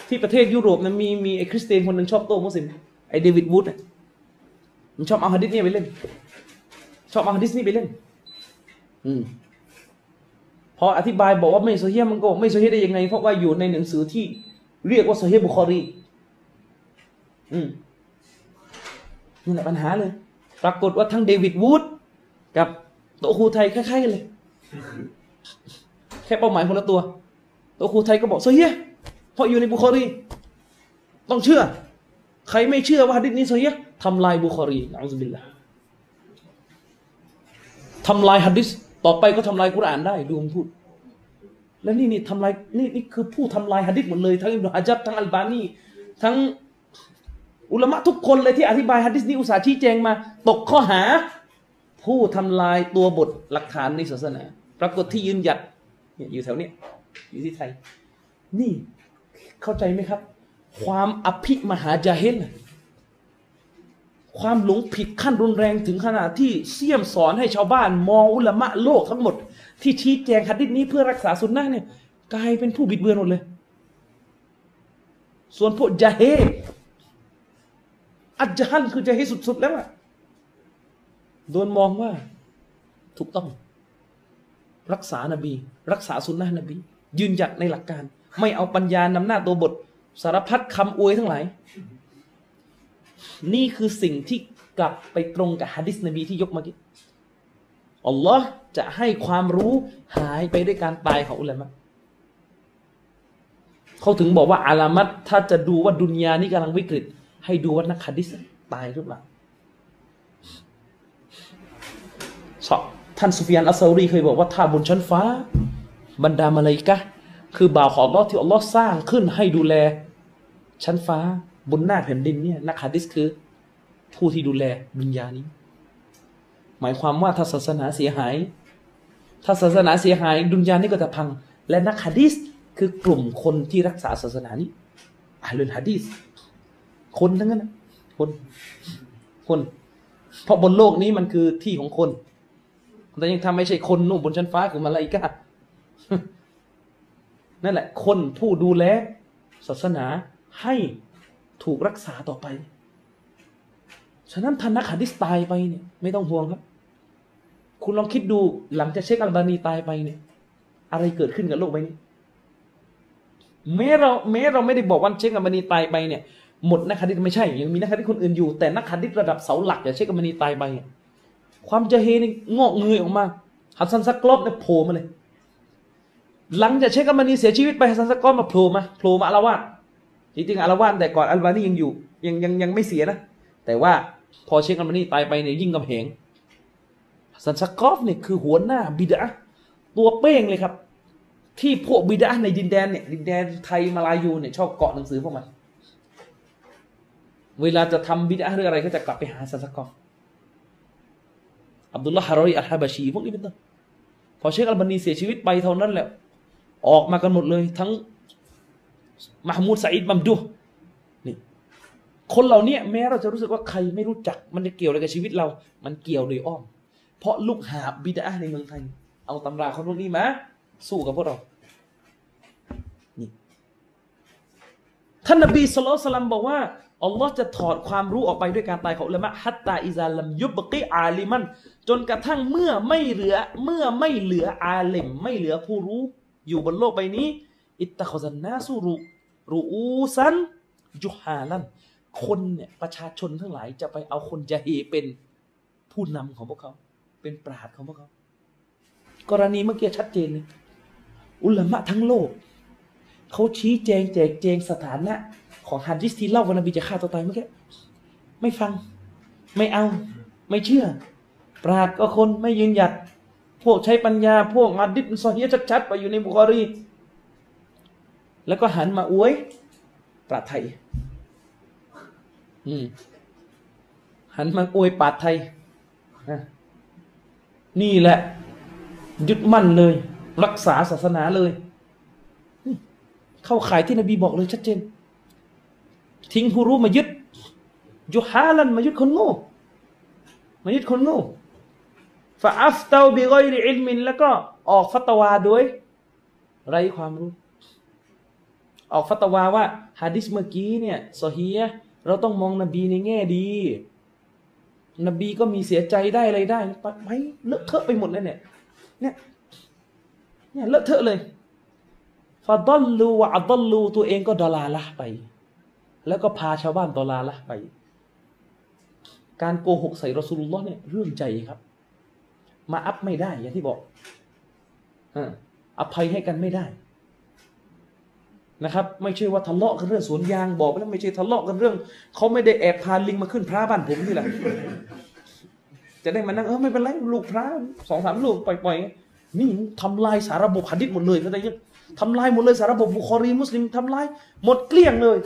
ที่ประเทศยุโรปนะมีมีไอ้คริสเตียนคนหนึ่งชอบโต้มุสลิมไอ้เดวิดวูดมันชอบเอาฮะดิษนี่ไปเล่น ชอบเอาฮะดิษนี่ไปเล่น อืม พออธิบายบอกว่าไม่โซเฮียมันก็ไม่โซเฮียได้ยังไง เพราะว่าอยู่ในหนังสือที่เรียกว่าโซเฮียบุคอรี อืมนี่แหละปัญหาเลย ปรากฏว่าทั้งเดวิดวูดกับโตคูไทยคล้ายๆกันเลย แค่เป้าหมายคนละตัว โตคูไทยก็บอกโซเฮียเพราะอยู่ในบุคอรี ต้องเชื่อ ใครไม่เชื่อว่าฮะดิษนี้โซเฮียทำลายบุคอรีนะอัลลอฮฺบิลละทำลายฮะดิษ ต่อไปก็ทำลายกุรอานได้ดูมันพูด แล้วนี่นี่ทำลายนี่นี่คือผู้ทำลายฮะดิษหมดเลย ทั้งอิบนุฮะจัดทั้งอัลบานีทั้งอุลามะทุกคนเลยที่อธิบายฮะดิษนี้อุตสาห์ชี้แจงมา ตกข้อหา ผู้ทำลายตัวบทหลักฐานในศาสนาปรากฏที่ยืนหยัดอยู่แถวเนี้ยอยู่ที่ไทย นี่เข้าใจไหมครับ ความอภิมหาจาเฮล ความหลงผิดขั้นรุนแรงถึงขนาดที่เสี่ยมสอนให้ชาวบ้าน มองอุลามะโลกทั้งหมด ที่ชี้แจงฮะดิษนี้เพื่อรักษาสุนนะเนี่ยกลายเป็นผู้บิดเบือนหมดเลย ส่วนพวกจาเฮอัจจฮันคือจะให้สุดๆแล้วอะโดนมองว่าถูกต้อง รักษานบี รักษาสุนนะนบี ยืนหยัดในหลักการ ไม่เอาปัญญานำหน้าตัวบท สารพัดคำอวยทั้งหลาย นี่คือสิ่งที่กลับไปตรงกับฮะดิษนบีที่ยกมื่อกี้อัลลอฮ์จะให้ความรู้หายไปด้วยการตายของอุลามะเขาถึงบอกว่าอาลามัตถ้าจะดูว่าดุนยานี่กำลังวิกฤต ให้ดูว่านักฮะดิษตายหรือเปล่าท่านสุฟยานอัสซารีเคยบอกว่าถ้าบนชั้นฟ้า บรรดามาเลยกะคือบ่าวของอัลลอฮ์ที่อัลลอฮ์สร้างขึ้นให้ดูแลชั้นฟ้า บนหน้าแผ่นดินเนี่ยนักฮะดิษคือ ผู้ที่ดูแลดุนยานี้ หมายความว่าถ้าศาสนาเสียหาย ถ้าศาสนาเสียหาย ดุนยานี้ก็จะพัง และนักฮะดิษคือกลุ่มคนที่รักษาศาสนานี้อาลุนฮะดีสคนทั้งนั้นคน คน เพราะบนโลกนี้มันคือที่ของคน แต่ยังทำไม่ใช่คนนู่นบนชั้นฟ้าคือมาลาอิกานั่นแหละ คนผู้ดูแลศาสนาให้ ถูกรักษาต่อไป ฉะนั้นท่านนักฮะดิษตายไปเนี่ยไม่ต้องห่วงครับ คุณลองคิดดูหลังจากเชคอัลบานีตายไปเนี่ย อะไรเกิดขึ้นกับโลกใบนี้แม้เราแม้เราไม่ได้บอกว่าเชคอัลบานีตายไปเนี่ยหมดนักฮะดิษไม่ใช่ ยังมีนักฮะดิษคนอื่นอยู่ แต่นักฮะดิษระดับเสาหลักอย่างเชคอัลบานีตายไปความญาเฮนี่งอกเงยออกมาฮัสซันซักกอฟเนี่ยโผล่มาเลย หลังจากเชคอัลบานีเสียชีวิตไปฮัสซันซักกอฟมาโผล่มาโผล่มาอาละวาด จริงๆอาละวาดแต่ก่อนอัลบานียังอยู่ ยังยังยังไม่เสียนะ แต่ว่าพอเชคอัลบานีตายไปเนี่ยยิ่งกำแหงฮัสซันซักกอฟเนี่ยคือหัวหน้าบิดอะฮ์ตัวเป้งเลยครับ ที่พวกบิดอะฮ์ในดินแดนเนี่ยดินแดนไทยมาลายูเนี่ยชอบเกาะหนังสือพวกมัน เวลาจะทำบิดอะฮ์เรื่องอะไรก็จะกลับไปหาซักกอฟอับดุลลาฮ์ฮารอยอัลฮะบาชีพวกนี้เป็นต้นพอเชคอัลบานีเสียชีวิตไปเท่านั้นแหละออกมากันหมดเลยทั้ง มหมูดซาอิดมัมดูนี่คนเหล่านี้แม้เราจะรู้สึกว่าใครไม่รู้จัก มันจะเกี่ยวอะไรกับชีวิตเรา มันเกี่ยวโดยอ้อม เพราะลูกหาบิดาในเมืองไทย เอาตำราคนพวกนี้มาสู้กับพวกเรานี่ท่านนบีสุลต่านบอกว่าอัลลอฮ์จะถอดความรู้ออกไปด้วยการตายของอุลามะฮัตตาอิซาลัมยุบกิอาลิมัน จนกระทั่งเมื่อไม่เหลือเมื่อไม่เหลืออาเลมไม่เหลือผู้รู้ อยู่บนโลกใบนี้ อิตตะคซันนาสุรุ รูอูซันจุฮาลันคนเนี่ยประชาชนทั้งหลายจะไปเอาคนจะเฮเป็นผู้นำของพวกเขา เป็นปราดของพวกเขา กรณีเมื่อกี้ชัดเจนเลยอุลามะทั้งโลก เขาชี้แจงแจกแจงสถานะ ของฮัดดิสที่เล่าว่านบีจะฆ่าตัวตายเมื่อกี้ไม่ฟัง ไม่เอา ไม่เชื่อ ปราดก็คนไม่ยืนหยัด พวกใช้ปัญญา พวกฮัดดิสซอฮีชัดๆไปอยู่ในบุคอรี แล้วก็หันมาอวยปราไทย อืม หันมาอวยปราไทย นี่แหละ ยึดมั่นเลย รักษาศาสนาเลย เข้าข่ายที่นบีบอกเลยชัดเจน ทิ้งผู้รู้มายึดยุฮาลันมายึดคนโง่ มายึดคนโง่فأفتوا بغير علم แล้วก็ออกฟัตวาโดยไร้ความรู้ ออกฟัตวาว่าฮะดิษเมื่อกี้เนี่ยصحيح เราต้องมองนบีในแง่ดี นบีก็มีเสียใจได้อะไรได้ไปเลอะเทอะไปหมดเลยเนี่ยเนี่ยเนี่ยเลอะเทอะเลยฟาดอลลูวะอัดลลูตัวเองก็ดอลาละไป แล้วก็พาชาวบ้านดอลาละไป การโกหกใส่รอสูลุลลอฮ์เนี่ยเรื่องใจครับ มาอัพไม่ได้อย่างที่บอกอภัยให้กันไม่ได้ นะครับ ไม่ใช่ว่าทะเลาะกันเรื่องสวนยางบอกไปแล้วไม่ใช่ทะเลาะกันเรื่องเขาไม่ได้แอบพาลิงมาขึ้นพระบ้านผมนี่แหละจะได้มานั่งเออไม่เป็นไรลูกพระสองสามลูกปล่อยๆนี่ทำลายสารบบหัดดิษหมดเลยเขาได้ยังทำลายหมดเลยสารบบบุคอรีมุสลิมทำลายหมดเกลี้ยงเลย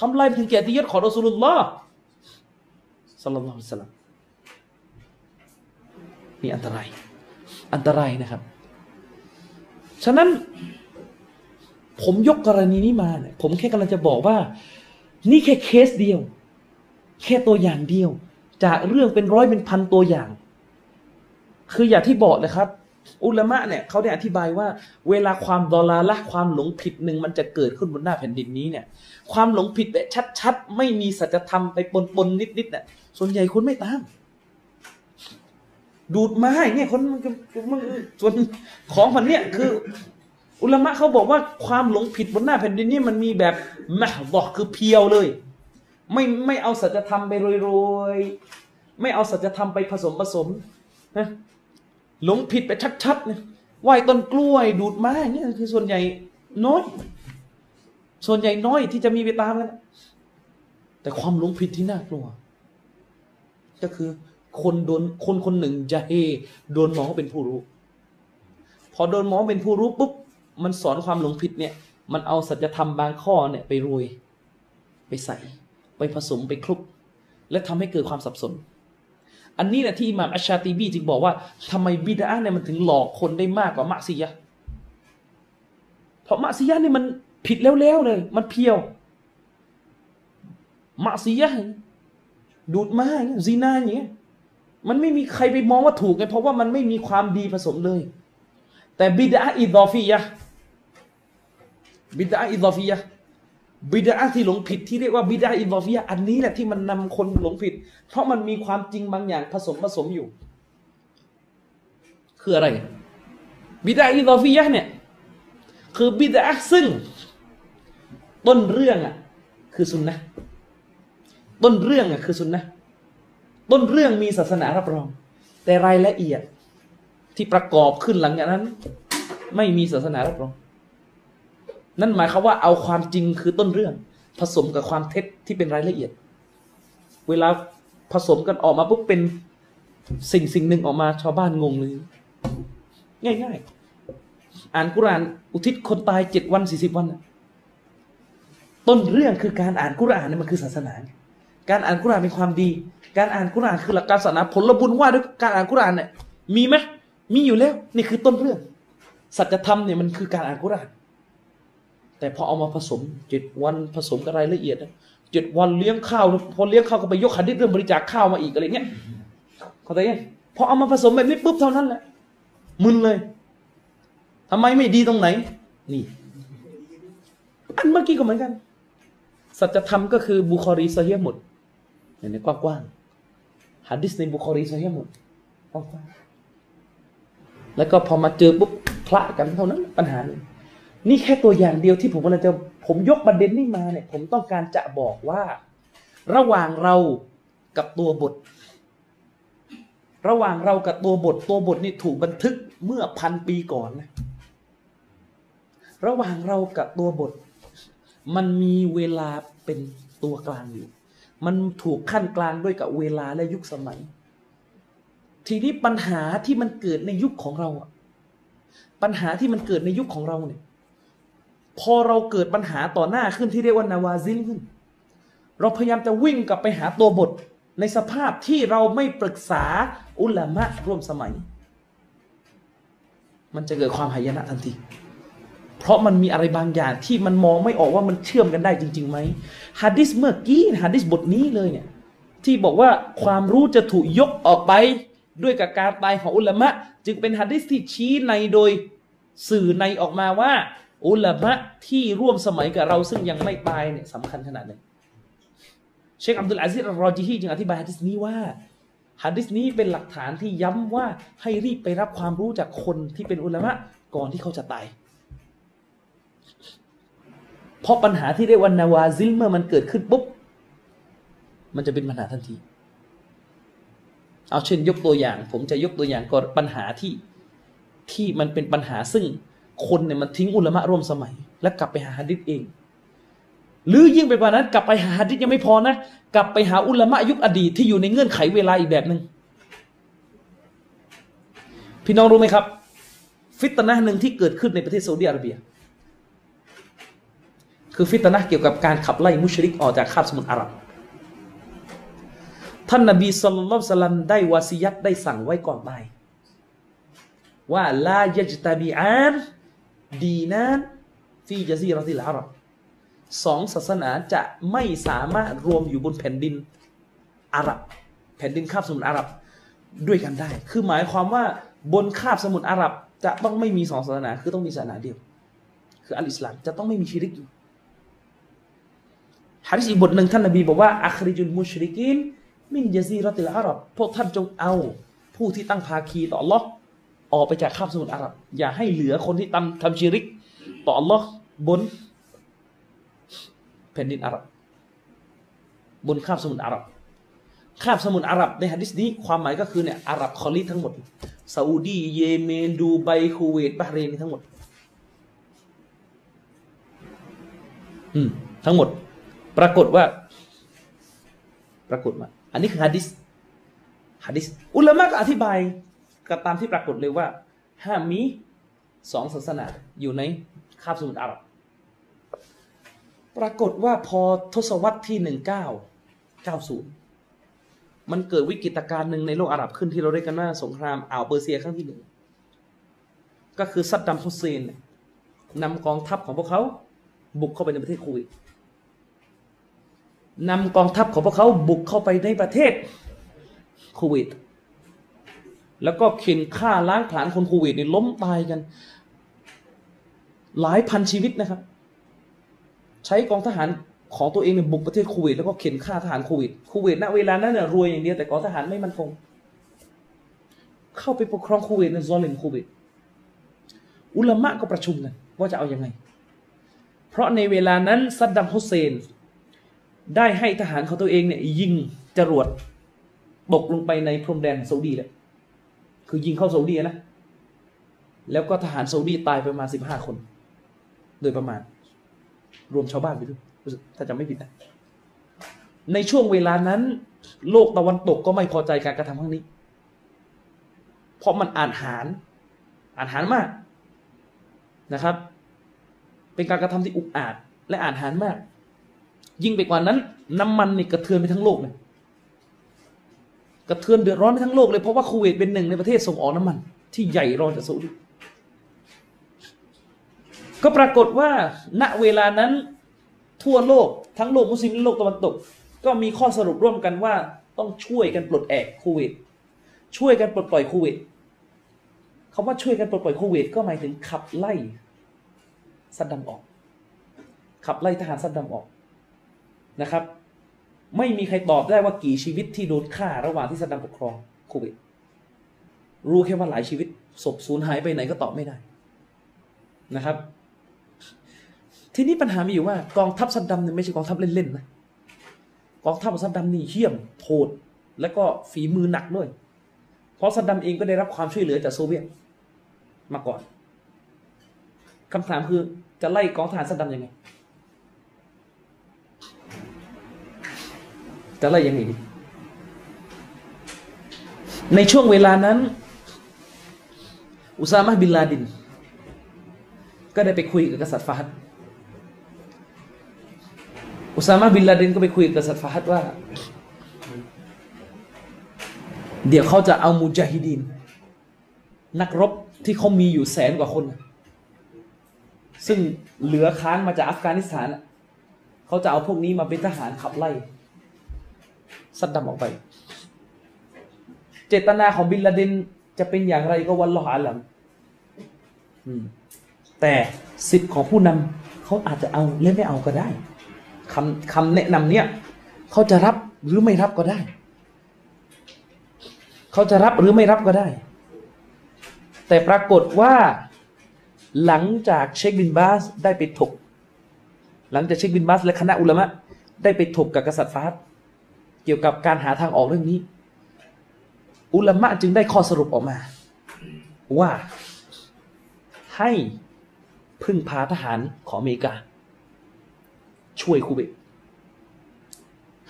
ทำลายถึงแก่ที่ยศของรอสูลุลลอฮ์สัลลัลลอฮุสลัมนี่อันตราย อันตรายนะครับ ฉะนั้น ผมยกกรณีนี้มาเนี่ยผมแค่กำลังจะบอกว่า นี่แค่เคสเดียว แค่ตัวอย่างเดียว จากเรื่องเป็นร้อยเป็นพันตัวอย่าง คืออย่างที่บอกเลยครับ อุลามะเนี่ยเขาได้อธิบายว่า เวลาความดอลาละความหลงผิดหนึ่งมันจะเกิดขึ้นบนหน้าแผ่นดินนี้เนี่ย ความหลงผิดแบบชัดๆ ไม่มีสัจธรรมไปปนๆนิดๆเนี่ยส่วนใหญ่คนไม่ตามดูดมาให้เนี่ยคนมันส่วนของพันเนี่ยคือ อุลามะเขาบอกว่าความหลงผิดบนหน้าแผ่นดินนี้มันมีแบบมะบอกคือเพียวเลย ไม่ไม่เอาสัจธรรมไปโรยๆไม่เอาสัจธรรมไปผสมผสมนะหลงผิดไปชัดๆเนี่ยไหวต้นกล้วยดูดไม้เนี่ยคือส่วนใหญ่น้อย ส่วนใหญ่น้อยที่จะมีไปตามกันแต่ความหลงผิดที่น่ากลัว ก็คือคนโดนคนคนหนึ่งจะเฮโดนมองว่าเป็นผู้รู้ พอโดนมองเป็นผู้รู้ปุ๊บ มันสอนความหลงผิดเนี่ย มันเอาสัจธรรมบางข้อเนี่ยไปรวยไปใส่ ไปผสมไปคลุก และทำให้เกิดความสับสน อันนี้แหละที่มามอัชชาตีบีจึงบอกว่าทำไมบิดาเนี่ยมันถึงหลอกคนได้มากกว่ามะซียะเพราะมะซียะเนี่ยมันผิดแล้วๆเลย มันเพียวมะซียะดูดมาซีนาอย่างเงี้ยมันไม่มีใครไปมองว่าถูกไงเพราะว่ามันไม่มีความดีผสมเลย แต่บิดาอิดอฟียะ บิดาอิดอฟียะบิดาที่หลงผิดที่เรียกว่าบิดาอิดอฟียะอันนี้แหละที่มันนำคนหลงผิด เพราะมันมีความจริงบางอย่างผสมผสมอยู่ คืออะไร บิดาอิดอฟียะเนี่ย คือบิดาซึ่ง ต้นเรื่องอะ คือสุนนะต้นเรื่องอะคือสุนนะต้นเรื่องมีศาสนารับรอง แต่รายละเอียดที่ประกอบขึ้นหลังจากนั้น ไม่มีศาสนารับรอง นั่นหมายความว่าเอาความจริงคือต้นเรื่อง ผสมกับความเท็จที่เป็นรายละเอียด เวลาผสมกันออกมาปุ๊บเป็นสิ่งสิ่งหนึ่งออกมาชาวบ้านงงเลย ง่าย ๆ อ่านกุราน อุทิศคนตายเจ็ดวันสี่สิบวัน ต้นเรื่องคือการอ่านกุรานนี่มันคือศาสนา การอ่านกุรานเป็นความดี การอ่านกุรานคือหลักการศาสนาผลบุญว่าด้วยการอ่านกุรานเนี่ยมีไหมมีอยู่แล้ว นี่คือต้นเรื่องสัจธรรมเนี่ยมันคือการอ่านกุราน แต่พอเอามาผสมเจ็ดวันผสมกับรายละเอียดเจ็ดวันเลี้ยงข้าวพอเลี้ยงข้าวก็ไปยกขันดิษเรื่องบริจาคข้าวมาอีกอะไรเงี้ยเข้าใจยังพอเอามาผสมแบบนี้ปุ๊บเท่านั้นแหละมึนเลยทำไมไม่ดีตรงไหน นี่ อันเมื่อกี้ก็เหมือนกัน สัจธรรมก็คือบุคอรีซเฮียหมดในกว้างๆฮัดดิสในบุคอรีซเฮียหมดกว้างๆแล้วก็พอมาเจอปุ๊บคละกันเท่านั้นปัญหาเลย นี่แค่ตัวอย่างเดียวที่ผมกำลังจะผมยกประเด็นนี้มาเนี่ย ผมต้องการจะบอกว่า ระหว่างเรากับตัวบท ระหว่างเรากับตัวบท ตัวบทนี่ถูกบันทึกเมื่อพันปีก่อนนะระหว่างเรากับตัวบท มันมีเวลาเป็นตัวกลางอยู่ มันถูกขั้นกลางด้วยกับเวลาและยุคสมัย ทีนี้ปัญหาที่มันเกิดในยุคของเราปัญหาที่มันเกิดในยุคของเราเนี่ย พอเราเกิดปัญหาต่อหน้าขึ้นที่เรียกว่านาวาซินขึ้น เราพยายามจะวิ่งกลับไปหาตัวบทในสภาพที่เราไม่ปรึกษาอุลามะร่วมสมัย มันจะเกิดความหายนะทันที เพราะมันมีอะไรบางอย่างที่มันมองไม่ออกว่ามันเชื่อมกันได้จริงๆไหมฮะดิษเมื่อกี้ฮะดิษบทนี้เลยเนี่ยที่บอกว่าความรู้จะถูกยกออกไปด้วยกับการตายของอุลามะ จึงเป็นฮะดิษที่ชี้ในโดยสื่อในออกมาว่า อุลามะที่ร่วมสมัยกับเราซึ่งยังไม่ตายเนี่ยสำคัญขนาดไหนเชคอับดุลอาซิรรอจิฮีจึงอธิบายฮะดิษนี้ว่าฮะดิษนี้เป็นหลักฐานที่ย้ำว่าให้รีบไปรับความรู้จากคนที่เป็นอุลามะก่อนที่เขาจะตาย เพราะปัญหาที่เรียกว่านาวาซิลเมื่อมันเกิดขึ้นปุ๊บ มันจะเป็นปัญหาทันที เอาเช่นยกตัวอย่าง ผมจะยกตัวอย่างก่อนปัญหาที่ที่มันเป็นปัญหาซึ่ง คนเนี่ยมันทิ้งอุลามะร่วมสมัย แล้วกลับไปหาฮะดิษเอง หรือยิ่งไปกว่านั้น กลับไปหาฮะดิษยังไม่พอนะ กลับไปหาอุลามะยุคอดีตที่อยู่ในเงื่อนไขเวลาอีกแบบหนึ่งพี่น้องรู้ไหมครับ ฟิตนะหนึ่งที่เกิดขึ้นในประเทศซาอุดิอาระเบีย คือฟิตนะเกี่ยวกับการขับไล่มุชริกออกจากคาบสมุทรอาหรับท่านนบีสุลต่านสลัมได้วาสิยัตได้สั่งไว้ก่อนตายว่าลายจตาบีอาน ดีนานฟีจาซีรติลอาหรับสองศาสนาจะไม่สามารถรวมอยู่บนแผ่นดินอาหรับ แผ่นดินคาบสมุทรอาหรับด้วยกันได้ คือหมายความว่าบนคาบสมุทรอาหรับ จะต้องไม่มีสองศาสนา คือต้องมีศาสนาเดียว คืออัลอิสลามจะต้องไม่มีชิริกอยู่ฮะดิษอีกบทหนึ่งท่านนบีบอกว่าอัคริจุลมุชริกินมินยาซีรติลอาหรับ พวกท่านจงเอา ผู้ที่ตั้งภาคีต่อ Allah อ ออกไปจากคาบสมุทรอาหรับ อย่าให้เหลือคนที่ทำทำชิริก ต่อ Allah บนแผ่นดินอาหรับบนคาบสมุทรอาหรับคาบสมุทรอาหรับในฮะดิษนี้ความหมายก็คือเนี่ยอาหรับคอลีทั้งหมดซาอุดีเยเมนดูไบคูเวตบาเรนทั้งหมด อืม ทั้งหมด ปรากฏว่า ปรากฏว่าอันนี้คือฮะดิษฮะดิษอุลามะก็อธิบาย ก็ตามที่ปรากฏเลยว่า ห้ามมีสองศาสนาอยู่ในคาบสมุทรอาหรับ ปรากฏว่าพอทศวรรษที่หนึ่งเก้าเก้าศูนย์มันเกิดวิกฤตการณ์หนึ่งในโลกอาหรับขึ้นที่เราเรียกกันว่าสงครามอ่าวเปอร์เซียครั้งที่หนึ่งก็คือซัดดัมฮุสเซนเนี่ยนำกองทัพของพวกเขาบุกเข้าไปในประเทศคูเวตนำกองทัพของพวกเขาบุกเข้าไปในประเทศคูเวต แล้วก็เข่นฆ่าล้างผลาญคนคูเวตนี่ล้มตายกัน หลายพันชีวิตนะครับ ใช้กองทหารของตัวเองเนี่ยบุกประเทศโคูเวตแล้วก็เข็นฆ่าทหารโคูเวตคูเวตณเวลานั้นเนี่ยรวยอย่างเดียวแต่กองทหารไม่มั่นคง เข้าไปปกครองคูเวตในซอลิมคูเวตอุลามะก็ประชุมกันว่าจะเอาอย่างไง เพราะในเวลานั้นซัดดัมฮุสเซน ได้ให้ทหารของตัวเองเนี่ยยิงจรวดตกลงไปในพรมแดนของซาอุดีแล้ว คือยิงเข้าซาอุดีนะ แล้วก็ทหารซาอุดีตายไปประมาณสิบห้าคน โดยประมาณ รวมชาวบ้านไปด้วยถ้าจำไม่ผิดนะ ในช่วงเวลานั้น โลกตะวันตกก็ไม่พอใจการกระทำครั้งนี้ เพราะมันอ่านหาร อ่านหารมากนะครับ เป็นการกระทำที่อุกอาจและอ่านหารมาก ยิ่งไปกว่านั้น น้ำมันนี่กระเทือนไปทั้งโลกเลย กระเทือนเดือดร้อนไปทั้งโลกเลยเพราะว่าคูเวตเป็นหนึ่งในประเทศส่งออกน้ำมัน ที่ใหญ่รองจากซาอุดีก็ปรากฏว่าณเวลานั้นทั่วโลกทั้งโลกมุสลิมและโลกตะวันตก ก็มีข้อสรุปร่วมกันว่าต้องช่วยกันปลดแอกคูเวตช่วยกันปลดปล่อยคูเวตคำว่าช่วยกันปลดปล่อยคูเวตก็หมายถึงขับไล่ซัดดัมออก ขับไล่ทหารซัดดัมออกนะครับ ไม่มีใครตอบได้ว่ากี่ชีวิตที่โดนฆ่าระหว่างที่ซัดดัมปกครองคูเวตรู้แค่ว่าหลายชีวิตศพสูญหายไปไหนก็ตอบไม่ได้นะครับ ทีนี้ปัญหามีอยู่ว่ากองทัพซัดดัมเนี่ยไม่ใช่กองทัพเล่นๆนะกองทัพซัดดัมนี่เหี้ยมโหดและก็ฝีมือหนักด้วย เพราะซัดดัมเองก็ได้รับความช่วยเหลือจากโซเวียตมาก่อนคำถามคือจะไล่กองทหารซัดดัมยังไง จะไล่ยังไงดีในช่วงเวลานั้น อุซามะบินลาดิน ก็ได้ไปคุยกับกษัตริย์ฟาฮัดอุซามะบินลาดินก็ไปคุยกับกษัตริย์ฟาฮัดว่า เดี๋ยวเขาจะเอามุจาฮิดีน นักรบที่เขามีอยู่แสนกว่าคน ซึ่งเหลือค้างมาจากอัฟกานิสถาน เขาจะเอาพวกนี้มาเป็นทหารขับไล่ ซัดดัมออกไป เจตนาของบินลาดินจะเป็นอย่างไรก็วันลออาลัมแต่สิทธิ์ของผู้นำเขาอาจจะเอาและไม่เอาก็ได้คำคำแนะนำเนี้ยเขาจะรับหรือไม่รับก็ได้ เขาจะรับหรือไม่รับก็ได้ แต่ปรากฏว่าหลังจากเชคบินบาสได้ไปถก หลังจากเชคบินบาสและคณะอุลามะได้ไปถกกับกษัตริย์ฟาส เกี่ยวกับการหาทางออกเรื่องนี้ อุลามะจึงได้ข้อสรุปออกมา ว่าให้พึ่งพาทหารของอเมริกา ช่วยคูเวต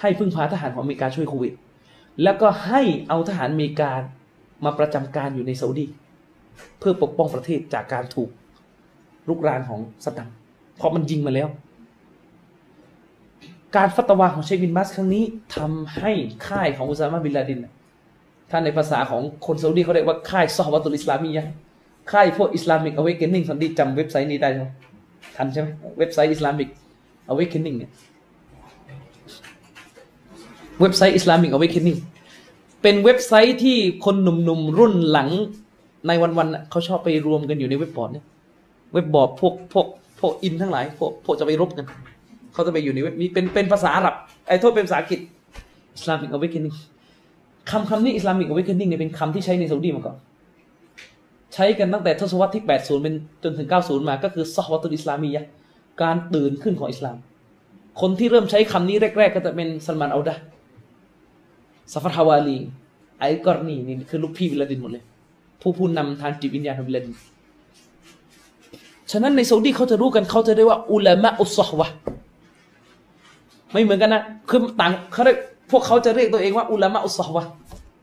ให้พึ่งพาทหารของอเมริกาช่วยคูเวตแล้วก็ให้เอาทหารอเมริกามาประจำการอยู่ในซาอุดีเพื่อปกป้องประเทศจากการถูกรุกรานของซัดดัมเพราะมันยิงมาแล้ว การฟัตวาของเชคบินบาสครั้งนี้ทำให้ค่ายของอุซามะบินลาดินท่านในภาษาของคนซาอุดีเขาเรียกว่าค่ายصحوة الإسلامية ค่ายพวก Islamic Awakening สันดีจำเว็บไซต์นี้ได้ใช่ไหมทันใช่ไหมเว็บไซต์ Islamic Awakening เนี่ยเว็บไซต์ Islamic Awakening เป็นเว็บไซต์ที่คนหนุ่มๆรุ่นหลังในวันๆเขาชอบไปรวมกันอยู่ในเว็บบอร์ดเนี่ยเว็บบอร์ดพวกพวกพวกอินทั้งหลายพวกพวกจะไปรบกัน เขาจะไปอยู่ในเว็บนี้เป็นเป็นภาษาอาหรับขอโทษเป็นภาษาอังกฤษ Islamic Awakening คำคำนี้ Islamic Awakening เนี่ยเป็นคำที่ใช้ในซาอุดีมาก่อนใช้กันตั้งแต่ทศวรรษที่ 80 เป็นจนถึง 90 มาก็คือصحوة الإسلامية การตื่นขึ้นของอิสลาม คนที่เริ่มใช้คำนี้แรก ๆ ก็จะเป็นซัลมานอัลเอาดะซาฟัตฮาวาลี ไอกอรนีนี่คือลูกพี่วิลาดินหมดเลย ผู้ผู้นำทางจิตวิญญาณของวิลาดิน ฉะนั้นในซาอุดีเขาจะรู้กันเขาจะได้ว่าอุลามะอุสซอฮวะ ไม่เหมือนกันนะคือต่างเขาเรียกพวกเขาจะเรียกตัวเองว่าอุลามะอุสซอฮวะ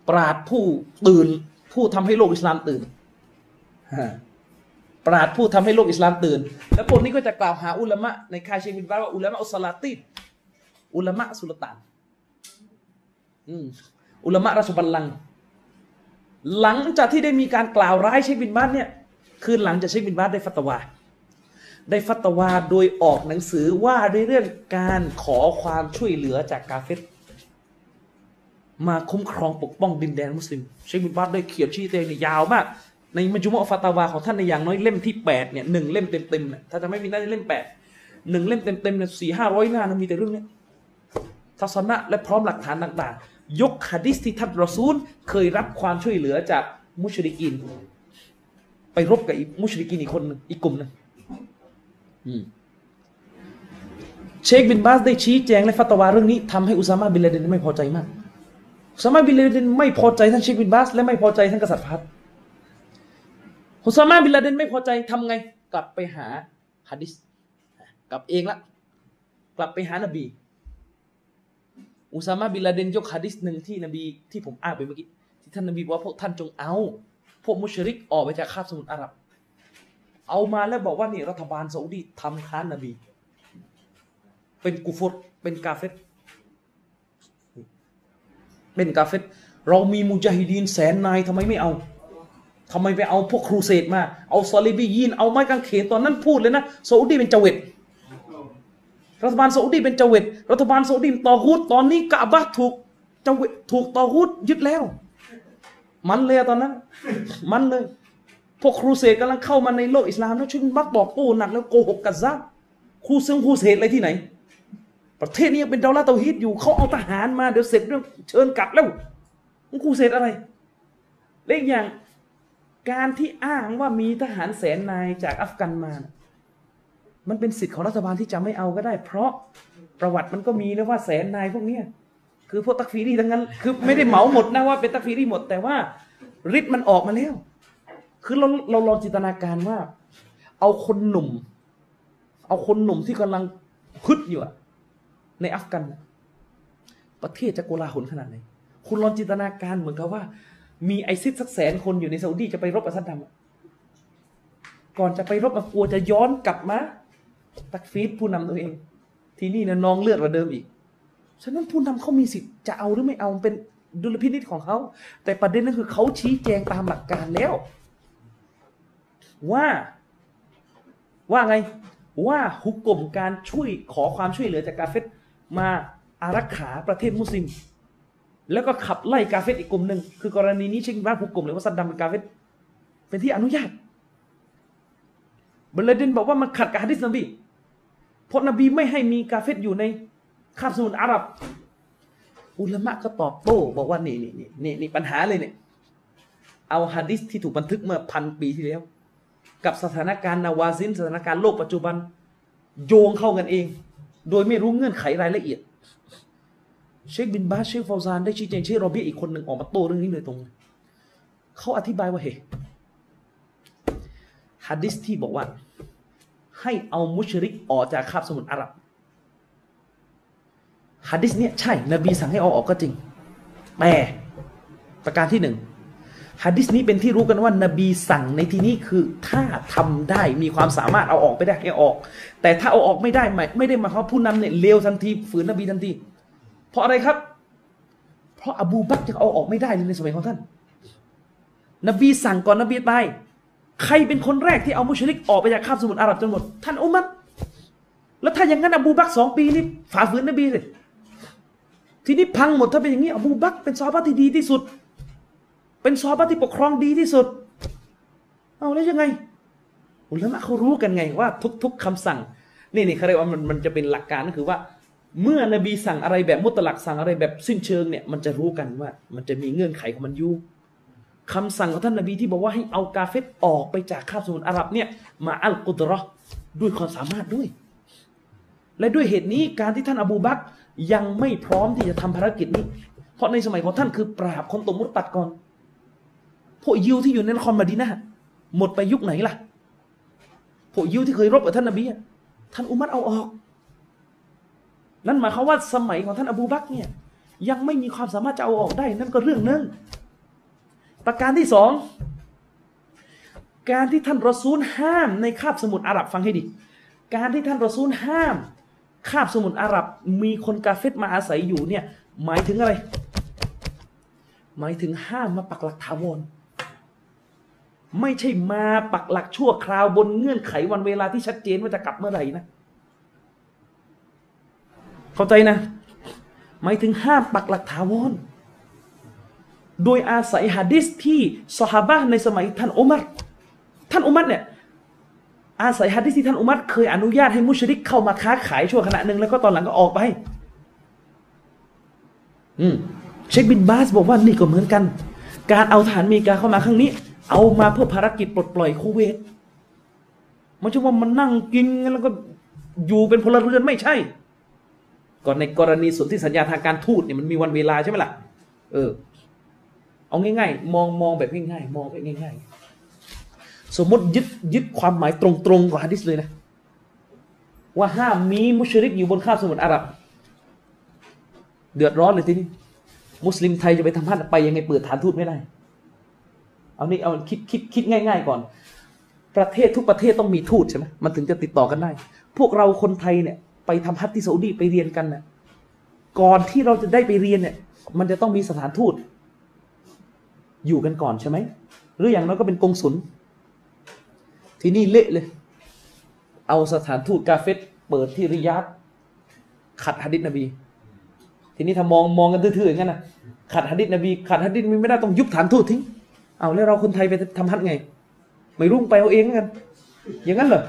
ปราดผู้ตื่น ผู้ทำให้โลกอิสลามตื่นฮะปราดผู้ทำให้โลกอิสลามตื่น แล้วพวกนี้ก็จะกล่าวหาอุลามะในคาเชมินบาว่าอุลามะอุสลาตินอุลามะสุลต่านอืมอุลามะราชบัลลังก์หลังจากที่ได้มีการกล่าวร้ายเชคบินบาสเนี่ย คือหลังจากเชคบินบาสได้ฟัตวา ได้ฟัตวาโดยออกหนังสือว่าด้วยเรื่องการขอความช่วยเหลือจากกาเฟรมาคุ้มครองปกป้องดินแดนมุสลิมเชคบินบาสได้เขียนชี้แจงเนี่ยยาวมาก ในمجموع ฟัตวาของท่านในอย่างน้อยเล่มที่แปดเนี่ยหนึ่งเล่มเต็มๆเนี่ยถ้าจำไม่ผิดน่าจะเล่มแปดหนึ่งเล่มเต็มๆเนี่ยสี่ห้าร้อยหน้านะมีแต่เรื่องเนี้ยทัศนะและพร้อมหลักฐานต่างๆ ยกฮะดิษที่ท่านรอซูล เคยรับความช่วยเหลือจากมุชริกิน ไปรบกับมุชริกินอีกคนหนึ่งอีกกลุ่มหนึ่ง เชคบินบาสได้ชี้แจงและฟัตวาเรื่องนี้ทำให้อุซามาบินลาเดนไม่พอใจมากอุซามาบินลาเดนไม่พอใจท่านเชคบินบาสและไม่พอใจท่านกษัตริย์ฟาฮัดอุซามาบินลาเดนไม่พอใจทำไง กลับไปหาฮะดิษกลับเองละ กลับไปหานบี อุซามาบินลาเดนยกฮะดิษหนึ่งที่นบีที่ผมอ่านไปเมื่อกี้ที่ท่านนบีบอกว่าพวกท่านจงเอา พวกมุชริกออกไปจากคาบสมุทรอาหรับ เอามาแล้วบอกว่านี่รัฐบาลซาอุดีทำค้านนบี เป็นกุฟรเป็นกาเฟตเป็นกาเฟตเรามีมุจาฮิดีนแสนนายทำไมไม่เอาทำไมไปเอาพวกครูเสดมา เอาซอลิบียีน เอาไม้กางเขนตอนนั้นพูดเลยนะซาอุดีเป็นเจวิตรัฐบาลซาอุดีเป็นเจวิตรัฐบาลซาอุดีเป็นตอฮุดตอนนี้กะบะถูกเจวิตถูกตอฮุดยึดแล้ว มันเลยตอนนั้น มันเลย พวกครูเสดกำลังเข้ามาในโลกอิสลามแล้วช่วยมักบอกโอ้หนักแล้วโกหกกัซซับครูซึ่งครูเสดอะไรที่ไหน ประเทศนี้ยังเป็นดาวลาเตาฮีดอยู่เขาเอาทหารมาเดี๋ยวเสร็จเรื่องเชิญกลับแล้วครูเสดอะไรเล็กอย่างการที่อ้างว่ามีทหารแสนนายจากอัฟกันมา มันเป็นสิทธิ์ของรัฐบาลที่จะไม่เอาก็ได้ เพราะประวัติมันก็มีนะว่าแสนนายพวกเนี้ยคือพวกตักฟีรีทั้งนั้น คือไม่ได้เหมาหมดนะว่าเป็นตักฟีรีหมด แต่ว่าฤทธิ์มันออกมาแล้ว คือเราเราลองจินตนาการว่า เอาคนหนุ่ม เอาคนหนุ่มที่กำลังพึดอยู่ในอัฟกัน ประเทศจะโกลาหลขนาดไหนคุณลองจินตนาการเหมือนกับว่า มีไอซิสสักแสนคนอยู่ในซาอุดีจะไปรบกับซัดดัมก่อนจะไปรบกับกลัวจะย้อนกลับมาตักฟีดผู้นำตัวเอง ที่นี่นะนองเลือดกว่าเดิมอีก ฉะนั้นผู้นำเขามีสิทธิ์จะเอาหรือไม่เอาเป็นดุลพินิจของเขา แต่ประเด็นนั้นคือเขาชี้แจงตามหลักการแล้ว ว่า ว่าไง ว่าฮุกกลมการช่วยขอความช่วยเหลือจากกาเฟตมาอารักขาประเทศมุสลิม แล้วก็ขับไล่กาเฟตอีกกลุ่มหนึ่งคือกรณีนี้เช่นว่าฮุกกลมหรือว่าซัดดัมเป็นกาเฟตเป็นที่อนุญาตบัลเดนบอกว่ามันขัดกับฮะดิษนบีเพราะนบีไม่ให้มีกาเฟตอยู่ในคาบสมุทรอาหรับ อุลามะก็ตอบโต้บอกว่านี่นี่นี่นี่นี่ปัญหาเลยเนี่ยเอาฮะดิษที่ถูกบันทึกเมื่อพันปีที่แล้ว กับสถานการณ์นาวาซินสถานการณ์โลกปัจจุบัน โยงเข้ากันเอง โดยไม่รู้เงื่อนไขรายละเอียด เชคบินบาสเชคฟาวซานได้ชี้แจงเชคโรเบียอีกคนหนึ่งออกมาโต้เรื่องนี้เลยตรงเขาอธิบายว่าเฮ้ฮะดิษที่บอกว่า ให้เอามุชริกออกจากคาบสมุทรอาหรับฮะดิษเนี่ยใช่ นบีสั่งให้เอาออกก็จริงแต่ประการที่หนึ่ง ฮะดิษนี้เป็นที่รู้กันว่านบีสั่งในที่นี้คือถ้าทำได้มีความสามารถเอาออกไปได้ให้ออก แต่ถ้าเอาออกไม่ได้ไม่ไม่ได้มายความว่าผู้นำเนี่ยเลวทันทีฝืนนบีทันที เพราะอะไรครับ เพราะอบูบักจะเอาออกไม่ได้เลยในสมัยของท่าน นบีสั่งก่อนนบีตายใครเป็นคนแรกที่เอามุชริกออกไปจากคาบสมุทรอาหรับจนหมด ท่านอุมัรแล้วถ้าอย่างนั้นอบูบักสองปีนี่ฝ่าฝืนนบีสิทีนี้พังหมดถ้าเป็นอย่างนี้อบูบักเป็นซอฮาบะที่ดีที่สุด เป็นซอฮาบะที่ปกครองดีที่สุด เอาแล้วยังไง อุลามะเขารู้กันไงว่า ทุก ๆคำสั่ง นี่นี่เขาเรียกว่ามันมันจะเป็นหลักการก็คือว่า เมื่อนบีสั่งอะไรแบบมุตลักสั่งอะไรแบบสิ้นเชิงเนี่ยมันจะรู้กันว่า มันจะมีเงื่อนไขของมันอยู่คำสั่งของท่านนบีที่บอกว่าให้เอากาเฟตออกไปจากคาบสมุทรอาหรับเนี่ย มาอัลกุตรอด้วยความสามารถด้วย และด้วยเหตุนี้การที่ท่านอบูบักยังไม่พร้อมที่จะทำภารกิจนี้ เพราะในสมัยของท่านคือปราบคนตกมุตตัดก่อน พวกยิวที่อยู่ในนครมาดีนะหมดไปยุคไหนล่ะ พวกยิวที่เคยรบกับท่านนบีท่านอุมัรเอาออก นั่นหมายความว่าสมัยของท่านอบูบักเนี่ย ยังไม่มีความสามารถจะเอาออกได้ นั่นก็เรื่องหนึ่งประการที่สองการที่ท่านรอซูลห้ามในคาบสมุทรอาหรับฟังให้ดี การที่ท่านรอซูลห้ามคาบสมุทรอาหรับ มีคนกาเฟตมาอาศัยอยู่เนี่ยหมายถึงอะไร หมายถึงห้ามมาปักหลักถาวร ไม่ใช่มาปักหลักชั่วคราวบนเงื่อนไขวันเวลาที่ชัดเจนว่าจะกลับเมื่อไหร่นะ เข้าใจนะ หมายถึงห้ามปักหลักถาวร โดยอาศัยหะดิษที่สหาบะในสมัยท่านอุมัรท่านอุมัรเนี่ยอาศัยหะดิษที่ท่านอุมัรเคยอนุญาตให้มุชริกเข้ามาค้าขายชั่วขณะหนึ่งแล้วก็ตอนหลังก็ออกไป อืมเชคบินบาสบอกว่านี่ก็เหมือนกัน การเอาทหารอเมริกาเข้ามาครั้งนี้ เอามาเพื่อภารกิจปลดปล่อยคูเวตไม่ใช่ว่ามันนั่งกินกันแล้วก็อยู่เป็นพลเรือนไม่ใช่ ก่อนในกรณีส่วนธิสัญญาทางการทูตเนี่ยมันมีวันเวลาใช่ไหมล่ะ เออ เอาง่ายๆ มองมองแบบง่ายๆ มองแบบง่าย ๆ สมมติยึดยึดความหมายตรงๆของฮะดิษเลยนะ ว่าห้ามมีมุชริกอยู่บนคาบสมุทรอาหรับ เดือดร้อนเลยทีนี้ มุสลิมไทยจะไปทำพันไปยังไงเปิดฐานทูตไม่ได้ เอานี่เอาคิดคิดคิดง่าย ๆ ก่อน ประเทศทุกประเทศต้องมีทูตใช่ไหมมันถึงจะติดต่อกันได้ พวกเราคนไทยเนี่ย ไปทำฮัทที่ซาอุดีไปเรียนกันน่ะก่อนที่เราจะได้ไปเรียนเนี่ย มันจะต้องมีสถานทูต อยู่กันก่อนใช่ไหมหรืออย่างน้อยก็เป็นกงสุลที่นี่เละเลย เอาสถานทูตกาเฟตเปิดที่ริยาดขัดฮะดิษนบี ทีนี้ถ้ามองมองกันทื่อๆอย่างนั้นนะขัดฮะดิษนบี ขัดฮะดิษมีไม่ได้ต้องยุบฐานทูตทิ้ง เอาแล้วเราคนไทยไปทำฮัทไง ไม่รุ่งไปเอาเองกัน อย่างนั้นเหรอ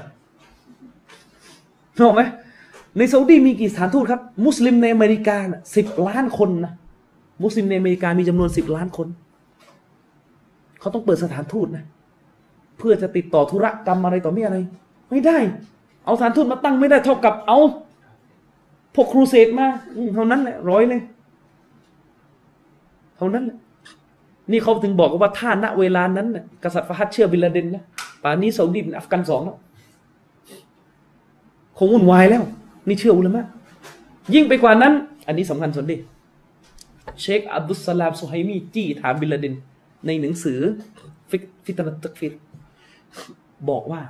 ถูกไหมในซาอุดีมีกี่สถานทูตครับ มุสลิมในอเมริกาสิบล้านคนนะมุสลิมในอเมริกามีจำนวนสิบล้านคน เขาต้องเปิดสถานทูตนะ เพื่อจะติดต่อธุรกรรมอะไรต่อไม่อะไร ไม่ได้ เอาสถานทูตมาตั้งไม่ได้เท่ากับเอาพวกครูเสกมาเท่านั้นแหละร้อยเลยเท่านั้นแหละ นี่เขาถึงบอกว่าถ้าณเวลานั้นนะกษัตริย์ฟาฮัดเชื่อบิลาเดนนะป่านนี้ซาอุดีเป็นอัฟกันสองแล้วคงวุ่นวายแล้ว นี่เชื่ออุลามะยิ่งไปกว่านั้น อันนี้สำคัญสุดดิเชคอับดุสสลามสุไฮมีจี้ถามบิลาเดน ในหนังสือفتنة التكفير บอกว่า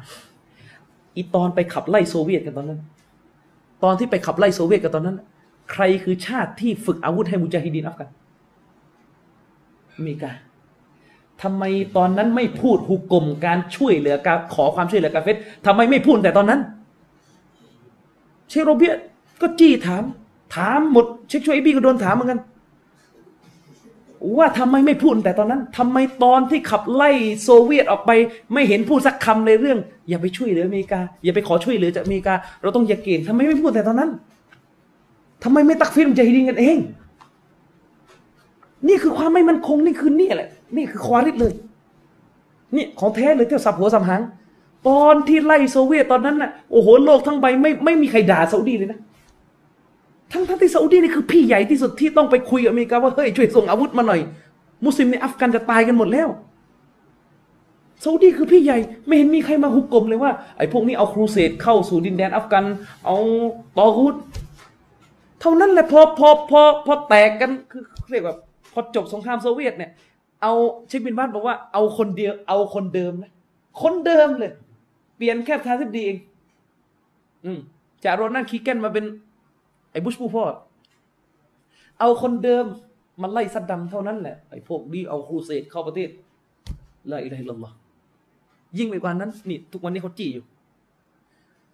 อีตอนไปขับไล่โซเวียตกันตอนนั้น ตอนที่ไปขับไล่โซเวียตกันตอนนั้น ใครคือชาติที่ฝึกอาวุธให้มุจาฮิดีนอัฟกัน อเมริกาทำไมตอนนั้นไม่พูดฮุกกลมการช่วยเหลือการขอความช่วยเหลือกาเฟตทำไมไม่พูดแต่ตอนนั้น เชคโรเบียก็จี้ถาม ถามหมดเชคช่วยบีก็โดนถามเหมือนกัน ว่าทำไมไม่พูดแต่ตอนนั้นทำไมตอนที่ขับไล่โซเวียตออกไป ไม่เห็นพูดสักคำเลยเรื่อง อย่าไปช่วยเหลืออเมริกา อย่าไปขอช่วยเหลือจากอเมริกา เราต้องอย่าเกณฑ์ทำไมไม่พูดแต่ตอนนั้นทำไมไม่ตักฟิรมใจดินกันเอง นี่คือความไม่มั่นคงนี่คือนี่แหละ นี่คือควาริดเลยนี่ของแท้เลยเที่ยวสับหัวสับหางตอนที่ไล่โซเวียตตอนนั้นน่ะโอ้โหโลกทั้งใบไม่ไม่มีใครด่าซาอุดีเลยนะทั้งทั้งที่ซาอุดีนี่คือพี่ใหญ่ที่สุดที่ต้องไปคุยกับอเมริกาว่าเฮ้ยช่วยส่งอาวุธมาหน่อย มุสลิมในอัฟกันจะตายกันหมดแล้วซาอุดีคือพี่ใหญ่ไม่เห็นมีใครมาหุกกลมเลยว่าไอ้พวกนี้เอาครูเสดเข้าสู่ดินแดนอัฟกัน เอาตอรุดเท่านั้นแหละพอพอพอพอแตกกันคือเรียกว่า พอจบสงครามโซเวียตเนี่ย เอาเชคบินบ้านบอกว่าเอาคนเดียวเอาคนเดิมนะคนเดิมเลย เปลี่ยนแค่ทาสิบดีเอง อืมจากโรนัลด์คีแกนมาเป็น ไอ้บุชผู้พ่อเอาคนเดิมมาไล่ซัดดัมเท่านั้นแหละไอ้พวกนี้เอาครูเสดเข้าประเทศلا إله إلا اللهยิ่งไปกว่านั้นนี่ทุกวันนี้เขาจี้อยู่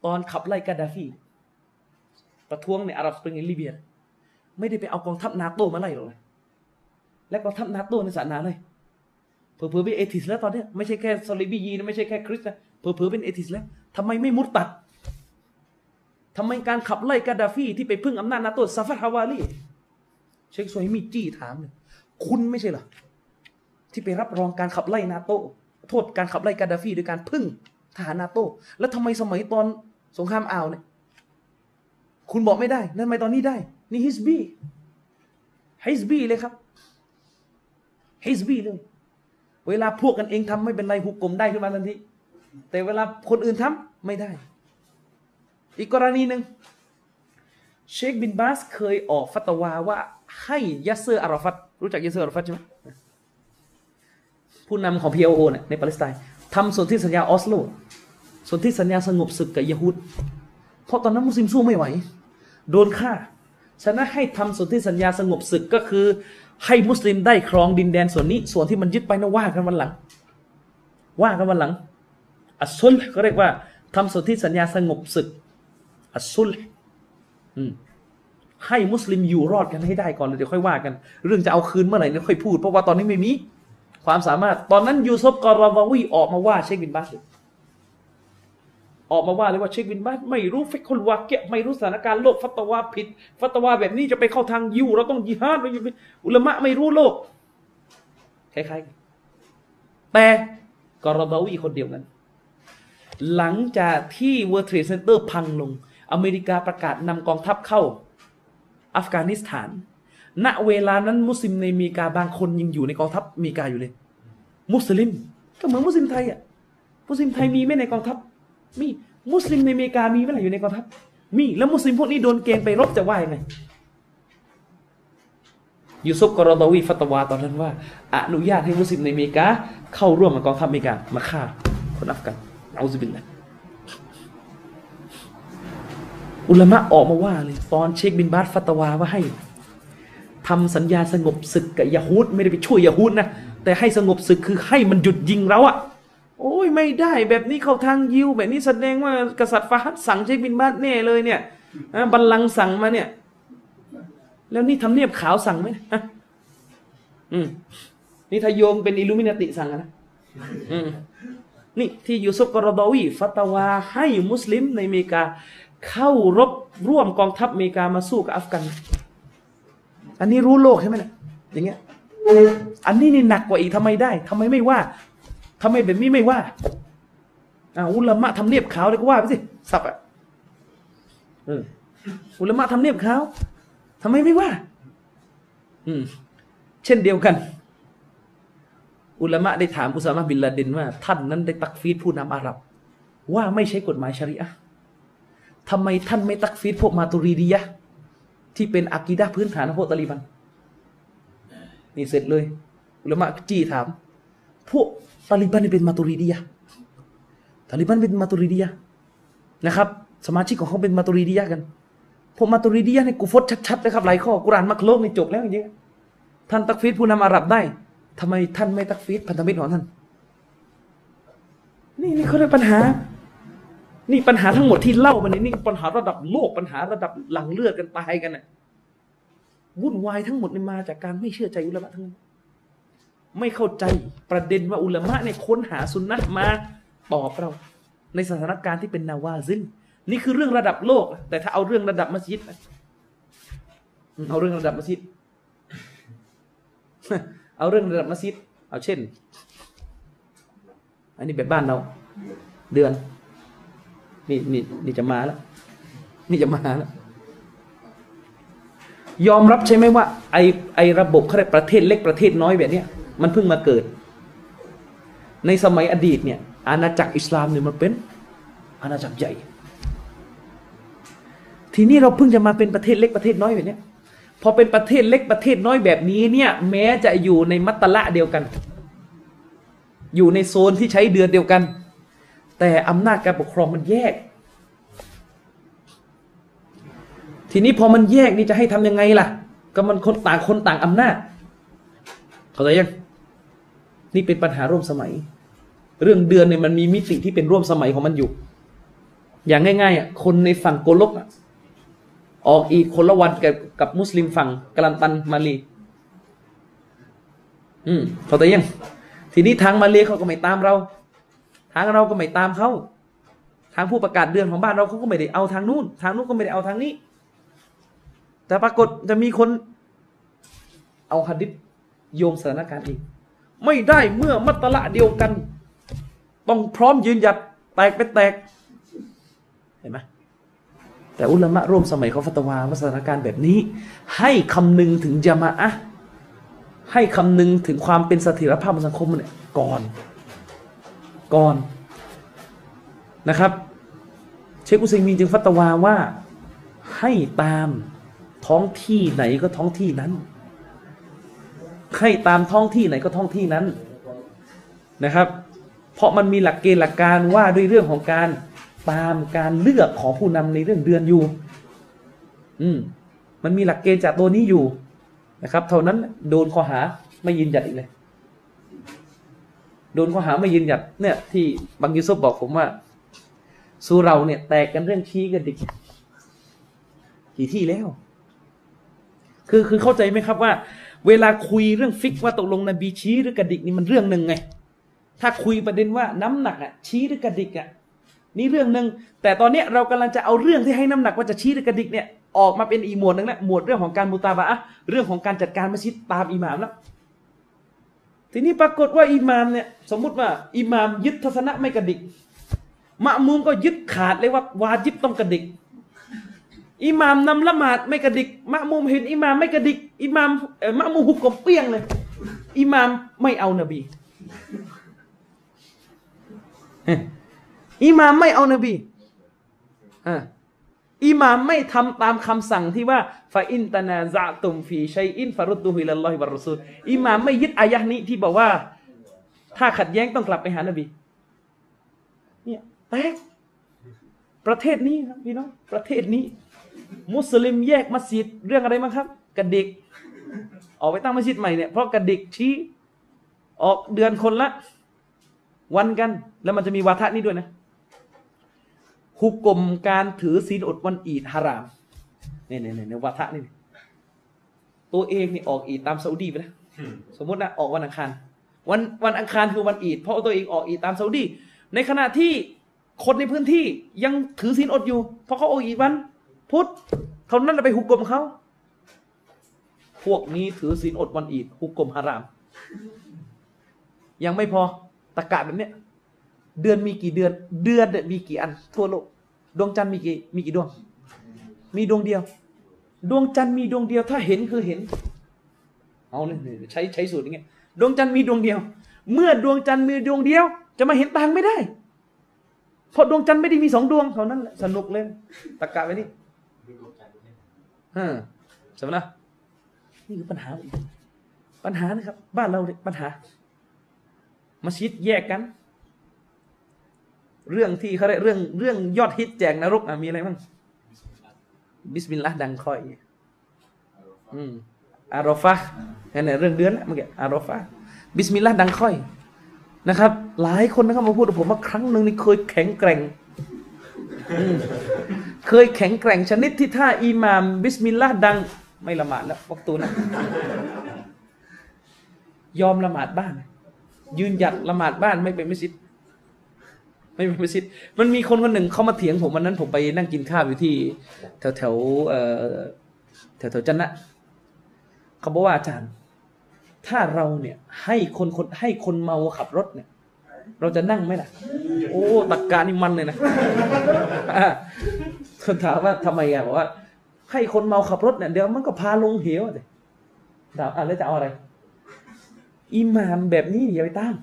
ตอนขับไล่กาดาฟีประท้วงในอาหรับสปริงในลิเบีย ไม่ได้ไปเอากองทัพนาโตมาไล่หรอกเลย และกองทัพนาโตในศาสนาเลยเผลอๆเป็น atheist แล้วตอนนี้ไม่ใช่แค่صليبي นะไม่ใช่แค่คริสต์นะเผลอๆเป็น atheist แล้วทำไมไม่มุรตัดทำไมการขับไล่กาดาฟีที่ไปพึ่งอำนาจนาโตซาฟัรฮาวาลีเชคโซฮิมีจี้ถามเลยคุณไม่ใช่เหรอที่ไปรับรองการขับไล่นาโตโทษการขับไล่กาดาฟีโดยการพึ่งทหารนาโตแล้วทำไมสมัยตอนสงครามอ่าวเนี่ยคุณบอกไม่ได้นั่นทำไมตอนนี้ได้ นี่ฮิสบีฮิสบีเลยครับ ฮิสบีเลยเวลาพวกกันเองทำไม่เป็นไรหุกกลมได้ขึ้นมาทันทีแต่เวลาคนอื่นทำไม่ได้ อีกกรณีหนึ่งเชคบินบาสเคยออกฟัตวาว่าให้ยัสเซอร์อาราฟัตรู้จักยัสเซอร์อาราฟัตใช่ไหมผู้นำของ PLO เนี่ยในปาเลสไตน์ทำสนธิสัญญาออสโลสนธิสัญญาสงบศึกกับยะฮูดเพราะตอนนั้นมุสลิมสู้ไม่ไหว โดนฆ่าฉะนั้นให้ทำสนธิสัญญาสงบศึกก็คือ ให้มุสลิมได้ครองดินแดนส่วนนี้ ส่วนที่มันยึดไปนะว่ากันวันหลัง ว่ากันวันหลัง อัสซุลก็เรียกว่าทำสนธิสัญญาสงบศึก อัสซุลให้มุสลิมอยู่รอดกันให้ได้ก่อนเดี๋ยวค่อยว่ากัน เรื่องจะเอาคืนเมื่อไหร่เนี่ยค่อยพูดเพราะว่าตอนนี้ไม่มี ความสามารถตอนนั้นยูซุฟกอราวาวีออกมาว่าเชคบินบาสเลย ออกมาว่าเลยว่าเชคบินบาสไม่รู้فقه الواقعไม่รู้สถานการณ์โลกฟัตวาผิด ฟัตวาแบบนี้จะไปเข้าทางยิวเราต้องยิฮาดไปอุลามะไม่รู้โลกคล้ายๆแต่กอราวาวีคนเดียวกัน หลังจากที่ World Trade Center พังลง อเมริกาประกาศนำกองทัพเข้า อัฟกานิสถาน ณเวลานั้นมุสลิมในอเมริกาบางคนยังอยู่ในกองทัพอเมริกาอยู่เลย มุสลิม ก็เหมือนมุสลิมไทยอะ มุสลิมไทยมีไหมในกองทัพ มีมุสลิมในอเมริกามีไหมล่ะอยู่ในกองทัพมีแล้วมุสลิมพวกนี้โดนเกณฑ์ไปรบจะว่ายังไงยูซุฟกอรอดาวีฟัตวาตอนนั้นว่า อนุญาตให้มุสลิมในอเมริกา เข้าร่วมกับกองทัพอเมริกามาฆ่าคนอัฟกันเอาซิบินละอุลามะออกมาว่าเลยตอนเชคบินบาสฟัตวาว่าให้ทำสัญญาสงบศึกกับยะฮูดไม่ได้ไปช่วยยะฮูดนะแต่ให้สงบศึกคือให้มันหยุดยิงเราอะ โอ้ยไม่ได้แบบนี้เข้าทางยิว แบบนี้แสดงว่ากษัตริย์ฟาฮัดสั่งเชคบินบาสแน่เลยเนี่ยบัลลังก์สั่งมาเนี่ย แล้วนี่ทำเนียบขาวสั่งไหมฮะอืมนี่ถ้าโยมเป็นอิลูมินาติสั่งนะอืมนี่ที่ยูซุฟกอรดอวีฟัตวาให้มุสลิมในอเมริกา เข้ารบร่วมกองทัพอเมริกามาสู้กับอัฟกัน อันนี้รู้โลกใช่ไหมเนี่ยอย่างเงี้ยอันนี้นี่หนักกว่าอีกทำไมได้ทำไมไม่ว่า ทำไมแบบนี้ไม่ว่าอ่าอุลามะทำเนียบขาวเลยก็ว่าไปสิสับอะเอออุลามะทำเนียบขาวทำไมไม่ว่า อืม เช่นเดียวกัน อุลามะได้ถามอุซามะบินลาเดนว่า ท่านนั้นได้ตักฟีดผู้นำอาหรับ ว่าไม่ใช้กฎหมายชริอะทำไมท่านไม่ตักฟีดพวกมาตุรีดียะที่เป็นอากีดะพื้นฐานของพวกตาลีบันนี่เสร็จเลย อุลามะจี้ถาม พวก ตาลีบันนี่เป็นมาตุรีดียะตาลีบันเป็นมาตุรีดียะนะครับ สมาชิกของเขาเป็นมาตุรีดียะกันพวกมาตุรีดียะในกูฟตชัดๆนะครับหลายข้อกุรานมักโลกในจบแล้วจริงๆท่านตักฟีดผู้นำอาหรับได้ทำไมท่านไม่ตักฟีดพันธมิตรของท่าน นี่นี่เขาเรียกปัญหา นี่ปัญหาทั้งหมดที่เล่ามาเนี่ยนี่ปัญหาระดับโลกปัญหาระดับหลังเลือดกันตายกันน่ะวุ่นวายทั้งหมดนี่มาจากการไม่เชื่อใจอุลามะทั้งนั้น ไม่เข้าใจประเด็นว่าอุลามะเนี่ยค้นหาสุนนะมาตอบเรา ในสถานการณ์ที่เป็นนาวาซินนี่คือเรื่องระดับโลก แต่ถ้าเอาเรื่องระดับมัสยิดเอาเรื่องระดับมัสยิด เอาเรื่องระดับมัสยิด เอาเช่น อันนี้แบบบ้านเรา เดือน นี่นี่นี่จะมาแล้ว นี่จะมาแล้วยอมรับใช่ไหมว่าไอไอระบบเขาเรียกประเทศเล็กประเทศน้อยแบบเนี้ย มันเพิ่งมาเกิด ในสมัยอดีตเนี่ยอาณาจักรอิสลามเนี่ยมันเป็นอาณาจักรใหญ่ ทีนี้เราเพิ่งจะมาเป็นประเทศเล็กประเทศน้อยแบบนี้พอเป็นประเทศเล็กประเทศน้อยแบบนี้เนี่ยแม้จะอยู่ในมัตตละเดียวกัน อยู่ในโซนที่ใช้เดือนเดียวกัน แต่อำนาจการปกครองมันแยก ทีนี้พอมันแยกนี่จะให้ทำยังไงล่ะ ก็มันคนต่างคนต่างอำนาจ เข้าใจยัง นี่เป็นปัญหาร่วมสมัย เรื่องเดือนเนี่ยมันมีมิติที่เป็นร่วมสมัยของมันอยู่ อย่างง่ายๆอะคนในฝั่งโกลกอะออกอีกคนละวันกับกับมุสลิมฝั่งกลันตันมาลีอืมเข้าใจยัง ทีนี้ทางมาเลเขาก็ไม่ตามเรา ทางเราก็ไม่ตามเขาทางผู้ประกาศเดือนของบ้านเราเขาก็ไม่ได้เอาทางนู้น ทางนู้นก็ไม่ได้เอาทางนี้ แต่ปรากฏจะมีคนเอาหัดดิษโยงสถานการณ์อีก ไม่ได้เมื่อมัตตละเดียวกัน ต้องพร้อมยืนหยัดแตกเป็นแตก เห็นไหมแต่อุลามะร่วมสมัยเขาฟัตวาว่าสถานการณ์แบบนี้ ให้คำนึงถึงจามะอะให้คำนึงถึงความเป็นเสถียรภาพของสังคมเนี่ยก่อน ก่อนนะครับ เชคอุซัยมีนจึงฟัตวาว่าให้ตามท้องที่ไหนก็ท้องที่นั้น ให้ตามท้องที่ไหนก็ท้องที่นั้นนะครับ เพราะมันมีหลักเกณฑ์หลักการว่าด้วยเรื่องของการตามการเลือกของผู้นำในเรื่องเดือนอยู่ อืม มันมีหลักเกณฑ์จากตัวนี้อยู่นะครับ เท่านั้นโดนข้อหาไม่ยืนหยัดอีกเลย โดนข้อหาไม่ยืนหยัดเนี่ย ที่บางยูซุปบอกผมว่าสู้เราเนี่ยแตกกันเรื่องชี้กันดิกี่ที่แล้ว คือคือเข้าใจไหมครับว่า เวลาคุยเรื่องฟิกว่าตกลงนบีชี้หรือกระดิกนี่มันเรื่องหนึ่งไง ถ้าคุยประเด็นว่าน้ำหนักอะชี้หรือกระดิกอะนี่เรื่องหนึ่งแต่ตอนนี้เรากำลังจะเอาเรื่องที่ให้น้ำหนักว่าจะชี้หรือกระดิกเนี่ยออกมาเป็นอีหมวดหนึ่งแล้วหมวดเรื่องของการมุตาบะอะเรื่องของการจัดการมัสยิดตามอิหมามแล้วทีนี้ปรากฏว่าอิหมามเนี่ยสมมุติว่าอิหมามยึดทัศนะไม่กระดิกมะมุมก็ยึดขาดเลยว่าวาจิบต้องกระดิก อิหมามนำละหมาดไม่กระดิกมะมุมเห็นอิหมามไม่กระดิกอิหมามเอ่อมะมุมหุกกลมเปี้ยงเลยอิหมามไม่เอานบีอิหมามไม่เอานบีอ่าอิหมามไม่ทำตามคำสั่งที่ว่าفإن تنازعتم في شيء فردوه إلى الله والرسولอิหมามไม่ยึดอายะนี้ที่บอกว่า ถ้าขัดแย้งต้องกลับไปหานบีเนี่ยแตกประเทศนี้ครับพี่น้องประเทศนี้ มุสลิมแยกมัสยิดเรื่องอะไรบ้างครับ กระดิก ออกไปตั้งมัสยิดใหม่เนี่ยเพราะกระดิกชี้ออกเดือนคนละ วันกัน แล้วมันจะมีวาทะนี้ด้วยนะฮุกกลมการถือศีลอดวันอีดฮารามเนี่ยเนี่ยเนี่ยวาทะนี่ตัวเองนี่ออกอีดตามซาอุดีไปแล้วสมมตินะออกวันอังคารวันวันอังคารคือวันอีดเพราะตัวเองออกอีดตามซาอุดีในขณะที่คนในพื้นที่ยังถือศีลอดอยู่ เพราะเขาออกอีดวัน พุทธเขานั่นไปฮุกกลมเขา พวกนี้ถือศีลอดวันอีดฮุกกลมฮาราม ยังไม่พอตะกะแบบเนี้ย เดือนมีกี่เดือน เดือนเนี่ยมีกี่อัน ทั่วโลก ดวงจันทร์มีกี่มีกี่ดวง มีดวงเดียว ดวงจันทร์มีดวงเดียว ถ้าเห็นคือเห็น เอาเลยใช้ใช้สูตรอย่างเงี้ย ดวงจันทร์มีดวงเดียว เมื่อดวงจันทร์มีดวงเดียว จะมาเห็นต่างไม่ได้เพราะดวงจันทร์ไม่ได้มีสองดวงเท่านั้นแหละสนุกเลยตะกะไว้นี่ ฮะใช่ไหมล่ะนี่คือปัญหาอีกปัญหานะครับ บ้านเราเนี่ยปัญหามัสยิดแยกกัน เรื่องที่เขาเรียกเรื่องเรื่องยอดฮิตแจกนรกอะมีอะไรบ้างบิสมิลลาห์ดังค่อย อืมอารอฟะนั่นแหละเรื่องเดือนเมื่อกี้อารอฟะบิสมิลลาห์ดังค่อยนะครับ หลายคนนะครับมาพูดกับผมว่าครั้งหนึ่งนี่เคยแข็งแกร่ง เคยแข็งแกร่งชนิดที่ถ้าอิหมามบิสมิลลาห์ดังไม่ละหมาดแล้ววักตูนะยอมละหมาดบ้าน ยืนหยัดละหมาดบ้านไม่เป็นมัสยิดไม่เป็นมัสยิดมันมีคนคนหนึ่งเขามาเถียงผมวันนั้นผมไปนั่งกินข้าวอยู่ที่ แถวแถวแถวแถวจันนะเขาบอกว่าอาจารย์ ถ้าเราเนี่ย ให้คนคนให้คนเมาขับรถเนี่ย เราจะนั่งไหมล่ะ โอ้ตักการนี่มันเลยนะ คนถามว่าทำไมอะบอกว่าให้คนเมาขับรถเนี่ยเดี๋ยวมันก็พาลงเหวเลยถามอะแล้วจะเอาอะไรอิหมามแบบนี้อย่าไปตาม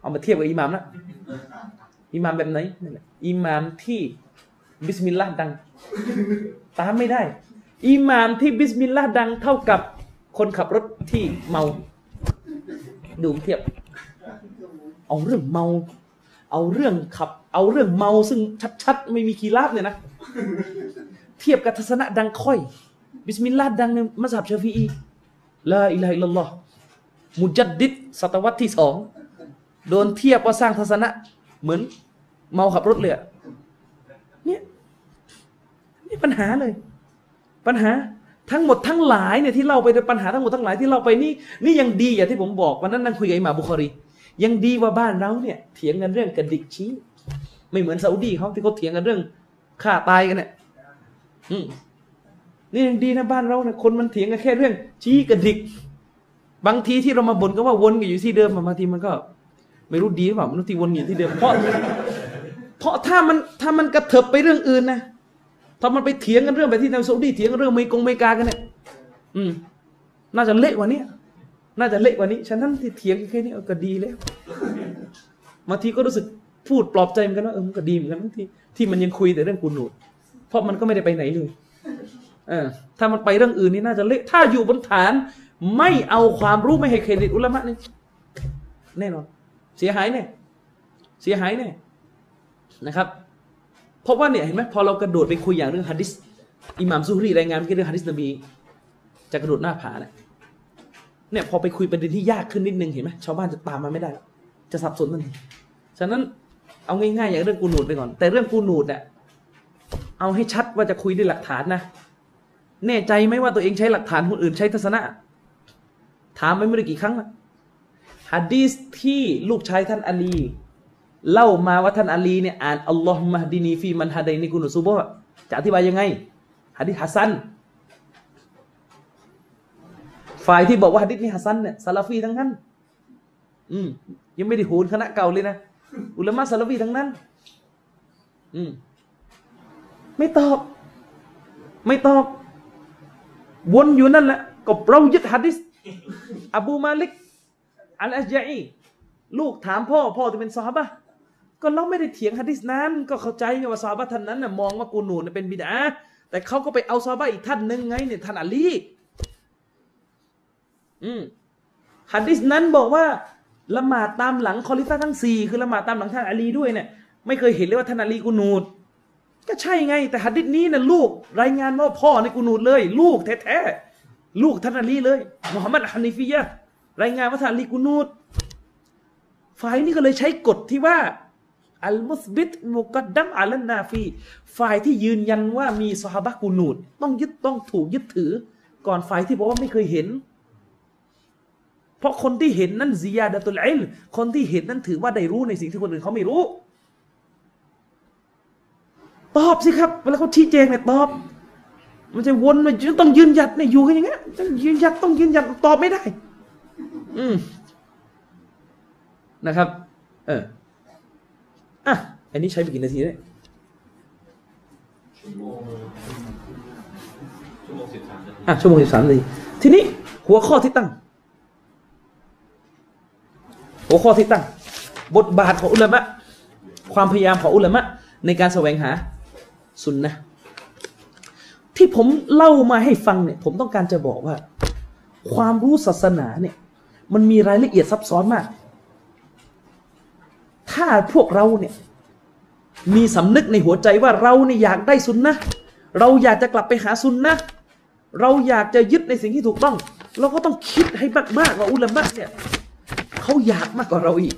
เอามาเทียบกับอิหมามนะอิหมามแบบไหนนั่นแหละอิหมามที่บิสมิลลาห์ดัง ตามไม่ได้อิหมามที่บิสมิลลาห์ดังเท่ากับคนขับรถที่เมา ดูเทียบ เอาเรื่องเมา เอาเรื่องขับ เอาเรื่องเมาซึ่งชัดๆ ไม่มีคิลาฟเนี่ยนะ เทียบกับทัศนะดังค่อย บิสมิลลาห์ดังในมัสยิดชาฟีอีلا إله إلا اللهมุจัดดิดศตวรรษที่สองโดนเทียบว่าสร้างทัศนะ เหมือนเมาขับรถเลยอเนี่ยนี่ปัญหาเลย ปัญหาทั้งหมดทั้งหลายเนี่ยที่เล่าไปปัญหาทั้งหมดทั้งหลายที่เล่าไปนี่นี่ยังดีอย่างที่ผมบอกวันนั้นนั่งคุยกับอิหม่าบุคอรี ยังดีว่าบ้านเราเนี่ยเถียงกันเรื่องกระดิกชี้ ไม่เหมือนซาอุดีเขาที่เขาเถียงกันเรื่อง ฆ่าตายกันเนี่ยอืมนี่ยังดีนะบ้านเราเนี่ยคนมันเถียงกันแค่เรื่อง ชี้กระดิก บางทีที่เรามาบ่นก็ว่าวนกันอยู่ที่เดิมบางทีมันก็ ไม่รู้ดีหรือเปล่าบางทีวนอยู่ที่เดิมเพราะเพราะถ้ามันถ้ามันกระเถิบไปเรื่องอื่นนะถ้ามันไปเถียงกันเรื่องแบบที่ในซาอุดีเถียงกันเรื่องเมกงเมกากันเนี่ยอืม น่าจะเละกว่านี้น่าจะเละกว่านี้ฉะนั้นที่เถียงแค่นี้ก็ดีแล้วบางทีก็รู้สึกพูดปลอบใจเหมือนกันว่าเออมันก็ดีเหมือนกันบางที ที่มันยังคุยแต่เรื่องกูนูดเพราะมันก็ไม่ได้ไปไหนเลยเออถ้ามันไปเรื่องอื่นนี่น่าจะเละถ้าอยู่บนฐานไม่เอาความรู้ไม่ให้เครดิตอุลามะนี่แน่นอน เสียหายแน่เสียหายแน่นะครับ เพราะว่าเนี่ยเห็นไหมพอเรากระโดดไปคุยอย่างเรื่องฮะดิษอิหม่ามซุฮรีรายงานเกี่ยวกับเรื่องฮะดิษนบี จะกระโดดหน้าผาเนี่ยเนี่ยพอไปคุยประเด็นที่ยากขึ้นนิดนึงเห็นไหมชาวบ้านจะตามมาไม่ได้ จะสับสนทันทีฉะนั้น เอาง่ายๆอย่างเรื่องกูนูดไปก่อน แต่เรื่องกูนูดเนี่ยเอาให้ชัดว่าจะคุยด้วยหลักฐานนะ แน่ใจไหมว่าตัวเองใช้หลักฐานคนอื่นใช้ทัศนะ ถามไม่รู้กี่ครั้งละฮะดิษที่ลูกชายท่านอาลี เล่ามาว่าท่านอาลีเนี่ยอ่านอัลลอฮ์มะดินีฟีมันฮะไดนีกุนุซูบะจะอธิบายยังไงฮะดิษฮัสซันฝ่ายที่บอกว่าฮะดิษนี้ฮัสซันเนี่ยซาลาฟีทั้งนั้น อืม ยังไม่ได้โหนคณะเก่าเลยนะ อุลามะซาลาฟีทั้งนั้น อืมไม่ตอบ ไม่ตอบ วนอยู่นั่นแหละก็เรายึดฮะดิษอบูมาลิก อัลอัจญอีลูกถามพ่อ พ่อจะเป็นซอฮาบะก็เราไม่ได้เถียงฮะดิษนั้น ก็เข้าใจว่าซอฮาบะท่านนั้นน่ะมองว่ากูนูนเป็นบิดาแต่เขาก็ไปเอาซอฮาบะอีกท่านหนึ่งไงเนี่ยท่านอาลีอืมฮะดิษนั้นบอกว่า ละหมาดตามหลังคอลิฟะห์ทั้งสี่คือละหมาดตามหลังท่านอาลีด้วยเนี่ยไม่เคยเห็นเลยว่าท่านอาลีกูนูดก็ใช่ไง แต่หัดดิษนี้นะลูกรายงานว่าพ่อในกูนูดเลย ลูกแท้ๆลูกท่านอาลีเลยมุฮัมมัดฮานิฟียะรายงานว่าท่านอาลีกูนูดฝ่ายนี้ก็เลยใช้กฎที่ว่าอัลมุสบิตมุกัดดัมอัลนาฟีฝ่ายที่ยืนยันว่ามีซอฮาบะกูนูดต้องยึดต้องถูกยึดถือ ก่อนฝ่ายที่บอกว่าไม่เคยเห็น เพราะคนที่เห็นนั้นซิยาดะตุลอิลม์คนที่เห็นนั้นถือว่าได้รู้ในสิ่งที่คนอื่นเขาไม่รู้ ตอบสิครับเวลาเขาชี้แจงเนี่ยตอบ มันจะวนมันต้องยืนหยัดเนี่ยอยู่กันอย่างเงี้ยต้องยืนหยัดต้องยืนหยัดตอบไม่ได้ อืมนะครับ เอออะอันนี้ใช้ไปกี่นาทีเนี่ยชั่วโมงชั่วโมงสิบสามนาทีอะชั่วโมงสิบสามนาทีทีนี้หัวข้อที่ตั้ง หัวข้อที่ตั้ง บทบาทของอุลามะความพยายามของอุลามะในการแสวงหาสุนนะที่ผมเล่ามาให้ฟังเนี่ย ผมต้องการจะบอกว่า ความรู้ศาสนาเนี่ย มันมีรายละเอียดซับซ้อนมาก ถ้าพวกเราเนี่ย มีสำนึกในหัวใจว่าเราเนี่ยอยากได้สุนนะเราอยากจะกลับไปหาสุนนะเราอยากจะยึดในสิ่งที่ถูกต้อง เราก็ต้องคิดให้มากๆว่าอุลามะเนี่ย เขาอยากมากกว่าเราอีก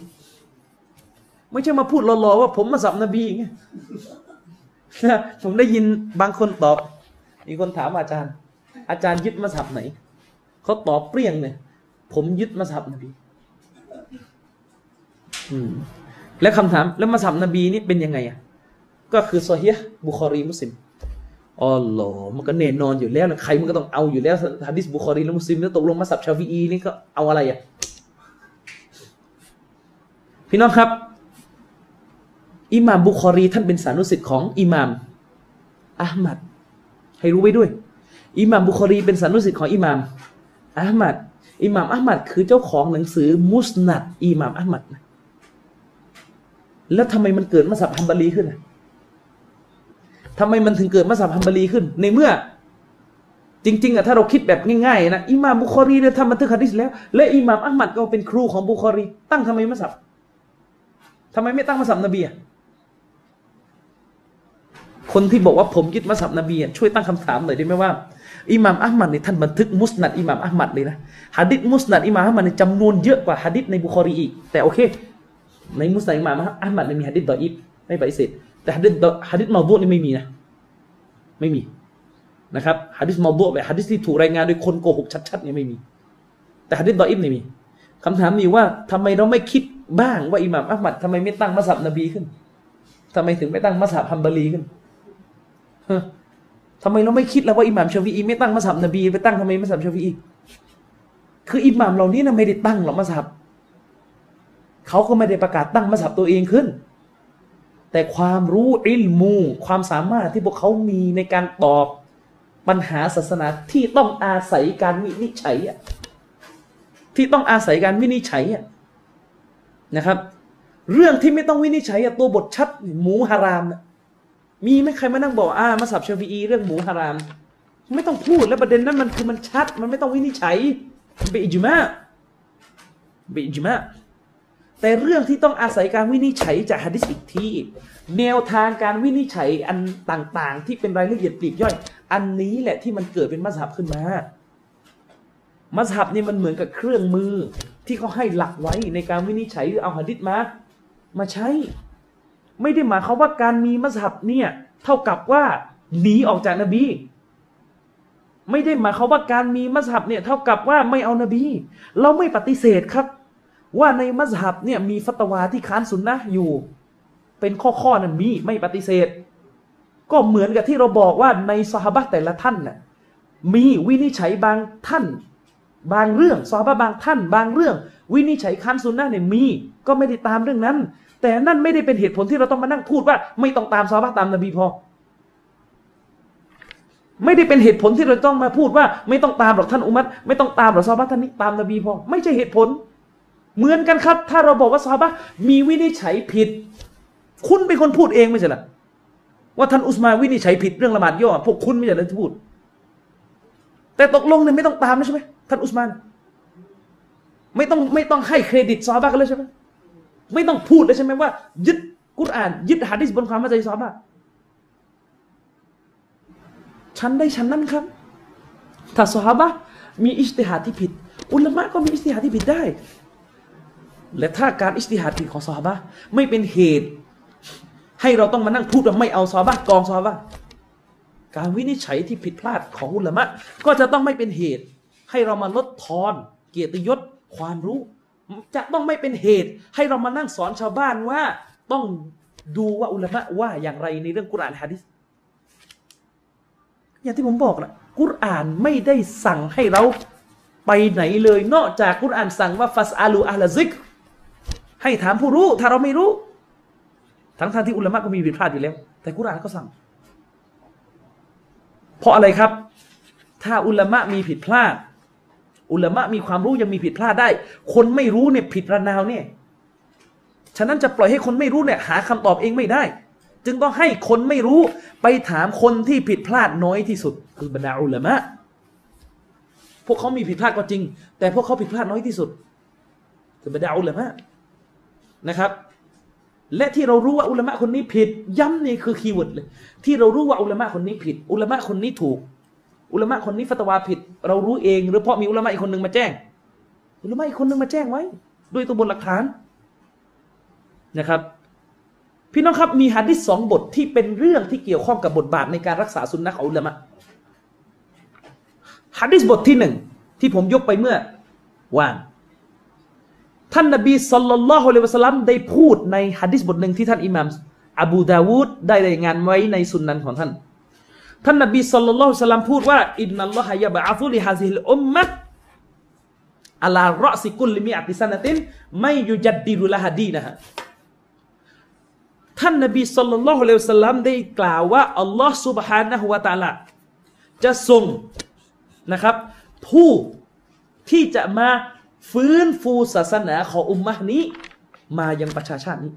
ไม่ใช่มาพูดลอๆว่าผมมาสับนบีอย่างผมได้ยินบางคนตอบ มีคนถามอาจารย์ อาจารย์ยึดมาสับไหน เขาตอบเปรี้ยงเลยผมยึดมาสับนบี อืม แล้วคำถาม แล้วมาสับนบีนี่เป็นยังไงอะ ก็คือซอเฮียะฮ์บุคอรีมุสลิมอ๋อหรอมันก็แน่นอนอยู่แล้วนะใครมันก็ต้องเอาอยู่แล้วฮะดิษบุคอรีและมุสลิมแล้วตกลงมัซฮับชาฟีอีนี่ก็เอาอะไรอะ พี่น้องครับ อิหม่ามบุคอรีท่านเป็นสานุศิษย์ของอิหม่ามอะห์หมัดให้รู้ไว้ด้วย อิหม่ามบุคอรีเป็นสานุศิษย์ของอิหม่ามอะห์หมัดอิหม่ามอะห์หมัดคือเจ้าของหนังสือมุสนัดอิหม่ามอะห์หมัดนะแล้วทำไมมันเกิดมัซฮับฮัมบาลีขึ้นทำไมมันถึงเกิดมัซฮับฮัมบาลีขึ้น ในเมื่อ จริง ๆอะถ้าเราคิดแบบง่ายๆนะอิหม่ามบุคอรีเนี่ยทำบันทึกฮะดิษแล้ว และอิหม่ามอะห์หมัดก็เป็นครูของบุคอรี ตั้งทำไมมัซฮับ ทำไมไม่ตั้งมัซฮับนบีอะคนที่บอกว่าผมยึดมัซฮับนบีช่วยตั้งคำถามหน่อยได้ไหมว่าอิหม่ามอะห์หมัดเนี่ยท่านบันทึกมุสนัดอิหม่ามอะห์หมัดเลยนะฮะดิษมุสนัดอิหม่ามอะห์หมัดเนี่ยจำนวนเยอะกว่าฮะดิษในบุคอรีอีก แต่โอเค ในมุสนัดอิหม่ามอะห์หมัดเนี่ยมีฮะดิษดออิฟไม่ปฏิเสธแต่ฮะดิษฮะดิษเมาดูอ์นี่ไม่มีนะไม่มีนะครับฮะดิษเมาดูอ์แบบฮะดิษที่ถูกรายงานโดยคนโกหกชัดๆเนี่ยไม่มี แต่ฮะดิษดออิฟเนี่ยมีคำถามมีว่าทำไมเราไม่คิด บ้างว่าอิหม่ามอะห์หมัดทำไมไม่ตั้งมัซฮับนบีขึ้นทำไมถึงไม่ตั้งมัซฮับฮัมบาลีขึ้นทำไมเราไม่คิดแล้วว่าอิหม่ามชาฟีอีไม่ตั้งมัซฮับนบีไปตั้งทำไมมัซฮับชาฟีอีคืออิหม่ามเหล่านี้นะไม่ได้ตั้งหรอกมัสยิดเขาก็ไม่ได้ประกาศตั้งมัสยิดตัวเองขึ้น แต่ความรู้อิลมูความสามารถที่พวกเขามีในการตอบปัญหาศาสนาที่ต้องอาศัยการวินิจฉัยอะที่ต้องอาศัยการวินิจฉัยอะ นะครับ เรื่องที่ไม่ต้องวินิจฉัยตัวบทชัดหมูฮารามนะมีไหมใครมานั่งบอกอ่ามาสับเชฟีอีเรื่องหมูฮาราม ไม่ต้องพูดแล้วประเด็นนั้นมันคือมันชัด มันไม่ต้องวินิจฉัยเป็นอิจมาเป็นอิจมาแต่เรื่องที่ต้องอาศัยการวินิจฉัยจากฮะดิษอีกทีแนวทางการวินิจฉัยอันต่างๆ ที่เป็นรายละเอียดปลีกย่อย อันนี้แหละที่มันเกิดเป็นมัสฮับขึ้นมา มัสฮับนี่มันเหมือนกับเครื่องมือ ที่เขาให้หลักไว้ในการวินิจฉัยหรือเอาหะดิษมา มาใช้ ไม่ได้หมายความว่าการมีมัสฮับเนี่ยเท่ากับว่าหนีออกจากนบี ไม่ได้หมายความว่าการมีมัสฮับเนี่ยเท่ากับว่าไม่เอานบี เราไม่ปฏิเสธครับ ว่าในมัสฮับเนี่ยมีฟัตวาที่ค้านสุนนะอยู่ เป็นข้อข้อนั้นมีไม่ปฏิเสธ ก็เหมือนกับที่เราบอกว่าในสหบะแต่ละท่านน่ะมีวินิจฉัยบางท่าน บางเรื่องสหบะบางท่าน บางเรื่อง วินิจฉัยค้านสุนนะเนี่ยมีก็ไม่ได้ตามเรื่องนั้น แต่นั่นไม่ได้เป็นเหตุผลที่เราต้องมานั่งพูดว่า ไม่ต้องตามสหบะตามนบีพอ ไม่ได้เป็นเหตุผลที่เราต้องมาพูดว่า ไม่ต้องตามหรอกท่านอุมัตไม่ต้องตามหรอกซอฮาบะท่านนี้ตามนบีพอ ไม่ใช่เหตุผล เหมือนกันครับ ถ้าเราบอกว่าซอฮาบะมีวินิจฉัยผิด คุณเป็นคนพูดเองไม่ใช่หรอว่าท่านอุสมาวินิจฉัยผิดเรื่องละหมาดย่อพวกคุณไม่ใช่เลยที่พูด แต่ตกลงเนี่ยไม่ต้องตามใช่ไหม ท่านอุสมาน ไม่ต้องไม่ต้องให้เครดิตซอฮาบะกันเลยใช่ไหมไม่ต้องพูดเลยใช่ไหมว่า ยึดกุรอาน ยึดฮะดิษบนความเข้าใจซอฮาบะฉันได้ฉันนั้นครับ ถ้าซอฮาบะมีอิสติฮาดที่ผิด อุลามะก็มีอิสติฮาดที่ผิดได้ และถ้าการอิสติฮาดผิดของซอฮาบะไม่เป็นเหตุ ให้เราต้องมานั่งพูดว่าไม่เอาซอฮาบะกองซอฮาบะการวินิจฉัยที่ผิดพลาดของอุลามะก็จะต้องไม่เป็นเหตุ ให้เรามาลดทอน เกียรติยศความรู้ จะต้องไม่เป็นเหตุ ให้เรามานั่งสอนชาวบ้านว่า ต้องดูว่าอุลามะว่าอย่างไรในเรื่องกุรอานฮะดิษอย่างที่ผมบอกนะกุรอานไม่ได้สั่งให้เราไปไหนเลย นอกจากกุรอานสั่งว่าฟัสอาลูอาลาซิก ให้ถามผู้รู้ ถ้าเราไม่รู้ ทั้งทางที่อุลามะก็มีผิดพลาดอยู่แล้ว แต่กุรอานก็สั่ง เพราะอะไรครับ ถ้าอุลามะมีผิดพลาด อุลามะมีความรู้ยังมีผิดพลาดได้ คนไม่รู้เนี่ยผิดระนาวเนี่ย ฉะนั้นจะปล่อยให้คนไม่รู้เนี่ยหาคำตอบเองไม่ได้ จึงต้องให้คนไม่รู้ไปถามคนที่ผิดพลาดน้อยที่สุด คือบรรดาอุลามะ พวกเขามีผิดพลาดก็จริง แต่พวกเขาผิดพลาดน้อยที่สุด คือบรรดาอุลามะนะครับ และที่เรารู้ว่าอุลามะคนนี้ผิด ย้ำนี่คือ keyword เลย ที่เรารู้ว่าอุลามะคนนี้ผิด อุลามะคนนี้ถูก อุลามะคนนี้ฟัตวาผิด เรารู้เอง หรือเพราะมีอุลามะอีกคนหนึ่งมาแจ้ง อุลามะอีกคนหนึ่งมาแจ้งไว้ ด้วยตัวบนหลักฐานนะครับ พี่น้องครับมีฮะดิษสองบทที่เป็นเรื่องที่เกี่ยวข้องกับบทบาทในการรักษาสุนนะของอุลามะฮะดิษบทที่หนึ่งที่ผมยกไปเมื่อวานท่านนบีصلى الله عليه وسلمได้พูดในฮะดิษบทหนึ่งที่ท่านอิหม่ามอบูดาวูดได้รายงานไว้ในสุนนันของท่าน ท่านนบีสัลลัลลอฮุอะลัยฮิวะสัลลัมพูดว่าอินนัลลอฮะยะบะอะซุลิฮาซิฮิลอุมมะอัลารอซิกุลลิมิอัติสนะตินไม่ยุจัดดิรุละฮดีนะฮะ ท่านนบีสุลต่านละฮ์เลวสลัมได้กล่าวว่าอัลลอฮ์ سبحانه และ تعالى จะส่งนะครับ ผู้ที่จะมาฟื้นฟูศาสนาของอุมมะนี้ มายังประชาชาตินี้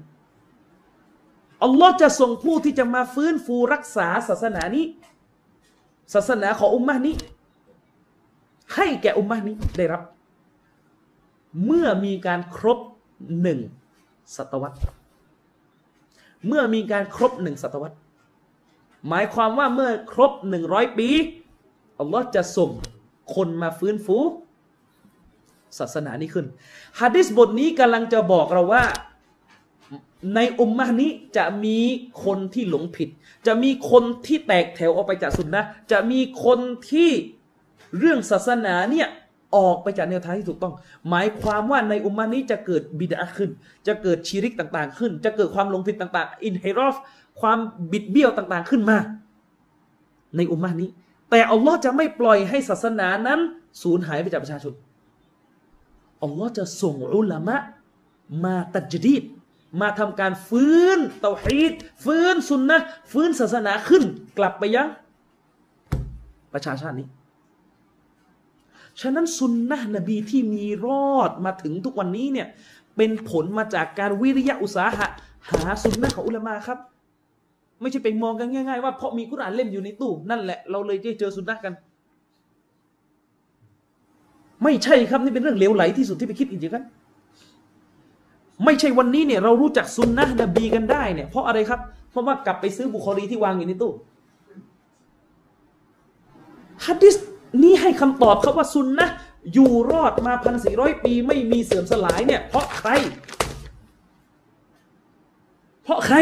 อัลลอฮ์จะส่งผู้ที่จะมาฟื้นฟูรักษาศาสนานี้ ศาสนาของอุมมะนี้ ให้แก่อุมมะนี้ได้รับ เมื่อมีการครบหนึ่งศตวรรษ เมื่อมีการครบหนึ่งศตวรรษ หมายความว่าเมื่อครบหนึ่งร้อยปีอัลลอฮ์จะส่งคนมาฟื้นฟูศาสนานี้ขึ้นฮะดิษบทนี้กำลังจะบอกเราว่า ในอุมมะนี้จะมีคนที่หลงผิด จะมีคนที่แตกแถวออกไปจากสุนนะจะมีคนที่เรื่องศาสนาเนี่ยออกไปจากแนวทางที่ถูกต้อง หมายความว่าในอุมมานี้จะเกิดบิดาขึ้น จะเกิดชีริกต่างๆ ขึ้น จะเกิดความหลงผิดต่างๆ อินเฮรอฟความบิดเบี้ยวต่างๆขึ้นมา ในอุมมานี้ แต่อัลลอฮ์จะไม่ปล่อยให้ศาสนานั้นสูญหายไปจากประชาชนอัลลอฮ์จะส่งอุลามะมาตัดจดีด มาทำการฟื้นเตาฮีดฟื้นสุนนะฟื้นศาสนาขึ้น กลับไปยัง ประชาชาตินี้ ฉะนั้นสุนนะนบีที่มีรอดมาถึงทุกวันนี้เนี่ย เป็นผลมาจากการวิริยะอุตสาหะ หาสุนนะของอุลามาครับ ไม่ใช่ไปมองกันง่ายๆว่าเพราะมีกุรอานเล่มอยู่ในตู้ นั่นแหละเราเลยได้เจอสุนนะกัน ไม่ใช่ครับนี่เป็นเรื่องเลวไหลที่สุดที่ไปคิดอีกอย่างนั้น ไม่ใช่วันนี้เนี่ยเรารู้จักซุนนะนบีกันได้เนี่ยเพราะอะไรครับ เพราะว่ากลับไปซื้อบุคอรีที่วางอยู่ในตู้ฮัดดิสนี้ให้คำตอบครับว่าซุนนะอยู่รอดมาพันสี่ร้อยปี ไม่มีเสื่อมสลายเนี่ย เพราะใคร เพราะใคร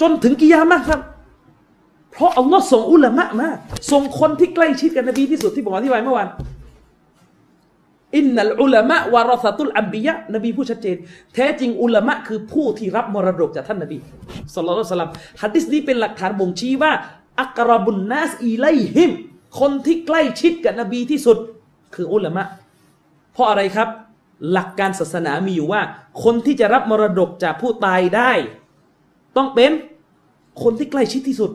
จนถึงกิยามะครับ เพราะอัลลอฮ์ส่งอุลามะมาส่งคนที่ใกล้ชิดกับนบีที่สุดที่ผมอธิบายเมื่อวาน อินนัลอุลามะวารสตุลอัมบียะนบีพูดชัดเจน แท้จริงอุลามะคือผู้ที่รับมรดกจากท่านนบีสุลต่านสลัมฮัดดิสนี้เป็นหลักฐานบ่งชี้ว่า อักรบุนนัสอีไลฮิม คนที่ใกล้ชิดกับนบีที่สุด คืออุลามะ เพราะอะไรครับ หลักการศาสนามีอยู่ว่า คนที่จะรับมรดกจากผู้ตายได้ ต้องเป็นคนที่ใกล้ชิดที่สุด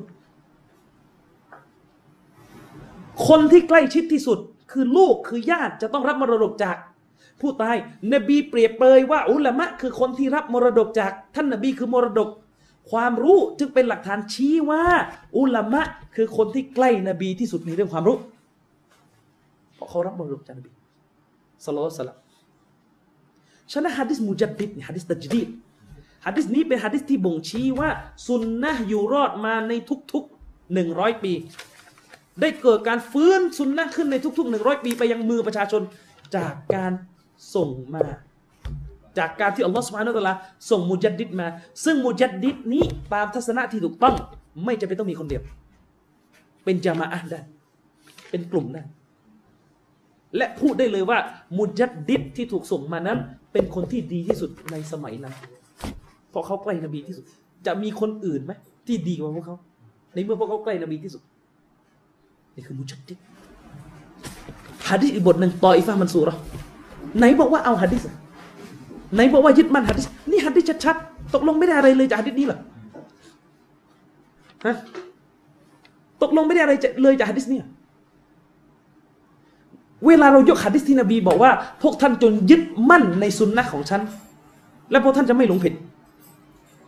คนที่ใกล้ชิดที่สุด คือลูกคือญาติจะต้องรับมรดกจาก ผู้ตาย นบีเปรียบเปรยว่าอุลามะคือคนที่รับมรดกจาก ท่านนบีคือมรดก ความรู้จึงเป็นหลักฐานชี้ว่า อุลามะคือคนที่ใกล้นบีที่สุดในเรื่องความรู้เพราะเขารับมรดกจากนบีสโลสลัมฉะนั้นฮะดิษมุจัดดิดฮะดิษตัจดีดฮะดิษนี้เป็นฮะดิษที่บ่งชี้ว่า สุนนะอยู่รอดมาในทุกๆหนึ่งร้อยปี ได้เกิดการฟื้นสุนนะขึ้นในทุกๆหนึ่งร้อยปีไปยังมือประชาชนจากการส่งมา จากการที่อัลลอฮฺสุบฮานาอัลลอฮฺส่งมุจัดดิดมา ซึ่งมุจัดดิดนี้ตามทัศนะที่ถูกต้อง ไม่จำเป็นต้องมีคนเดียว เป็นจามาอะห์ได้ เป็นกลุ่มได้ และพูดได้เลยว่า มุจัดดิดที่ถูกส่งมานั้น เป็นคนที่ดีที่สุดในสมัยนั้น เพราะเขาใกล้นบีที่สุด จะมีคนอื่นไหมที่ดีกว่าพวกเขา ในเมื่อพวกเขาใกล้นบีที่สุด นี่คือมุจัดดิดฮะดิษอีกบทหนึ่งต่ออิฟามันซูเราไหนบอกว่าเอาฮะดิษไหนบอกว่ายึดมั่นฮะดิษนี่ฮะดิษชัดๆตกลงไม่ได้อะไรเลยจากฮะดิษนี้หรอฮะตกลงไม่ได้อะไรเลยจากฮะดิษนี้เวลาเรายกฮะดิษที่นบีบอกว่า พวกท่านจนยึดมั่นในสุนนะของฉัน และพวกท่านจะไม่หลงผิด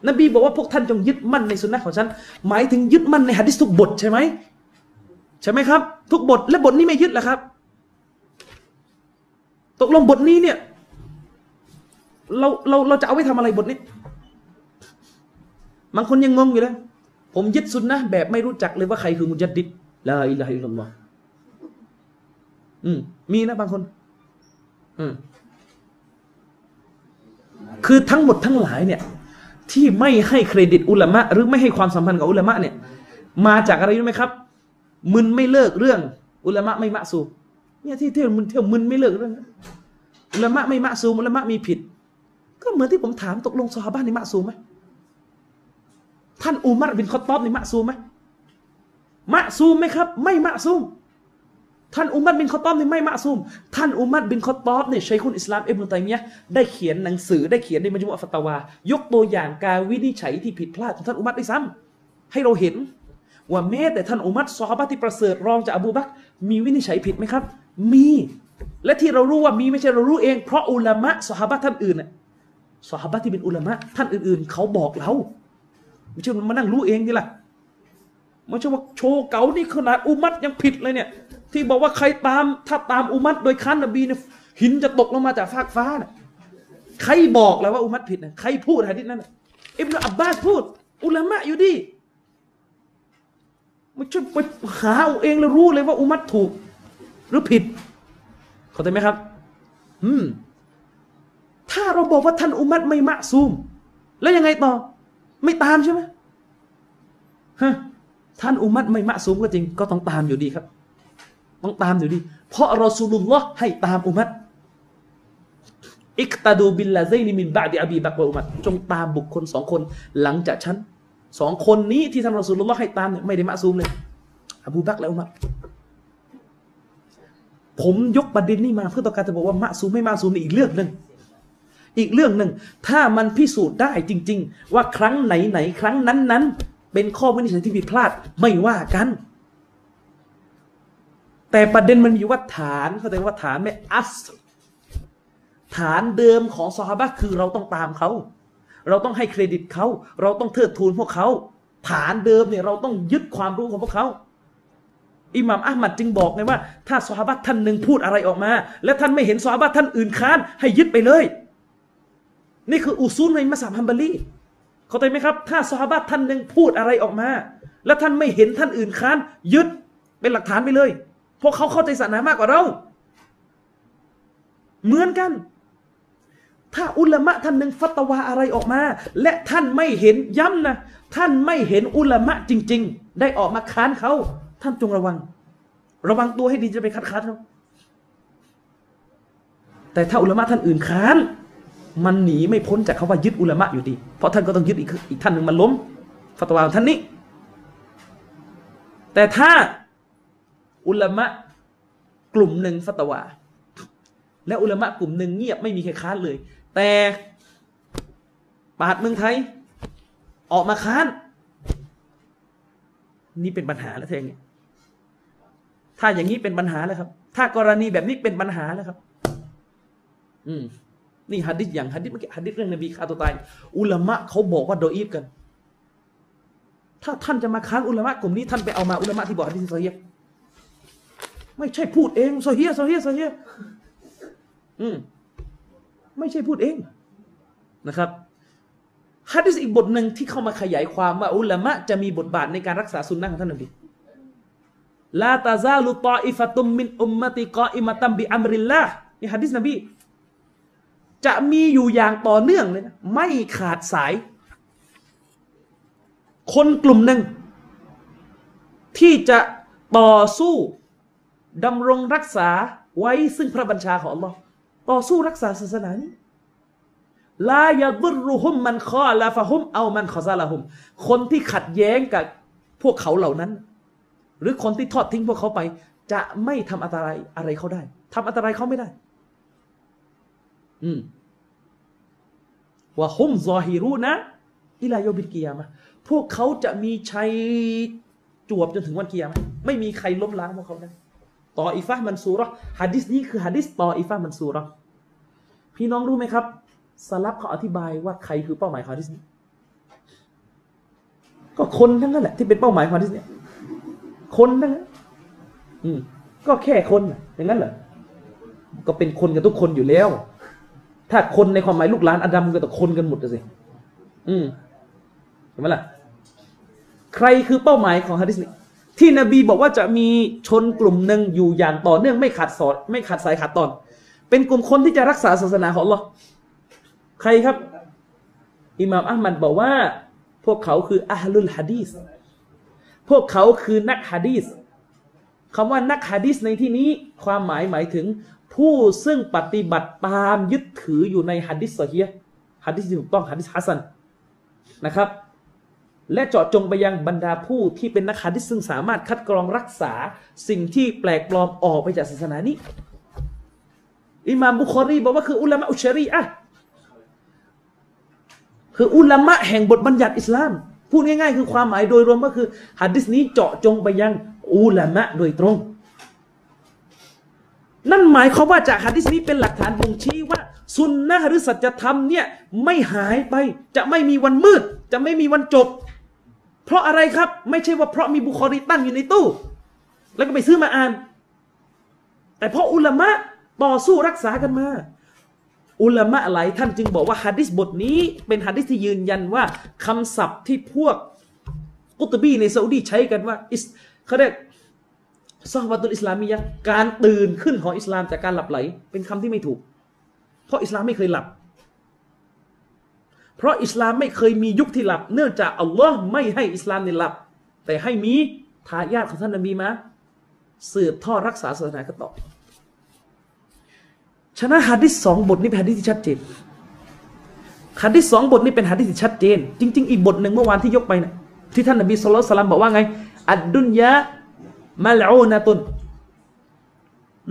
นบีบอกว่าพวกท่านจงยึดมั่นในสุนนะของฉัน หมายถึงยึดมั่นในฮะดิษทุกบทใช่ไหม ใช่ไหมครับ ทุกบทและบทนี้ไม่ยึดแล้วครับ ตกลงบทนี้เนี่ย เราเราเราจะเอาไว้ทำอะไรบทนี้บางคนยังงงอยู่เลยผมยึดสุนนะแบบไม่รู้จักเลยว่าใครคือมุจัดดิดลาอิลาฮิลลัลลอฮ์อืมมีนะบางคน อืมคือทั้งหมดทั้งหลายเนี่ย ที่ไม่ให้เครดิตอุลามะหรือไม่ให้ความสัมพันธ์กับอุลามะเนี่ย มาจากอะไรรู้ไหมครับ มึนไม่เลิกเรื่อง อุลามะไม่มะซูเนี่ยที่เที่ยวมึนเที่ยวมึนไม่เลิกเรื่องอุลามะไม่มะซูอุลามะมีผิด ก็เหมือนที่ผมถามตกลงซอฮาบะนี่มะซูไหมท่านอุมัรบินคอตตอบนี่มะซูไหมมะซูไหมครับ ไม่มะซูมท่านอุมัรบินคอตอบนี่ไม่มะซูม ท่านอุมัรบินคอตอบเนี่ยชัยคุนอิสลามอิบนุตัยมียะได้เขียนหนังสือได้เขียนในมัจมุอะฟัตวา ยกตัวอย่างการวินิจฉัยที่ผิดพลาดของท่านอุมัรได้ซ้ำให้เราเห็น ว่าแม้แต่ท่านอุมัรซอฮาบะที่ประเสริฐรองจากอบูบักมีวินิจฉัยผิดไหมครับ มี และที่เรารู้ว่ามีไม่ใช่เรารู้เอง เพราะอุลามะซอฮาบะท่านอื่นน่ะซอฮาบะที่เป็นอุลามะท่านอื่นๆ เขาบอกเราไม่ใช่มานั่งรู้เองนี่ล่ะไม่ใช่ว่าโชว์เก๋านี่ขนาดอุมัดยังผิดเลยเนี่ย ที่บอกว่าใครตามถ้าตามอุมัดโดยคันนบีเนี่ยหินจะตกลงมาจากฟากฟ้าน่ะใครบอกแล้วว่าอุมัดผิดนะใครพูดฮะดิษนั้นน่ะอิบนาอับบาสพูด อุลามะอยู่ดี ไม่ช่วยไปหาเอาเองแล้วรู้เลยว่าอุมัดถูก หรือผิด เข้าใจไหมครับ อืม ถ้าเราบอกว่าท่านอุมัดไม่มะซูม แล้วยังไงต่อ ไม่ตามใช่ไหมฮะท่านอุมัรไม่มะซูมก็จริง ก็ต้องตามอยู่ดีครับ ต้องตามอยู่ดี เพราะรอสูลุลลอฮ์ให้ตามอุมัรاقتدوا باللذين من بعدي أبي بكر وعمرจงตามบุคคลสองคน หลังจากฉัน สองคนนี้ที่ท่านรอสูลุลลอฮ์ให้ตามเนี่ยไม่ได้มะซูมเลย อบูบักและอุมัรผมยกประเด็นนี้มาเพื่อต้องการจะบอกว่ามะซูมไม่มะซูมนี่อีกเรื่องหนึ่งอีกเรื่องหนึ่งถ้ามันพิสูจน์ได้จริง ๆ ว่าครั้งไหนไหนครั้งนั้นนั้นเป็นข้อวินิจฉัยที่ผิดพลาดไม่ว่ากัน แต่ประเด็นมันอยู่ว่าฐานเข้าใจว่าฐานไม่อัสฐานเดิมของซอฮาบะคือเราต้องตามเขา เราต้องให้เครดิตเขา เราต้องเทิดทูนพวกเขา ฐานเดิมเนี่ยเราต้องยึดความรู้ของพวกเขา อิหม่ามอัลมัดจึงบอกไงว่า ถ้าซอฮาบะท่านหนึ่งพูดอะไรออกมา และท่านไม่เห็นซอฮาบะท่านอื่นค้าน ให้ยึดไปเลย นี่คืออุซูลในมัสยิดฮัมบารีเข้าใจไหมครับ ถ้าซอฮาบะท่านหนึ่งพูดอะไรออกมา แล้วท่านไม่เห็นท่านอื่นค้าน ยึดเป็นหลักฐานไปเลย เพราะเขาเข้าใจศาสนามากกว่าเรา เหมือนกัน ถ้าอุลามะท่านหนึ่งฟัตวาอะไรออกมา และท่านไม่เห็นย้ำนะ ท่านไม่เห็นอุลามะจริง ๆ ได้ออกมาค้านเขา ท่านจงระวัง ระวังตัวให้ดีจะไปคัดค้านเขาแต่ถ้าอุลามะท่านอื่นค้าน มันหนีไม่พ้นจากคาว่ายึดอุลามะอยู่ดี เพราะท่านก็ต้องยึดอีกอีกท่านหนึ่งมันล้มฟัตวาของท่านนี้ แต่ถ้าอุลามะกลุ่มหนึ่งฟัตวาและอุลามะกลุ่มหนึ่งเงียบไม่มีใครค้านเลย แต่ปาดเมืองไทย ออกมาค้าน นี่เป็นปัญหาแล้วเองเนี่ยถ้าอย่างนี้เป็นปัญหาแล้วครับ ถ้ากรณีแบบนี้เป็นปัญหาแล้วครับ อืมนี่ฮัดดิษอย่างฮัดดิษเมื่อกี้ฮัดดิษเรื่องนบีฆ่าตัวตาย อุลามะเขาบอกว่าโดอีฟกัน ถ้าท่านจะมาค้านอุลามะกลุ่มนี้ท่านไปเอามาอุลามะที่บอกฮัดดิษโซเฮียไม่ใช่พูดเองโซเฮียโซเฮียโซเฮียอืม ไม่ใช่พูดเองนะครับฮัดดิษอีกบทหนึ่งที่เข้ามาขยายความว่าอุลามะจะมีบทบาทในการรักษาสุนนะของท่านนบีลาตาซาลุตออิฟตุมมินอุมมติกออิมตัมบิอัมริลลาห์นี่ฮัดดิษนบี จะมีอยู่อย่างต่อเนื่องเลยนะไม่ขาดสาย คนกลุ่มหนึ่ง ที่จะต่อสู้ดำรงรักษาไว้ซึ่งพระบัญชาของ Allah ต่อสู้รักษาศาสนานี้ลายาดุรุฮุมมันคอลาฟะฮุมเอามันขอซาลาฮุม คนที่ขัดแย้งกับพวกเขาเหล่านั้น หรือคนที่ทอดทิ้งพวกเขาไป จะไม่ทำอันตรายอะไรเขาได้ทำอันตรายเขาไม่ได้ อืมว่าฮุมซอฮิรูนะอิลายบินกิยามะพวกเขาจะมีชัยจวบจนถึงวันกิยามะไม่มีใครล้มล้างพวกเขาได้ต่ออิฟะมันซูรอฮะดิษนี้คือฮะดิษต่ออิฟะมันซูรอ พี่น้องรู้ไหมครับสลับเขาอธิบายว่าใครคือเป้าหมายของฮะดิษนี้ก็คนทั้งนั้นแหละที่เป็นเป้าหมายของฮะดิษนี้คนทั้งนั้นอืมก็แค่คนอย่างนั้นเหรอก็เป็นคนกันทุกคนอยู่แล้ว ถ้าคนในความหมายลูกหลานอดัมก็ต้องคนกันหมดเลยสิอืมเห็นไหมล่ะใครคือเป้าหมายของฮะดิษนี้ที่นบีบอกว่าจะมีชนกลุ่มหนึ่งอยู่อย่างต่อเนื่องไม่ขาดสอดไม่ขาดสายขาดตอน เป็นกลุ่มคนที่จะรักษาศาสนาของเราใครครับ อิหม่ามอัลมัดบอกว่า พวกเขาคืออัลลุลฮะดีสพวกเขาคือนักฮะดีสคำว่านักฮะดีสในที่นี้ความหมายหมายถึง ผู้ซึ่งปฏิบัติตามยึดถืออยู่ในฮะดิษซฮีฮะดิษที่ถูกต้องฮะดิษฮัสซันนะครับ และเจาะจงไปยังบรรดาผู้ที่เป็นนักฮะดิษซึ่งสามารถคัดกรองรักษาสิ่งที่แปลกปลอมออกไปจากศาสนานี้ อิหม่ามบุคอรีบอกว่าคืออุลามะอุชรีอะคืออุลามะแห่งบทบัญญัติอิสลาม พูดง่ายๆ คือความหมายโดยรวมก็คือฮะดิษนี้เจาะจงไปยังอุลามะโดยตรง นั่นหมายความว่าจากฮะดิษนี้เป็นหลักฐานบ่งชี้ว่าสุนนะหรือสัจธรรมเนี่ยไม่หายไปจะไม่มีวันมืด จะไม่มีวันจบ เพราะอะไรครับ ไม่ใช่ว่าเพราะมีบุคอรีตั้งอยู่ในตู้ แล้วก็ไปซื้อมาอ่าน แต่เพราะอุลามะ ต่อสู้รักษากันมา อุลามะหลายท่านจึงบอกว่าฮะดิษบทนี้เป็นฮะดิษที่ยืนยันว่าคำศัพท์ที่พวกกุตบีในซาอุดีใช้กันว่าอิสเขาเรียกซอฮวัตุลอิสลามียะการตื่นขึ้นของอิสลามจากการหลับไหล เป็นคำที่ไม่ถูก เพราะอิสลามไม่เคยหลับ เพราะอิสลามไม่เคยมียุคที่หลับ เนื่องจากอัลลอฮ์ไม่ให้อิสลามในหลับ แต่ให้มีทายาทของท่านนบีมาสืบทอดรักษาศาสนากันต่อ ฉะนั้นฮะดิษสองบทนี้เป็นฮะดิษที่ชัดเจนฮะดิษสองบทนี้เป็นฮะดิษที่ชัดเจน จริง ๆ อีกบทหนึ่งเมื่อวานที่ยกไปนะที่ท่านนบีสุลต่านบอกว่าไง อัดดุนยะมาลอูนาตุน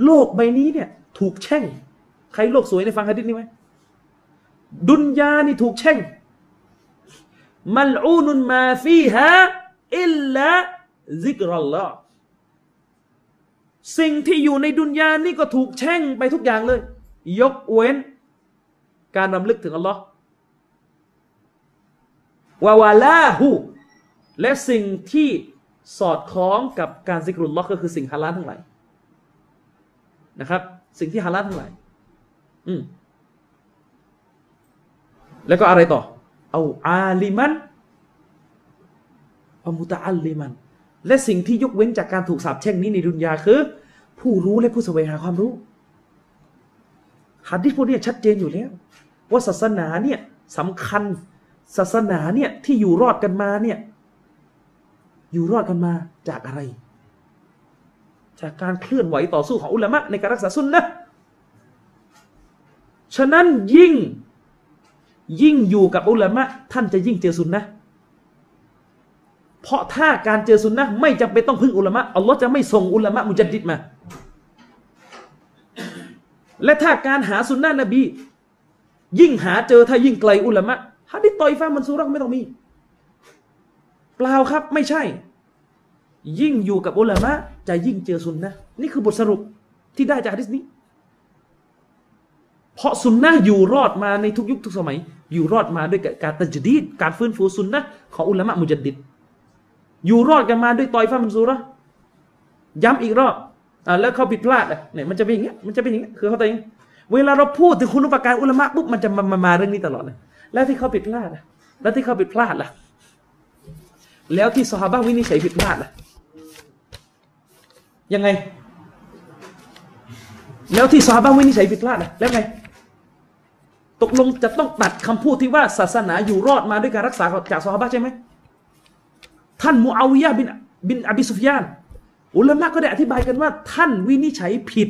โลกใบนี้เนี่ย ถูกแช่ง ใครโลกสวยในฟังฮะดิษนี้ไหมดุนยานี่ถูกแช่งมัลอูนุนมาฟีฮะอิลละซิกรัลลอสิ่งที่อยู่ในดุนยานี่ก็ถูกแช่งไปทุกอย่างเลย ยกเว้น การรำลึกถึงอัลลอฮ์วาวาลาหูและสิ่งที่สอดคล้องกับการซิกรุลลอฮ์ก็คือสิ่งฮาลาลทั้งหลายนะครับ สิ่งที่ฮาลาลทั้งหลาย อืมแล้วก็อะไรต่อ เอาอาลิมันอามุตะอัลลิมัน และสิ่งที่ยกเว้นจากการถูกสาปแช่งนี้ในดุนยาคือ ผู้รู้และผู้แสวงหาความรู้ หัดที่พวกนี้ชัดเจนอยู่แล้ว ว่าศาสนาเนี่ยสำคัญศาสนาเนี่ยที่อยู่รอดกันมาเนี่ยอยู่รอดกันมาจากอะไร จากการเคลื่อนไหวต่อสู้ของอุลามะในการรักษาสุนนะฉะนั้นยิ่งยิ่งอยู่กับอุลามะท่านจะยิ่งเจอสุนนะเพราะถ้าการเจอสุนนะไม่จำเป็นต้องพึ่งอุลามะอัลลอฮ์จะไม่ส่งอุลามะมุจัดดิดมา และถ้าการหาสุนนะนบี ยิ่งหาเจอถ้ายิ่งไกลอุลามะฮะดิษตอยฟ้ามันซูรักไม่ต้องมี เปล่าครับไม่ใช่ ยิ่งอยู่กับอุลามะจะยิ่งเจอสุนนะนี่คือบทสรุปที่ได้จากฮะดิษนี้ เพราะสุนนะอยู่รอดมาในทุกยุคทุกสมัย อยู่รอดมาด้วยการตัจดีดการฟื้นฟูสุนนะของอุลามะมุจดิดอยู่รอดกันมาด้วยตอยฟ้ามันซูระย้ำอีกรอบ อ่าแล้วเขาผิดพลาดอะเนี่ยมันจะเป็นอย่างเงี้ยมันจะเป็นอย่างเงี้ยคือเขาตัวเองเวลาเราพูดถึงคุณอุปการอุลามะปุ๊บมันจะมามามาเรื่องนี้ตลอดเลยแล้วที่เขาผิดพลาดอะแล้วที่เขาผิดพลาดล่ะ แล้วที่สฮาบะวินิจฉัยผิดพลาดล่ะยังไง แล้วที่สฮาบะวินิจฉัยผิดพลาดล่ะแล้วไงตกลงจะต้องตัดคำพูดที่ว่าศาสนาอยู่รอดมาด้วยการรักษาจากสฮาบะใช่ไหมท่านมูอาวิยะบินบินอบิสุฟยาน อุลามะก็ได้อธิบายกันว่า ท่านวินิจฉัยผิด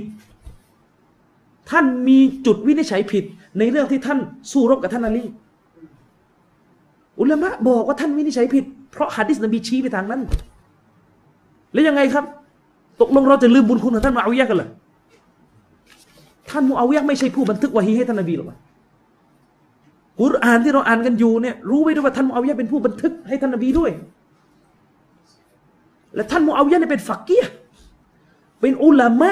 ท่านมีจุดวินิจฉัยผิด ในเรื่องที่ท่านสู้รบกับท่านอาลีอุลามะบอกว่าท่านวินิจฉัยผิด เพราะฮะดิษนบีชี้ไปทางนั้น แล้วยังไงครับ ตกลงเราจะลืมบุญคุณของท่านมูอาวิยะกันเหรอท่านมูเอาวิยะไม่ใช่ผู้บันทึกวะฮีให้ท่านนบีหรอกกุรอานที่เราอ่านกันอยู่เนี่ยรู้ไว้ด้วยว่าท่านมูอาวิยะเป็นผู้บันทึกให้ท่านนบีด้วย และท่านมูอาวิยะเนี่ยเป็นฟะกีฮ์เป็นอุลามะ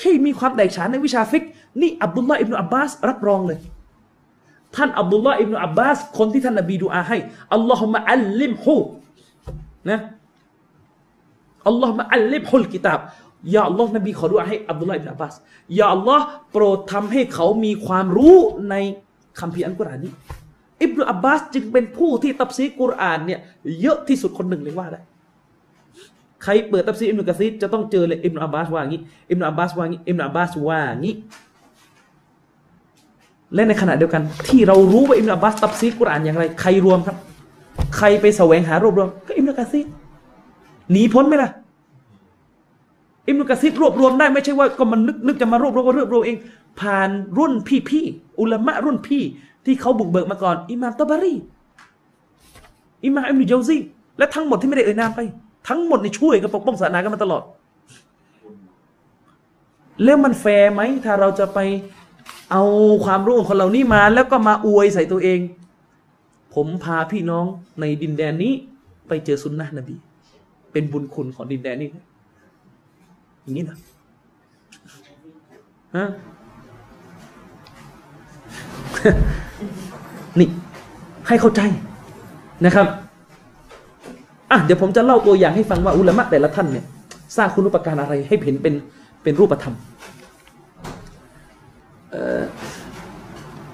ที่มีความแตกฉานในวิชาฟิกนี่อับดุลลาห์อิบนุอับบาสรับรองเลย ท่านอับดุลลาห์อิบนุอับบาสคนที่ท่านนบีดูอาให้اللهم علمه นะ اللهم علمه الكتابยาอัลลอฮ์นบีขอดูอาให้อับดุลลาห์อิบนุอับบาสยาอัลลอฮ์โปรดทำให้เขามีความรู้ในคัมภีร์อัลกุรอานนี้อิบนุอับบาสจึงเป็นผู้ที่ตับซีกุรอานเนี่ยเยอะที่สุดคนหนึ่งเลยว่าได้ ใครเปิดตับซีอิบนุกะซีจะต้องเจอเลยอิบนุอับบาสว่างี้อิบนุอับบาสว่างี้อิบนุอับบาสว่างี้และในขณะเดียวกัน ที่เรารู้ว่าอิบนุอับบาสตับซีกุรอานอย่างไร ใครรวมครับ ใครไปแสวงหารวบรวมก็อิบนุกะซีหนีพ้นไหมล่ะอิบนุกะซีรวบรวมได้ไม่ใช่ว่าก็มันนึกนึกจะมารวบรวมก็รวบรวมเอง ผ่านรุ่นพี่ๆอุลามะรุ่นพี่ ที่เขาบุกเบิกมาก่อนอิมามตบารีอิมามอิบนุเจาซีและทั้งหมดที่ไม่ได้เอ่ยนามไป ทั้งหมดในช่วยกันปกป้องศาสนากันมาตลอด แล้วมันแฟร์ไหมถ้าเราจะไปเอาความรู้ของคนเหล่านี้มา แล้วก็มาอวยใส่ตัวเอง ผมพาพี่น้องในดินแดนนี้ ไปเจอสุนนะนบี เป็นบุญคุณของดินแดนนี้ อย่างนี้นะฮะนี่ ให้เข้าใจนะครับ อะเดี๋ยวผมจะเล่าตัวอย่างให้ฟังว่าอุลามะแต่ละท่านเนี่ยสร้างคุณุปการอะไรให้เห็นเป็นเป็นรูปธรรม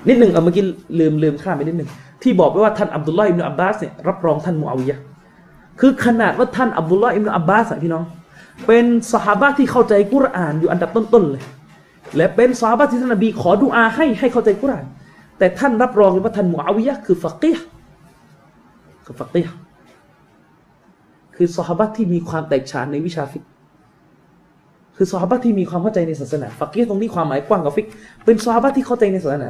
นิดหนึ่งเอาเมื่อกี้ลืมลืมข้ามไปนิดหนึ่งที่บอกไว้ว่าท่านอับดุลลาห์อิบนุอับบาสเนี่ยรับรองท่านมูอาวิยะคือขนาดว่าท่านอับดุลลาห์อิบนุอับบาสพี่น้อง เป็นสหายที่เข้าใจกุรอานอยู่อันดับต้นๆเลย และเป็นสหายที่ท่านนบีขอดุอาให้ให้เข้าใจกุรอาน แต่ท่านรับรองว่าท่านมูอาวิยะคือฟะกีฮ์คือฟะกีฮ์ คือสหบัตที่มีความแตกฉานในวิชาฟิกคือสหบัตที่มีความเข้าใจในศาสนาฟะกีฮ์ตรงนี้ความหมายกว้างกว่าฟิก เป็นสหบัตที่เข้าใจในศาสนา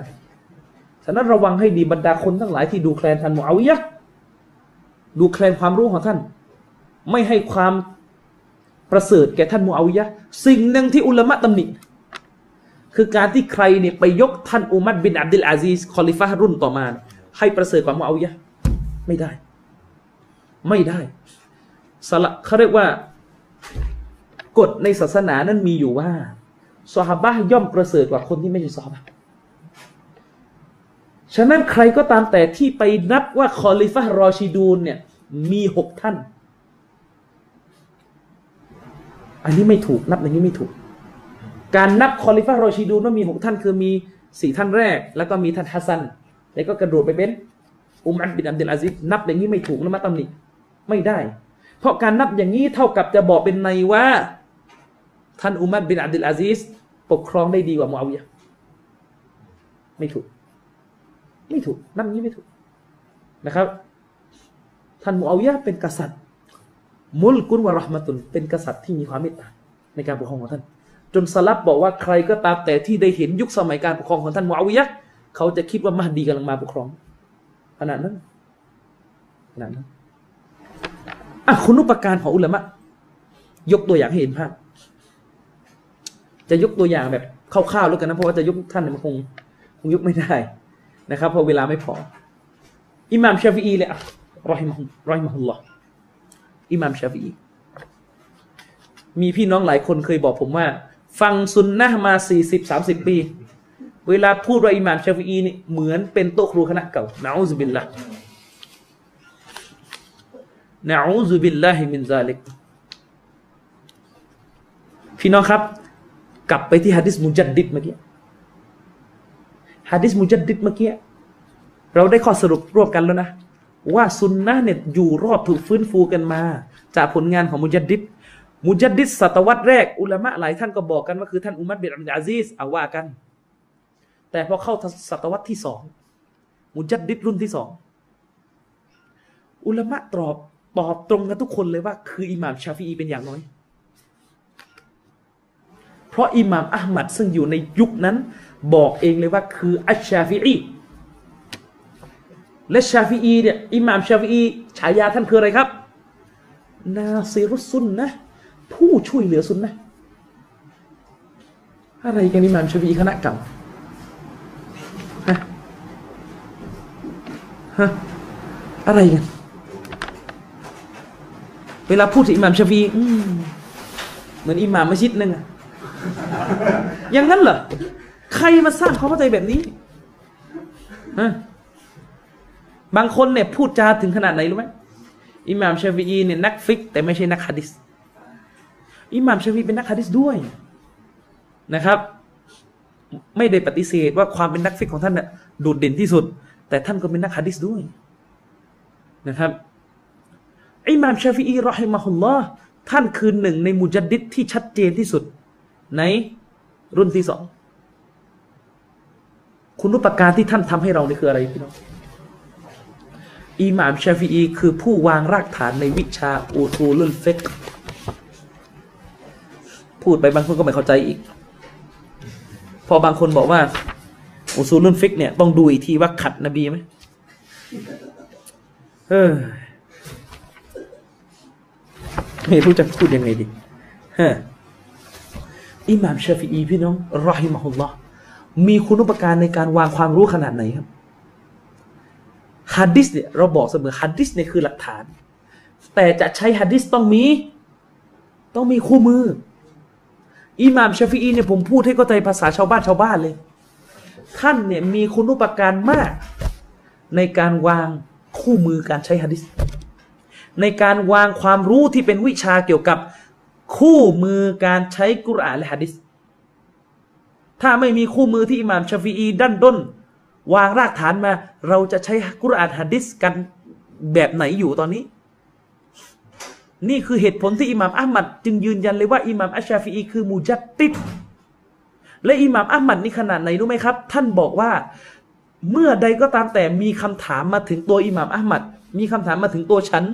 ฉะนั้นระวังให้ดีบรรดาคนทั้งหลายที่ดูแคลนท่านมูอาวิยะดูแคลนความรู้ของท่าน ไม่ให้ความประเสริฐแก่ท่านมูอาวิยะสิ่งหนึ่งที่อุลามะตำหนิคือการที่ใครเนี่ยไปยกท่านอุมัรบินอับดุลอาซีซคอลิฟะรุ่นต่อมา ให้ประเสริฐกว่ามูอาวิยะไม่ได้ ไม่ได้ สละเขาเรียกว่ากฎในศาสนานั้นมีอยู่ว่าสฮาบะย่อมประเสริฐกว่าคนที่ไม่ใช่สฮาบะฉะนั้นใครก็ตามแต่ที่ไปนับว่าคอลิฟะรอชิดูนเนี่ยมีหกท่าน อันนี้ไม่ถูกนับอย่างนี้ไม่ถูก การนับคอลิฟะรอชิดูนว่ามีหกท่านคือมีสี่ท่านแรก แล้วก็มีท่านฮัสซัน แล้วก็กระโดดไปเป็นอุมัรบินอับดุลอาซิซนับอย่างนี้ไม่ถูกนะมาตำหนิไม่ได้ เพราะการนับอย่างนี้เท่ากับจะบอกเป็นในว่า ท่านอุมัรบินอับดุลอาซิซปกครองได้ดีกว่ามูอาวิยะไม่ถูก ไม่ถูกนับอย่างนี้ไม่ถูกนะครับ ท่านมูอาวิยะเป็นกษัตริย์ มุลกุนวะรห์มตุนเป็นกษัตริย์ที่มีความเมตตาในการปกครองของท่าน จนสลับบอกว่าใครก็ตามแต่ที่ได้เห็นยุคสมัยการปกครองของท่านมูอาวิยะเขาจะคิดว่ามหดีกำลังมาปกครองขนาดนั้นขนาดนั้น อะคุณุปการของอุลามะยกตัวอย่างให้เห็นภาพ จะยกตัวอย่างแบบคร่าวๆแล้วกันนะเพราะว่าจะยกท่านเนี่ยมันคงคงยกไม่ได้นะครับเพราะเวลาไม่พอ อิหม่ามชาฟีอีเลยอะรอฮิมะฮุรอฮิมะฮุลลอฮ์อิหม่ามชาฟีอีมีพี่น้องหลายคนเคยบอกผมว่า ฟังซุนนะมาสี่สิบสามสิบปี เวลาพูดว่าอิหม่ามชาฟีอีนี่เหมือนเป็นโต๊ะครูคณะเก่าنعوذ بالله نعوذ بالله من ذلكพี่น้องครับ กลับไปที่ฮะดิษมุจัดดิดเมื่อกี้ฮะดิษมุจัดดิดเมื่อกี้เราได้ข้อสรุปร่วมกันแล้วนะ ว่าซุนนะเนี่ยอยู่รอดถูกฟื้นฟูกันมา จากผลงานของมุจัดดิดมุจัดดิดศตวรรษแรก อุลามะหลายท่านก็บอกกันว่าคือท่านอุมัรบินอับดุลอาซีซเอาว่ากัน แต่พอเข้าศตวรรษที่สองมุจัดดิดรุ่นที่สองอุลามะตอบ ตอบตรงกันทุกคนเลยว่า คืออิหม่ามชาฟีอีเป็นอย่างน้อย เพราะอิหม่ามอัลมัดซึ่งอยู่ในยุคนั้น บอกเองเลยว่าคืออัชชาฟีอีและชาฟีอีเนี่ยอิหม่ามชาฟีอีฉายาท่านคืออะไรครับ นาซีรุสซุนนะผู้ช่วยเหลือซุนนะอะไรกันอิหม่ามชาฟีอีคณะเก่าฮะฮะอะไรกัน เวลาพูดถึงอิหม่ามชาฟีอีเหมือนอิหม่ามมัสยิดนึงอะอย่างนั้นเหรอใครมาสร้างความเข้าใจแบบนี้ฮะบางคนเนี่ยพูดจาถึงขนาดไหนรู้ไหมอิหม่ามชาฟีอีเนี่ยนักฟิก แต่ไม่ใช่นักฮะดิษอิหม่ามชาฟีเป็นนักฮะดิษด้วยนะครับ ไม่ได้ปฏิเสธว่าความเป็นนักฟิกของท่านน่ะโดดเด่นที่สุด แต่ท่านก็เป็นนักฮะดิษด้วยนะครับ อิหม่ามชาฟีอีرحمه اللهท่านคือหนึ่งในมุจัดดิดที่ชัดเจนที่สุด ในรุ่นที่สอง คุณูปการที่ท่านทำให้เรานี่คืออะไรพี่น้องอิหม่ามชาฟีอีคือผู้วางรากฐานในวิชาอูซูลุลฟิกพูดไปบางคนก็ไม่เข้าใจอีก พอบางคนบอกว่าอูซูลุลฟิกเนี่ยต้องดูอีกทีว่าขัดนบีไหมเออ ไม่รู้จะพูดยังไงดีฮะอิหม่ามชาฟีอีพี่น้องرحمه اللهมีคุณูปการในการวางความรู้ขนาดไหนครับฮะดิษเนี่ยเราบอกเสมอฮะดิษเนี่ยคือหลักฐาน แต่จะใช้ฮัดดิสต้องมี ต้องมีคู่มืออิหม่ามชาฟีอีเนี่ยผมพูดให้เข้าใจภาษาชาวบ้านชาวบ้านเลย ท่านเนี่ยมีคุณุปการมาก ในการวางคู่มือการใช้ฮัดดิส ในการวางความรู้ที่เป็นวิชาเกี่ยวกับคู่มือการใช้กุรอานและฮะดิษถ้าไม่มีคู่มือที่อิหม่ามชาฟีอีดันด้น วางรากฐานมา เราจะใช้กุรอานฮะดิษกันแบบไหนอยู่ตอนนี้ นี่คือเหตุผลที่อิหม่ามอัลมัดจึงยืนยันเลยว่าอิหม่ามอัชชาฟีอีคือมูจัดติดและอิหม่ามอัลมัดนี่ขนาดไหนรู้ไหมครับ ท่านบอกว่าเมื่อใดก็ตามแต่มีคำถามมาถึงตัวอิหม่ามอัลมัดมีคำถามมาถึงตัวฉัน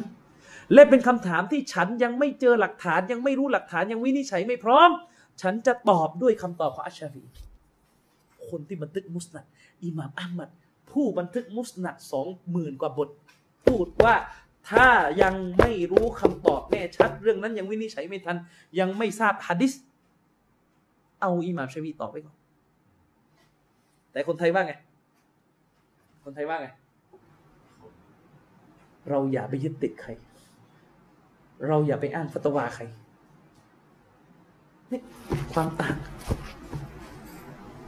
และเป็นคำถามที่ฉันยังไม่เจอหลักฐานยังไม่รู้หลักฐานยังวินิจฉัยไม่พร้อม ฉันจะตอบด้วยคำตอบของอัชชาฟีคนที่บันทึกมุสนัดอิหม่ามอัลมัดผู้บันทึกมุสนัดสองหมื่นกว่าบท พูดว่าถ้ายังไม่รู้คำตอบแน่ชัด เรื่องนั้นยังวินิจฉัยไม่ทัน ยังไม่ทราบฮะดิษเอาอิหม่ามชาฟีตอบไปก่อนแต่คนไทยว่าไง คนไทยว่าไง เราอย่าไปยึดติดใคร เราอย่าไปอ้างฟัตวาใครนี่ความต่าง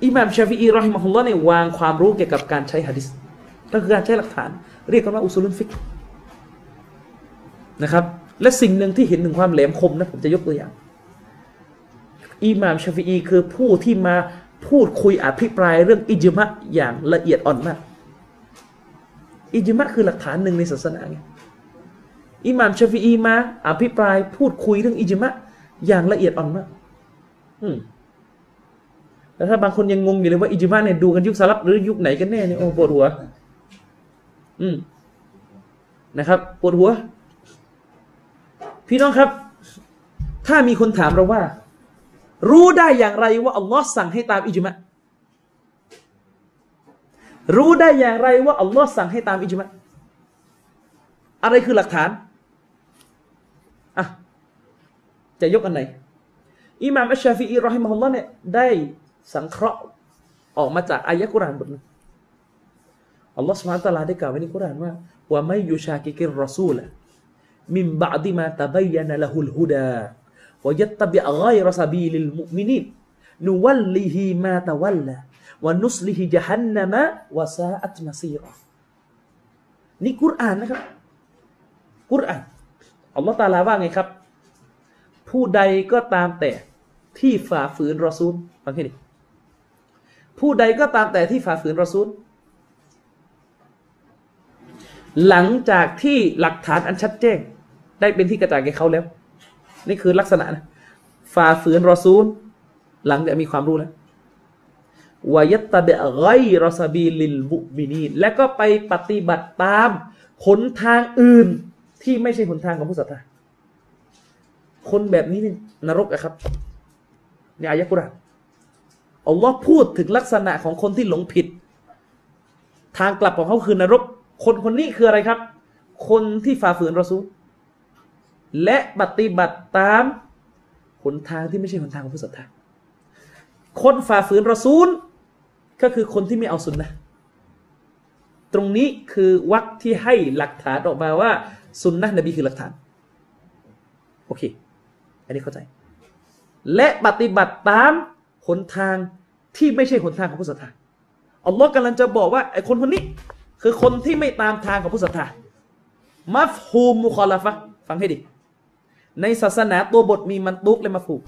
อิหม่ามชาฟีอีรอฮิมะฮุลลอฮ์เนี่ยวางความรู้เกี่ยวกับการใช้หะดิษก็คือการใช้หลักฐาน เรียกกันว่าอุซูลุนฟิกห์นะครับ และสิ่งหนึ่งที่เห็นถึงความแหลมคมนะผมจะยกตัวอย่างอิหม่ามชาฟีอีคือผู้ที่มาพูดคุยอภิปรายเรื่องอิจมะอย่างละเอียดอ่อนมาก อิจมะคือหลักฐานหนึ่งในศาสนาไง อิหม่ามชฟีอีมาอภิปรายพูดคุยเรื่องอิจมะอย่างละเอียดอ่อนมากอืมแต่ถ้าบางคนยังงงอยู่เลยว่าอิจมะเนี่ยดูกันยุคสลับหรือยุคไหนกันแน่เนี่ยโอ้ปวดหัว อืมนะครับปวดหัว พี่น้องครับ ถ้ามีคนถามเราว่า รู้ได้อย่างไรว่าอัลลอฮ์สั่งให้ตามอิจมะรู้ได้อย่างไรว่าอัลลอฮ์สั่งให้ตามอิจมะอะไรคือหลักฐาน อะจะยกอันไหนอิหม่ามอัชชาฟีอีรอฮิมะฮุลลอฮ์เนี่ยได้สังเคราะห์ออกมาจากอายะกุรานบทนึงอัลลอฮ์สุบฮานตะลาได้กล่าวไว้ในกุรานว่าว่าไม่ยุชากิกิรรอซูลมิมบาดีมาตะบยนนละฮุลฮุดาวยัตตบิอักรสบีลิลมุมินินนุวัลลิฮิมาตะวัลลาวนุสลิฮิจฮันนามะวะซาอัตมาซีรนี่กุรานนะครับกุราน อัลลอฮ์ตาลาว่าไงครับ ผู้ใดก็ตามแต่ที่ฝ่าฝืนรอซูลฟังให้ดีผู้ใดก็ตามแต่ที่ฝ่าฝืนรอซูลหลังจากที่หลักฐานอันชัดแจ้ง ได้เป็นที่กระจ่างแก่เขาแล้ว นี่คือลักษณะนะฝ่าฝืนรอซูล หลังจากมีความรู้แล้ววายัตตะเบะไกรอซาบีลิลมุมินีและก็ไปปฏิบัติตามหนทางอื่น ที่ไม่ใช่หนทางของผู้ศรัทธาคนแบบนี้นี่นรกอะครับในอายะกุรานอัลลอฮ์พูดถึงลักษณะของคนที่หลงผิด ทางกลับของเขาคือนรก คนคนนี้คืออะไรครับ คนที่ฝ่าฝืนรอซูลและปฏิบัติตามหนทางที่ไม่ใช่หนทางของผู้ศรัทธาคนฝ่าฝืนรอซูล ก็คือคนที่ไม่เอาสุนนะตรงนี้คือวักที่ให้หลักฐานออกมาว่า สุนนะนบีคือหลักฐาน โอเค อันนี้เข้าใจ และปฏิบัติตามหนทางที่ไม่ใช่หนทางของผู้ศรัทธาอัลลอฮ์กำลังจะบอกว่าไอ้คนคนนี้ คือคนที่ไม่ตามทางของผู้ศรัทธามัฟฮูมมุคอลาฟะฟังให้ดี ในศาสนาตัวบทมีมันตุกและมาฟูม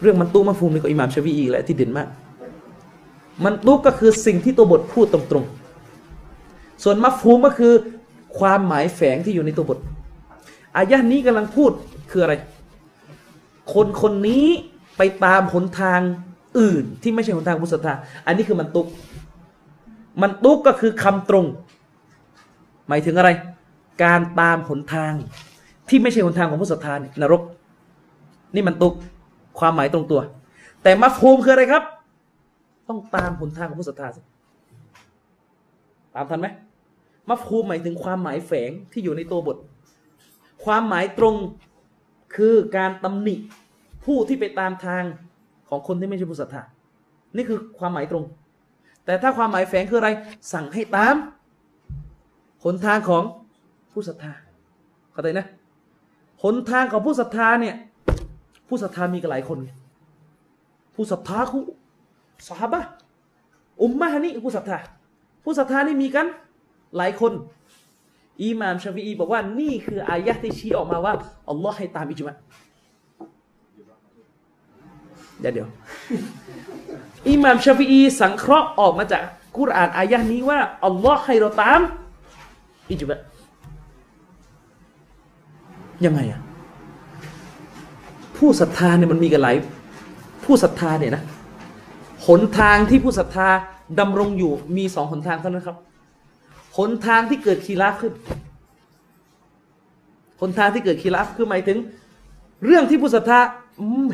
เรื่องมันตุกมาฟูมนี่ก็อิหม่ามชาวีอีกแหละที่เด่นมาก มันตุกก็คือสิ่งที่ตัวบทพูดตรงๆ ส่วนมาฟูมก็คือความหมายแฝงที่อยู่ในตัวบท อายะนี้กำลังพูดคืออะไร คนคนนี้ไปตามหนทางอื่น ที่ไม่ใช่หนทางมุสตาอันนี้คือมันตุก มันตุกก็คือคำตรง หมายถึงอะไร การตามหนทางที่ไม่ใช่หนทางของผู้ศรัทธาเนี่ยนรก นี่มันตุกความหมายตรงตัว แต่มัฟฮูมคืออะไรครับ ต้องตามหนทางของผู้ศรัทธาสิตามทันไหม มัฟฮูมหมายถึงความหมายแฝงที่อยู่ในตัวบท ความหมายตรงคือการตำหนิผู้ที่ไปตามทางของคนที่ไม่ใช่ผู้ศรัทธานี่คือความหมายตรง แต่ถ้าความหมายแฝงคืออะไร สั่งให้ตามหนทางของผู้ศรัทธาเข้าใจนะหนทางของผู้ศรัทธาเนี่ยผู้ศรัทธามีกันหลายคน ผู้ศรัทธาคู่สาบะอุมมะฮ์นี่ผู้ศรัทธาผู้ศรัทธานี่มีกัน หลายคนอิหม่ามชาฟีอีบอกว่านี่คืออายะที่ชี้ออกมาว่าอัลลอฮ์ให้ตามอิจมะเดี๋ยวเดี๋ยวอิหม่ามชาฟีอีสังเคราะห์ออกมาจากกุรอานอายะนี้ว่าอัลลอฮ์ให้เราตามอิจมะยังไงอะผู้ศรัทธาเนี่ยมันมีกันหลายผู้ศรัทธาเนี่ยนะหนทางที่ผู้ศรัทธาดำรงอยู่มีสองหนทางเท่านั้นครับ หนทางที่เกิดคีราฟขึ้นหนทางที่เกิดคีราฟคือหมายถึง เรื่องที่ผู้ศรัทธา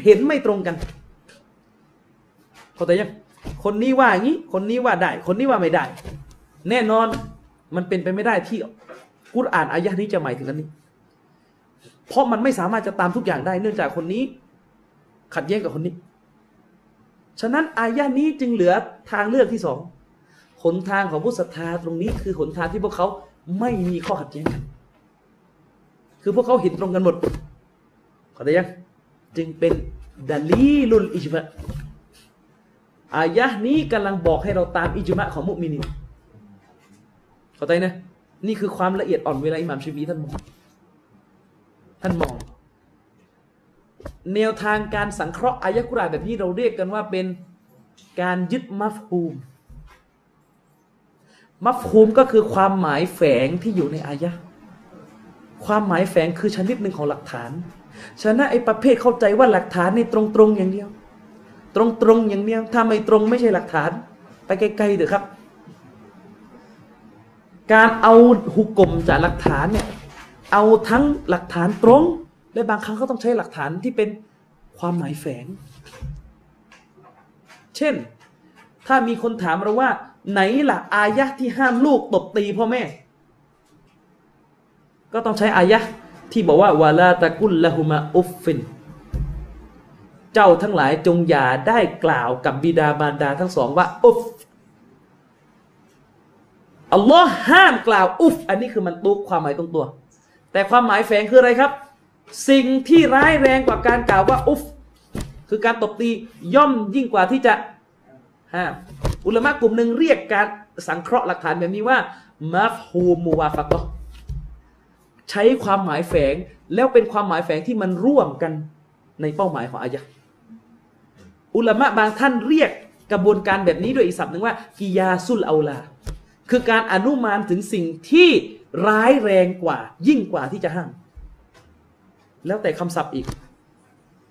เห็นไม่ตรงกันเข้าใจยังคนนี้ว่าอย่างนี้ คนนี้ว่าได้ คนนี้ว่าไม่ได้ แน่นอนมันเป็นไปไม่ได้ที่กุรอานอายะนี้จะหมายถึงอันนี้ เพราะมันไม่สามารถจะตามทุกอย่างได้ เนื่องจากคนนี้ ขัดแย้งกับคนนี้ ฉะนั้นอายะนี้จึงเหลือทางเลือกที่สอง หนทางของผู้ศรัทธาตรงนี้คือหนทางที่พวกเขาไม่มีข้อขัดแย้งกัน คือพวกเขาเห็นตรงกันหมดเข้าใจยัง จึงเป็นดาลีลุลอิจมะอายะนี้กำลังบอกให้เราตามอิจมะของมุมินินเข้าใจนะนี่คือความละเอียดอ่อนเวลาอิหม่ามชีบีท่านมองท่านมอง แนวทางการสังเคราะห์อายะกุรอานแบบนี้เราเรียกกันว่าเป็นการยึดมัฟฮูม มัฟฮูมก็คือความหมายแฝงที่อยู่ในอายะความหมายแฝงคือชนิดหนึ่งของหลักฐาน ฉะนั้นไอ้ประเภทเข้าใจว่าหลักฐานนี่ตรงๆอย่างเดียว ตรงๆอย่างเดียว ถ้าไม่ตรงไม่ใช่หลักฐาน ไปไกลๆเถอะครับ การเอาหุกกลมจากหลักฐานเนี่ย เอาทั้งหลักฐานตรง และบางครั้งก็ต้องใช้หลักฐานที่เป็นความหมายแฝง เช่น ถ้ามีคนถามเราว่า ไหนล่ะ อายะที่ห้ามลูกตบตีพ่อแม่ ก็ต้องใช้อายะที่บอกว่าวาลาตะกุลละหุมาอุฟฟิน เจ้าทั้งหลายจงอย่าได้กล่าวกับบิดามารดาทั้งสองว่าอุฟอัลลอฮ์ห้ามกล่าวอุฟอันนี้คือมันตุกความหมายตรงตัว แต่ความหมายแฝงคืออะไรครับ สิ่งที่ร้ายแรงกว่าการกล่าวว่าอุฟคือการตบตีย่อมยิ่งกว่าที่จะห้าม อุลามะกลุ่มหนึ่งเรียกการสังเคราะห์หลักฐานแบบนี้ว่ามัฟฮูมูวาฟักะใช้ความหมายแฝงแล้วเป็นความหมายแฝงที่มันร่วมกันในเป้าหมายของอายะอุลามะบางท่านเรียกกระบวนการแบบนี้ด้วยอีกศัพท์หนึ่งว่ากิยาซุลเอาลา คือการอนุมานถึงสิ่งที่ร้ายแรงกว่า ยิ่งกว่าที่จะห้าม แล้วแต่คำศัพท์อีก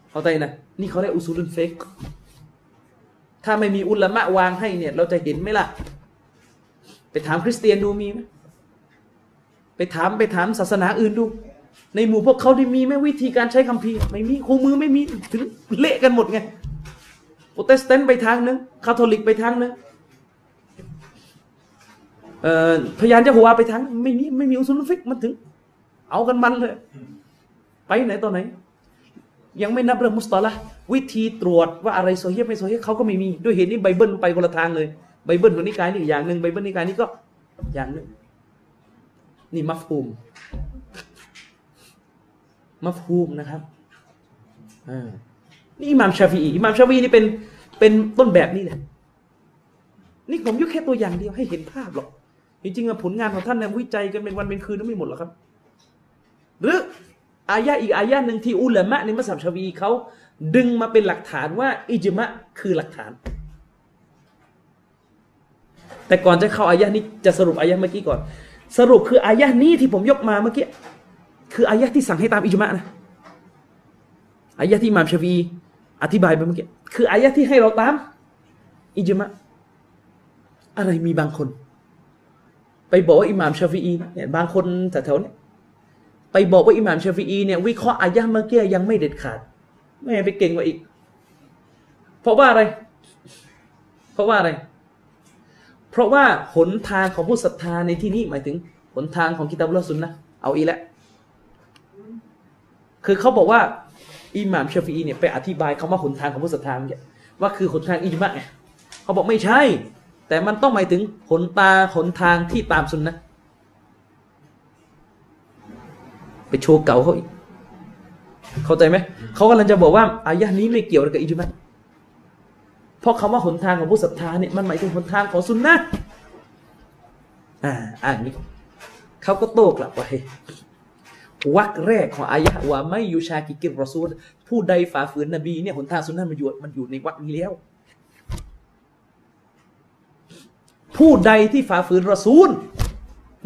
เข้าใจนะ นี่เขาเรียกอุซูลุนเฟก ถ้าไม่มีอุลามะวางให้เนี่ย เราจะเห็นไหมล่ะ ไปถามคริสเตียนดูมีไหมไปถามไปถามศาสนาอื่นดู ในหมู่พวกเขาได้มีไหมวิธีการใช้คัมภีร์ ไม่มีคู่มือไม่มีถึงเละกันหมดไงโปรเตสแตนต์ไปทางนึงคาทอลิกไปทางนึงพยานยะโฮวาไปทางไม่มีไม่มีอุซูลุลฟิกมันถึง เอากันมันเลย ไปไหนตอนไหน ยังไม่นับเรื่องมุสตอละ วิธีตรวจว่าอะไรซอเฮียะไม่ซอเฮียะเขาก็ไม่มีด้วยเหตุนี้ไบเบิลไปคนละทางเลยไบเบิลของนิกายนี่อย่างหนึ่งไบเบิลนิกายนี่ก็อย่างหนึ่งนี่มัฟฮูมมัฟฮูมนะครับอ่านี่อิหม่ามชาฟีอีอิหม่ามชาฟีนี่เป็นเป็นต้นแบบนี่แหละนี่ผมยกแค่ตัวอย่างเดียวให้เห็นภาพหรอกจริงๆผลงานของท่านเนี่ยวิจัยกันเป็นวันเป็นคืนไม่หมดหรอกครับ หรืออายะอีกอายะหนึ่งที่อุลามะในมัสยิดชาวีเขา ดึงมาเป็นหลักฐานว่าอิจมะคือหลักฐาน แต่ก่อนจะเข้าอายะนี้จะสรุปอายะเมื่อกี้ก่อน สรุปคืออายะนี้ที่ผมยกมาเมื่อกี้คืออายะที่สั่งให้ตามอิจมะนะอายะที่มามชาวีอธิบายไปเมื่อกี้คืออายะที่ให้เราตาม อิจมะอะไรมีบางคน ไปบอกว่าอิหม่ามชาฟีอีเนี่ยบางคนแถวๆเนี่ยไปบอกว่าอิหม่ามชาฟีอีเนี่ยวิเคราะห์อายะห์เมื่อกี้ยังไม่เด็ดขาด ไม่ไปเก่งกว่าอีก เพราะว่าอะไร เพราะว่าอะไร เพราะว่าหนทางของผู้ศรัทธาในที่นี้หมายถึงหนทางของกิตาบุลสุนนะเอาอีแล้วคือเขาบอกว่าอิหม่ามชาฟีเนี่ยไปอธิบายคาว่าหนทางของผู้ศรัทธาเนี่ยว่าคือหนทางอิจมะไงเขาบอกไม่ใช่ แต่มันต้องหมายถึงหนตาหนทางที่ตามสุนนะไปโชว์เก่าเขาอีก เข้าใจไหมเขากำลังจะบอกว่าอายะนี้ไม่เกี่ยวกับอิจมะเพราะคำว่าหนทางของผู้ศรัทธาเนี่ยมันหมายถึงหนทางของสุนนะอ่าอ่านนี้เขาก็โต้กลับว่าวักแรกของอายะว่าไม่ยูชากิกิรรอซูลผู้ใดฝ่าฝืนนบีเนี่ยหนทางสุนนะมันอยู่มันอยู่ในวักนี้แล้ว ผู้ใดที่ฝ่าฝืนรอซูล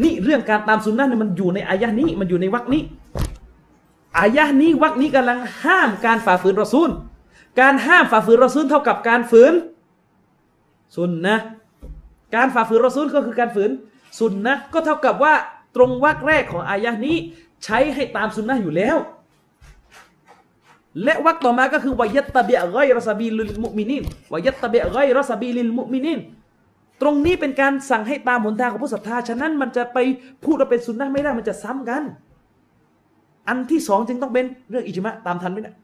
นี่เรื่องการตามสุนนะเนี่ยมันอยู่ในอายะนี้ มันอยู่ในวรรคนี้ อายะนี้วรรนี้กำลังห้ามการฝ่าฝืนรอซูล การห้ามฝ่าฝืนรอซูลเท่ากับการฝืนสุนนะการฝ่าฝืนรอซูลก็คือการฝืนสุนนะก็เท่ากับว่าตรงวรรคแรกของอายะนี้ใช้ให้ตามสุนนะอยู่แล้ว และวรรคต่อมาก็คือวายัตตะเบียไกรสบีลิลมุมินินวายัตตะเบียไกรสบีลิลมุมินินตรงนี้เป็นการสั่งให้ตามหนทางของผู้ศรัทธา ฉะนั้นมันจะไปพูดว่าเป็นสุนนะไม่ได้มันจะซ้ำกัน อันที่สองจึงต้องเป็นเรื่องอิจมะตามทันไหมเนะ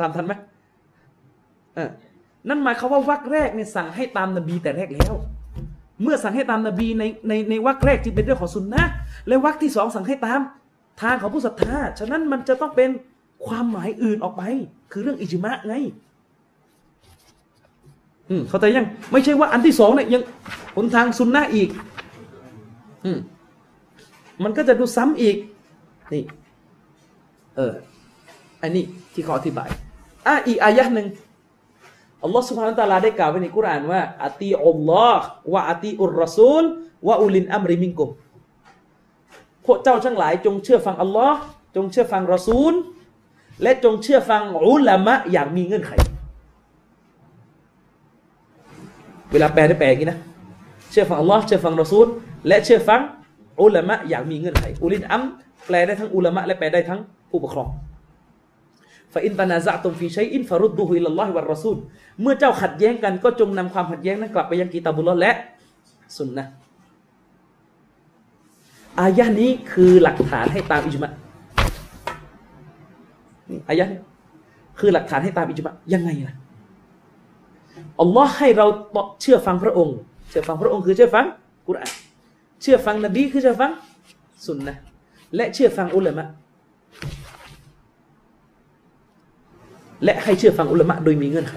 ตามทันไหมเออนั่นหมายความว่าวรรคแรกเนี่ยสั่งให้ตามนบีแต่แรกแล้ว เมื่อสั่งให้ตามนบีในในในวรรคแรกจึงเป็นเรื่องของสุนนะและวรรคที่สองสั่งให้ตามทางของผู้ศรัทธา ฉะนั้นมันจะต้องเป็นความหมายอื่นออกไป คือเรื่องอิจมะไง อืมเข้าใจยัง ไม่ใช่ว่าอันที่สองเนี่ยยังหนทางซุนนะอีก อืมมันก็จะดูซ้ำอีกนี่ เออ อันนี้ที่เขาอธิบายอะอีกอายะหนึ่งอัลลอฮฺสุบฮานตะลาได้กล่าวไว้ในกุรอานว่าอัติอัลลอฮ์วะอัติอุรรอซูลวะอุลินอัมริมิงกุมพวกเจ้าทั้งหลาย จงเชื่อฟังอัลลอฮ์จงเชื่อฟังรอซูล และจงเชื่อฟังอุลามะอย่างมีเงื่อนไข เวลาแปลได้แปลอย่างนี้นะเชื่อฟังอัลลอฮ์เชื่อฟังรอซูล และเชื่อฟังอุลามะอย่างมีเงื่อนไข อุลินอัมแปลได้ทั้งอุลามะและแปลได้ทั้งผู้ปกครองฟาอินตานาซะตุมฟีชัยอินฟารุดดูฮุอิลลอฮิวะรอซูลเมื่อเจ้าขัดแย้งกันก็จงนำความขัดแย้งนั้นกลับไปยังกีตาบุลลอและสุนนะอายะนี้คือหลักฐานให้ตามอิจมะนี่อายะนี้คือหลักฐานให้ตามอิจมะยังไงล่ะอัลลอฮ์ให้เราเชื่อฟังพระองค์ เชื่อฟังพระองค์คือเชื่อฟังกุรอานเชื่อฟังนบีคือเชื่อฟังสุนนะและเชื่อฟังอุลามะ และให้เชื่อฟังอุลามะโดยมีเงื่อนไข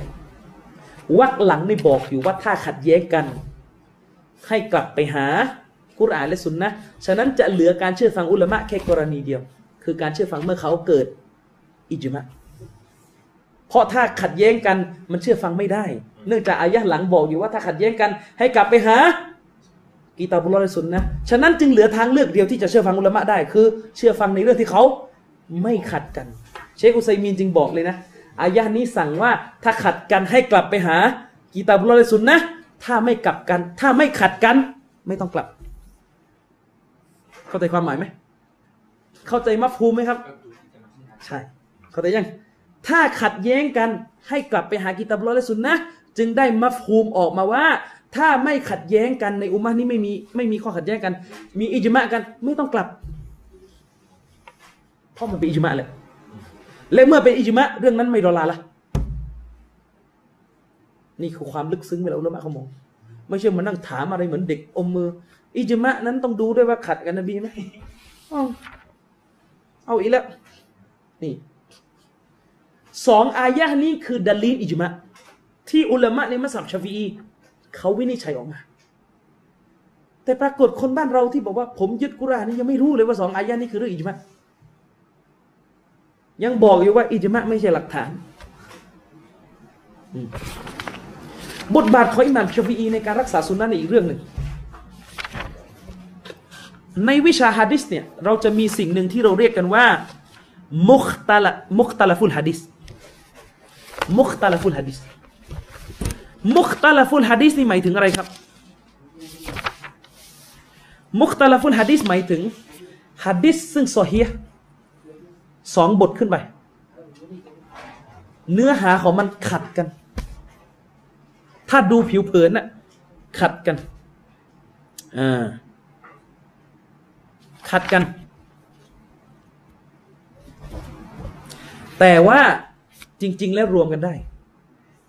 วักหลังนี่บอกอยู่ว่าถ้าขัดแย้งกัน ให้กลับไปหากุรอานและสุนนะฉะนั้นจะเหลือการเชื่อฟังอุลามะแค่กรณีเดียว คือการเชื่อฟังเมื่อเขาเกิดอิจมะเพราะถ้าขัดแย้งกันมันเชื่อฟังไม่ได้ เนื่องจากอายะหลังบอกอยู่ว่าถ้าขัดแย้งกัน ให้กลับไปหากีตาบุลและสุนนะฉะนั้นจึงเหลือทางเลือกเดียวที่จะเชื่อฟังอุลามะได้คือ เชื่อฟังในเรื่องที่เขา ไม่ขัดกัน เชคอุซัยมีนจึงบอกเลยนะอายะนี้สั่งว่าถ้าขัดกันให้กลับไปหากีตาบุลแลสุนนะ ถ้าไม่กลับกัน ถ้าไม่ขัดกัน ไม่ต้องกลับ เข้าใจความหมายไหม เข้าใจมัฟฮูมไหมครับ ใช่ เข้าใจยัง ถ้าขัดแย้งกันให้กลับไปหากิตาบลอแลสุนนะ จึงได้มัฟฮูมออกมาว่า ถ้าไม่ขัดแย้งกันในอุมมะนี้ไม่มีไม่มีข้อขัดแย้งกัน มีอิจมะกัน ไม่ต้องกลับ เพราะมันเป็นอิจมะเลยและเมื่อเป็นอิจมะเรื่องนั้นไม่รอลาละนี่คือความลึกซึ้งเวลาอุลามะเขามองไม่ใช่มานั่งถามอะไรเหมือนเด็กอมมือ อิจมะนั้นต้องดูด้วยว่าขัดกันนบีไหมเอาอีกแล้วนี่สองอายะนี้คือดัลีนอิจมะที่อุลามะในมัสยิดชาฟีเขาวินิจฉัยออกมา แต่ปรากฏคนบ้านเราที่บอกว่า ผมยึดกุรานนี่ยังไม่รู้เลยว่าสองอายะนี้คือเรื่องอิจมะ ยังบอกอยู่ว่าอิจมะไม่ใช่หลักฐาน บทบาทของอิหม่ามชฟีในการรักษาสุนนะในอีกเรื่องหนึ่ง ในวิชาฮะดิษเนี่ยเราจะมีสิ่งหนึ่งที่เราเรียกกันว่า มุคตาละมุคตาลฟุลฮะดิษมุคตาลฟุลฮะดิษมุคตาลฟุลฮะดิษนี่หมายถึงอะไรครับ มุคตาลฟุลฮะดิษหมายถึงฮะดิษซึ่งโซเฮีย สองบทขึ้นไป เนื้อหาของมันขัดกัน ถ้าดูผิวเผินน่ะ ขัดกันอ่าขัดกัน แต่ว่าจริง ๆ แล้วรวมกันได้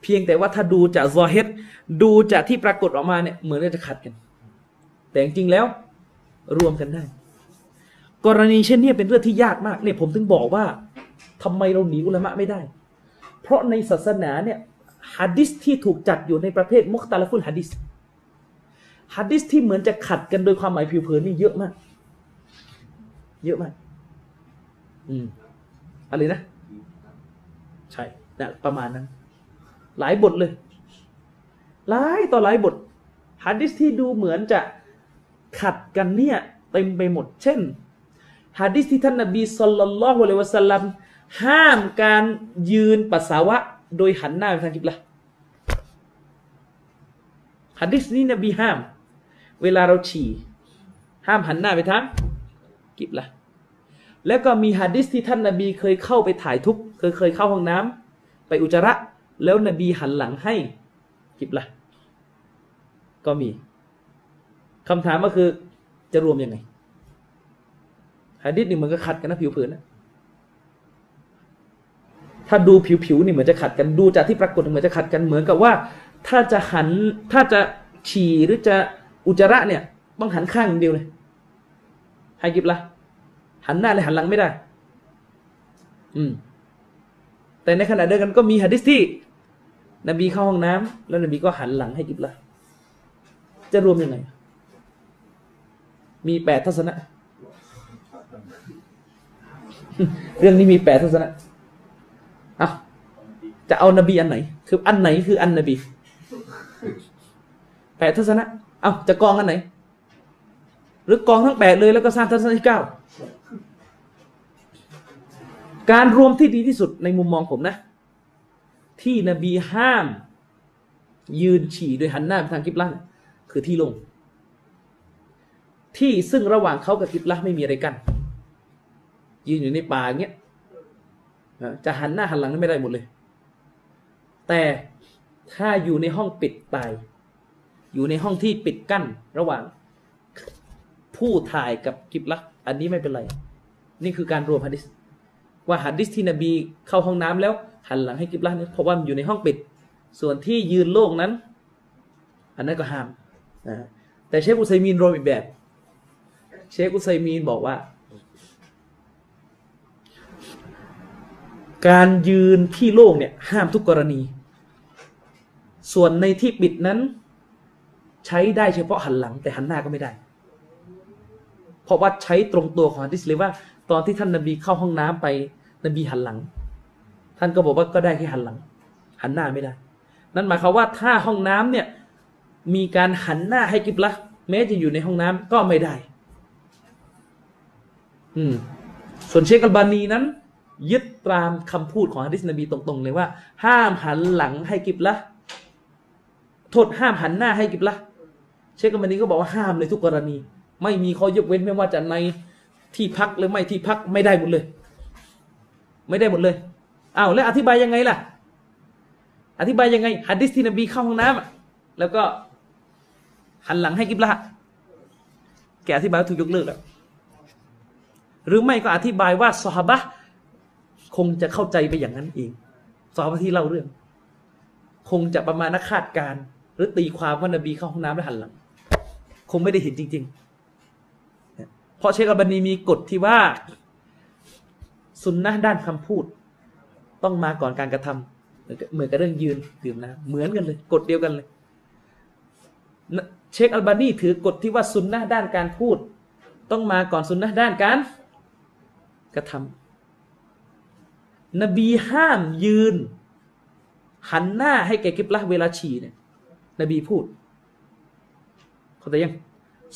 เพียงแต่ว่าถ้าดูจากซอเฮตดูจากที่ปรากฏออกมาเนี่ยเหมือนจะขัดกัน แต่จริงๆแล้วรวมกันได้ กรณีเช่นนี้เป็นเรื่องที่ยากมากเนี่ยผมถึงบอกว่าทำไมเราหนีอุลามะไม่ได้ เพราะในศาสนาเนี่ยฮัดดิสที่ถูกจัดอยู่ในประเภทมุคตาลฟุลฮัดดิสฮัดดิสที่เหมือนจะขัดกันโดยความหมายผิวเผินนี่เยอะมาก เยอะมาก อืมอะไรนะ ใช่นะประมาณนั้น หลายบทเลย หลายต่อหลายบทฮัดดิสที่ดูเหมือนจะขัดกันเนี่ยเต็มไปหมด เช่น ฮัดดิสที่ท่านนบีสุลต่านละฮ์วะลัยวะสัลลัมห้ามการยืนปัสสาวะ โดยหันหน้าไปทางกิบละฮัดดิสนี้นบีห้าม เวลาเราฉี่ ห้ามหันหน้าไปทางกิบละแล้วก็มีฮะดิษที่ท่านนาบีเคยเข้าไปถ่ายทุกเคยเคยเข้าห้องน้ำไปอุจจาระ แล้วนบีหันหลังให้กิบละก็มีคำถามก็คือจะรวมยังไง ฮะดิษนี่มันก็ขัดกันนะผิวเผินนะถ้าดูผิวๆนี่เหมือนจะขัดกันดูจากที่ปรากฏเหมือนจะขัดกันเหมือนกับว่า ถ้าจะหันถ้าจะฉี่หรือจะอุจจาระเนี่ยต้องหันข้างอย่างเดียวเลยให้กิบละหันหน้าเลยหันหลังไม่ได้ อืม แต่ในขณะเดียวกันก็มีหะดิษที่ นบีเข้าห้องน้ำแล้วนบีก็หันหลังให้กิบละจะรวมยังไง มีแปดทัศนะ เรื่องนี้มีแปดทศนะเอาจะเอานบีอันไหน คืออันไหนคืออันนบีแปดทัศนะ เอาจะกองอันไหน หรือกองทั้งแปดเลยแล้วก็สร้างทัศนะที่เก้าการรวมที่ดีที่สุดในมุมมองผมนะ ที่นบีห้าม ยืนฉี่โดยหันหน้าไปทางกิบลันคือที่ลง ที่ซึ่งระหว่างเขากับกิบลัไม่มีอะไรกัน ยืนอยู่ในป่าอย่างเงี้ยจะหันหน้าหันหลังไม่ได้หมดเลย แต่ถ้าอยู่ในห้องปิดตาย อยู่ในห้องที่ปิดกั้นระหว่าง ผู้ถ่ายกับกิบลัก อันนี้ไม่เป็นไร นี่คือการรวมฮะดิษว่าหัดดิษที่นบีเข้าห้องน้ำแล้ว หันหลังให้กิบลาเนี่ยเพราะว่ามันอยู่ในห้องปิด ส่วนที่ยืนโล่งนั้น อันนั้นก็ห้ามนะแต่เชคอุซัยมีนรวมอีกแบบ เชคอุซัยมีนบอกว่า การยืนที่โล่งเนี่ยห้ามทุกกรณี ส่วนในที่ปิดนั้น ใช้ได้เฉพาะหันหลัง แต่หันหน้าก็ไม่ได้ เพราะว่าใช้ตรงตัวของฮัดิษเลยว่า ตอนที่ท่านนบีเข้าห้องน้ำไปนบีหันหลัง ท่านก็บอกว่าก็ได้แค่หันหลัง หันหน้าไม่ได้ นั่นหมายความว่าถ้าห้องน้ำเนี่ยมีการหันหน้าให้กิบละแม้จะอยู่ในห้องน้ำก็ไม่ได้ อืม ส่วนเชคอัลบานีนั้น ยึดตามคำพูดของฮะดิษนบีตรงๆเลยว่า ห้ามหันหลังให้กิบละโทษห้ามหันหน้าให้กิบละเชคอัลบานีก็บอกว่าห้ามเลยทุกกรณี ไม่มีข้อยกเว้นไม่ว่าจะในที่พักหรือไม่ที่พักไม่ได้หมดเลย ไม่ได้หมดเลยอ้าวแล้วอธิบายยังไงล่ะ อธิบายยังไงฮัดดิสที่นบีเข้าห้องน้ำแล้วก็หันหลังให้กิบละแกอธิบายถูกยกเลิกแล้วหรือไม่ก็อธิบายว่าสฮาบะ คงจะเข้าใจไปอย่างนั้นเองสฮาบะที่เล่าเรื่อง คงจะประมาณนักคาดการ หรือตีความว่านบีเข้าห้องน้ำแล้วหันหลัง คงไม่ได้เห็นจริง ๆ เพราะเชคอัลบานีมีกฎที่ว่าสุนนะด้านคำพูด ต้องมาก่อนการกระทำเหมือนกับเรื่องยืนดื่มน้ำเหมือนกันเลย กฎเดียวกันเลย เชคอัลบานีถือกฎที่ว่าสุนนะด้านการพูด ต้องมาก่อนสุนนะด้านการกระทำ นบีห้ามยืน หันหน้าให้แก่กิบละเวลาฉี่เนี่ย นบีพูดเข้าใจยัง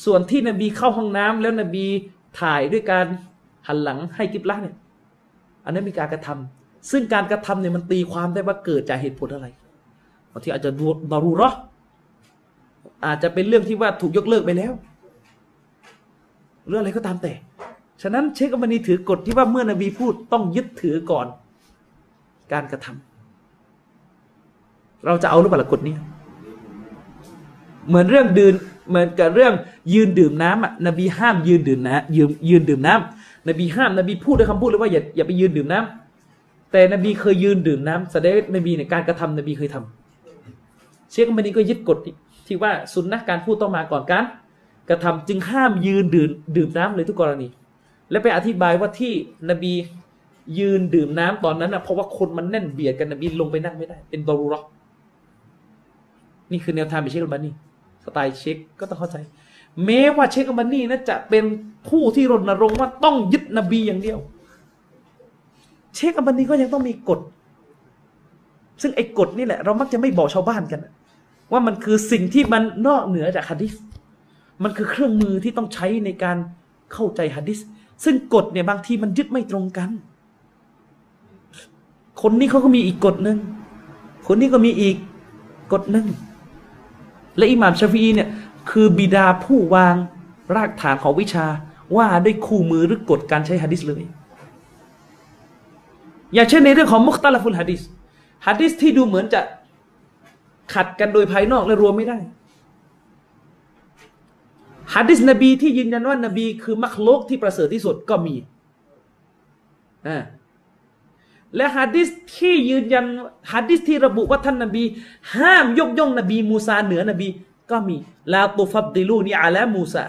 ส่วนที่นบีเข้าห้องน้ำแล้วนบีถ่ายด้วยการหันหลังให้กิบละเนี่ย อันนั้นมีการกระทำซึ่งการกระทำเนี่ยมันตีความได้ว่าเกิดจากเหตุผลอะไรบางทีอาจจะบารูรออาจจะเป็นเรื่องที่ว่าถูกยกเลิกไปแล้ว เรื่องอะไรก็ตามแต่ ฉะนั้นเชคกัมนีถือกฎที่ว่าเมื่อนบีพูดต้องยึดถือก่อน การกระทำเราจะเอาหรือเปล่ากฎนี้เหมือนเรื่องดื่นเหมือนกับเรื่องยืนดื่มน้ำอะนบีห้ามยืนดื่มนะยืนยืนดื่มน้ำนบีห้ามนบีพูดด้วยคำพูดเลยว่าอย่าอย่าไปยืนดื่มน้ำแต่นบีเคยยืนดื่มน้ำแสดงนบีในการกระทำนบีเคยทำเชคมันนี้ก็ยึดกฎที่ว่าสุนนะการพูดต้องมาก่อนการกระทำจึงห้ามยืนดื่มดื่มน้ำเลยทุกกรณี และไปอธิบายว่าที่นบี ยืนดื่มน้ำตอนนั้นนะเพราะว่าคนมันแน่นเบียดกันนะบีลงไปนั่งไม่ได้ เป็นบารูรอนี่คือแนวทางไปเชคบันนี่สไตล์เช็คก็ต้องเข้าใจ แม้ว่าเชคบันนี่นะจะเป็นผู้ที่รณรงค์ว่าต้องยึดนบีอย่างเดียว เชคบันนี่ก็ยังต้องมีกฎ ซึ่งไอ้กฎนี่แหละ เรามักจะไม่บอกชาวบ้านกัน ว่ามันคือสิ่งที่มันนอกเหนือจากฮะดิษมันคือเครื่องมือที่ต้องใช้ในการเข้าใจฮะดิษซึ่งกฎเนี่ยบางทีมันยึดไม่ตรงกัน คนนี้เขาก็มีอีกกฎหนึ่งคนนี้ก็มีอีกกฎหนึ่งและอิหม่ามชาฟีเนี่ยคือบิดาผู้วางรากฐานของวิชาว่าด้วยคู่มือหรือกฎการใช้ฮะดิษเลย อย่างเช่นในเรื่องของมุคตลฟุลฮะดิษฮะดิษที่ดูเหมือนจะขัดกันโดยภายนอกและรวมไม่ได้ฮะดิษนบีที่ยืนยันว่านบีคือมักโลกที่ประเสริฐที่สุดก็มีอ่า และฮะดิษที่ยืนยันฮะดิษที่ระบุว่าท่านนบี ห้ามยกย่องนบีมูซาเหนือนบี ก็มีลาตุฟัดดิลูนีอาและมูซา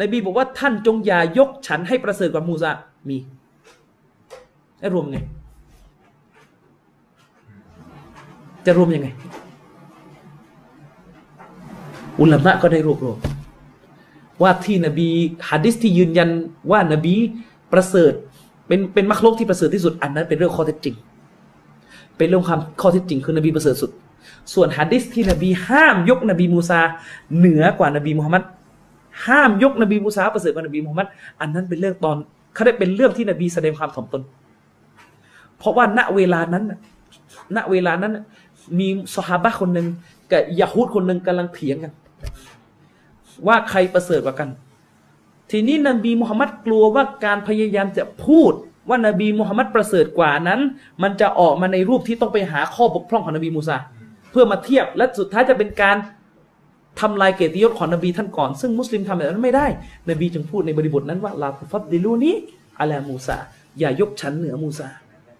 นบีบอกว่าท่านจงอย่ายกฉันให้ประเสริฐกว่ามูซามีไอ้รวมไง จะรวมยังไง อุลามะก็ได้รวบรวมว่าที่นบีฮะดิษที่ยืนยันว่านบีประเสริฐ เป็นเป็นมักโลกที่ประเสริฐที่สุดอันนั้นเป็นเรื่องข้อเท็จจริง เป็นเรื่องความข้อเท็จจริง คือนบีประเสริฐสุด ส่วนฮะดิษที่นบีห้ามยกนบีมูซา เหนือกว่านบีมุฮัมมัดห้ามยกนบีมูซาประเสริฐกว่านบีมุฮัมมัดอันนั้นเป็นเรื่องตอนเขาได้เป็นเรื่องที่นบีแสดงความถ่อมตน เพราะว่าณเวลานั้นณเวลานั้นมีสหาบะคนหนึ่งกับยะฮูดคนหนึ่งกำลังเถียงกัน ว่าใครประเสริฐกว่ากัน ทีนี้นบีมุฮัมมัดกลัวว่าการพยายามจะพูดว่านบีมุฮัมมัดประเสริฐกว่านั้น มันจะออกมาในรูปที่ต้องไปหาข้อบกพร่องของนบีมูซาเพื่อมาเทียบและสุดท้ายจะเป็นการทำลายเกียรติยศของนบีท่านก่อน ซึ่งมุสลิมทำแบบนั้นไม่ได้ นบีจึงพูดในบริบทนั้นว่าลาตุฟัดดิลูนี้อะลามูซาอย่ายกฉันเหนือมูซา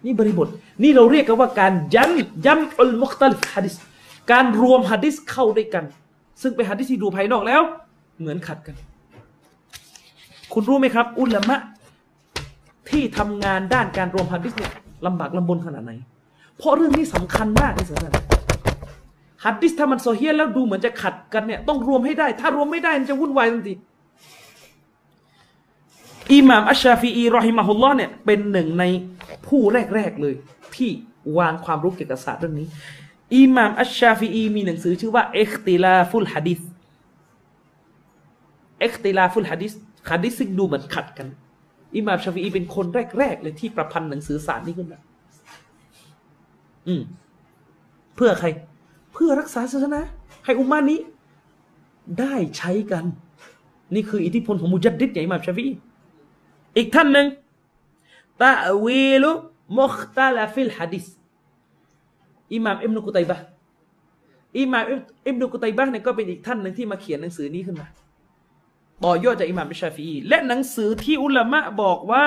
นี่บริบท นี่เราเรียกกันว่าการยันยัมอุลมุคตัลฟฮะดิษการรวมฮะดิษเข้าด้วยกัน ซึ่งเป็นฮะดิษที่ดูภายนอกแล้ว เหมือนขัดกัน คุณรู้ไหมครับ อุลามะที่ทำงานด้านการรวมฮะดิษเนี่ยลำบากลำบนขนาดไหน เพราะเรื่องนี้สำคัญมากในศาสนาฮัดดิษถ้ามันโซเฮียแล้วดูเหมือนจะขัดกันเนี่ยต้องรวมให้ได้ ถ้ารวมไม่ได้มันจะวุ่นวายทันทีอิหม่ามอัชชาฟีอีรอฮิมาฮุลลอฮ์เนี่ยเป็นหนึ่งในผู้แรกๆเลย ที่วางความรู้เกี่ยวกับศาสตร์เรื่องนี้อิหม่ามอัชชาฟีอีมีหนังสือชื่อว่าเอคติลาฟุลฮะดิษเอคติลาฟุลฮะดิษ ฮะดิษซึ่งดูเหมือนขัดกัน อิหม่ามชาฟีอีเป็นคนแรก ๆ เลยที่ประพันธ์หนังสือศาสตร์นี้ขึ้นมาอืม เพื่อใคร เพื่อรักษาศาสนา ให้อุมมานี้ ได้ใช้กัน นี่คืออิทธิพลของมุจัดดิดอย่างอิหม่ามชาฟีอีอีกท่านหนึ่งตะวีลุมุคตาลาฟิลฮะดิษอิหม่ามอิบนุกุตัยบะอิหม่ามอิบนุกุตัยบะเนี่ยก็เป็นอีกท่านหนึ่งที่มาเขียนหนังสือนี้ขึ้นมา ต่อยอดจากอิหม่ามชาฟีอีและหนังสือที่อุลามะบอกว่า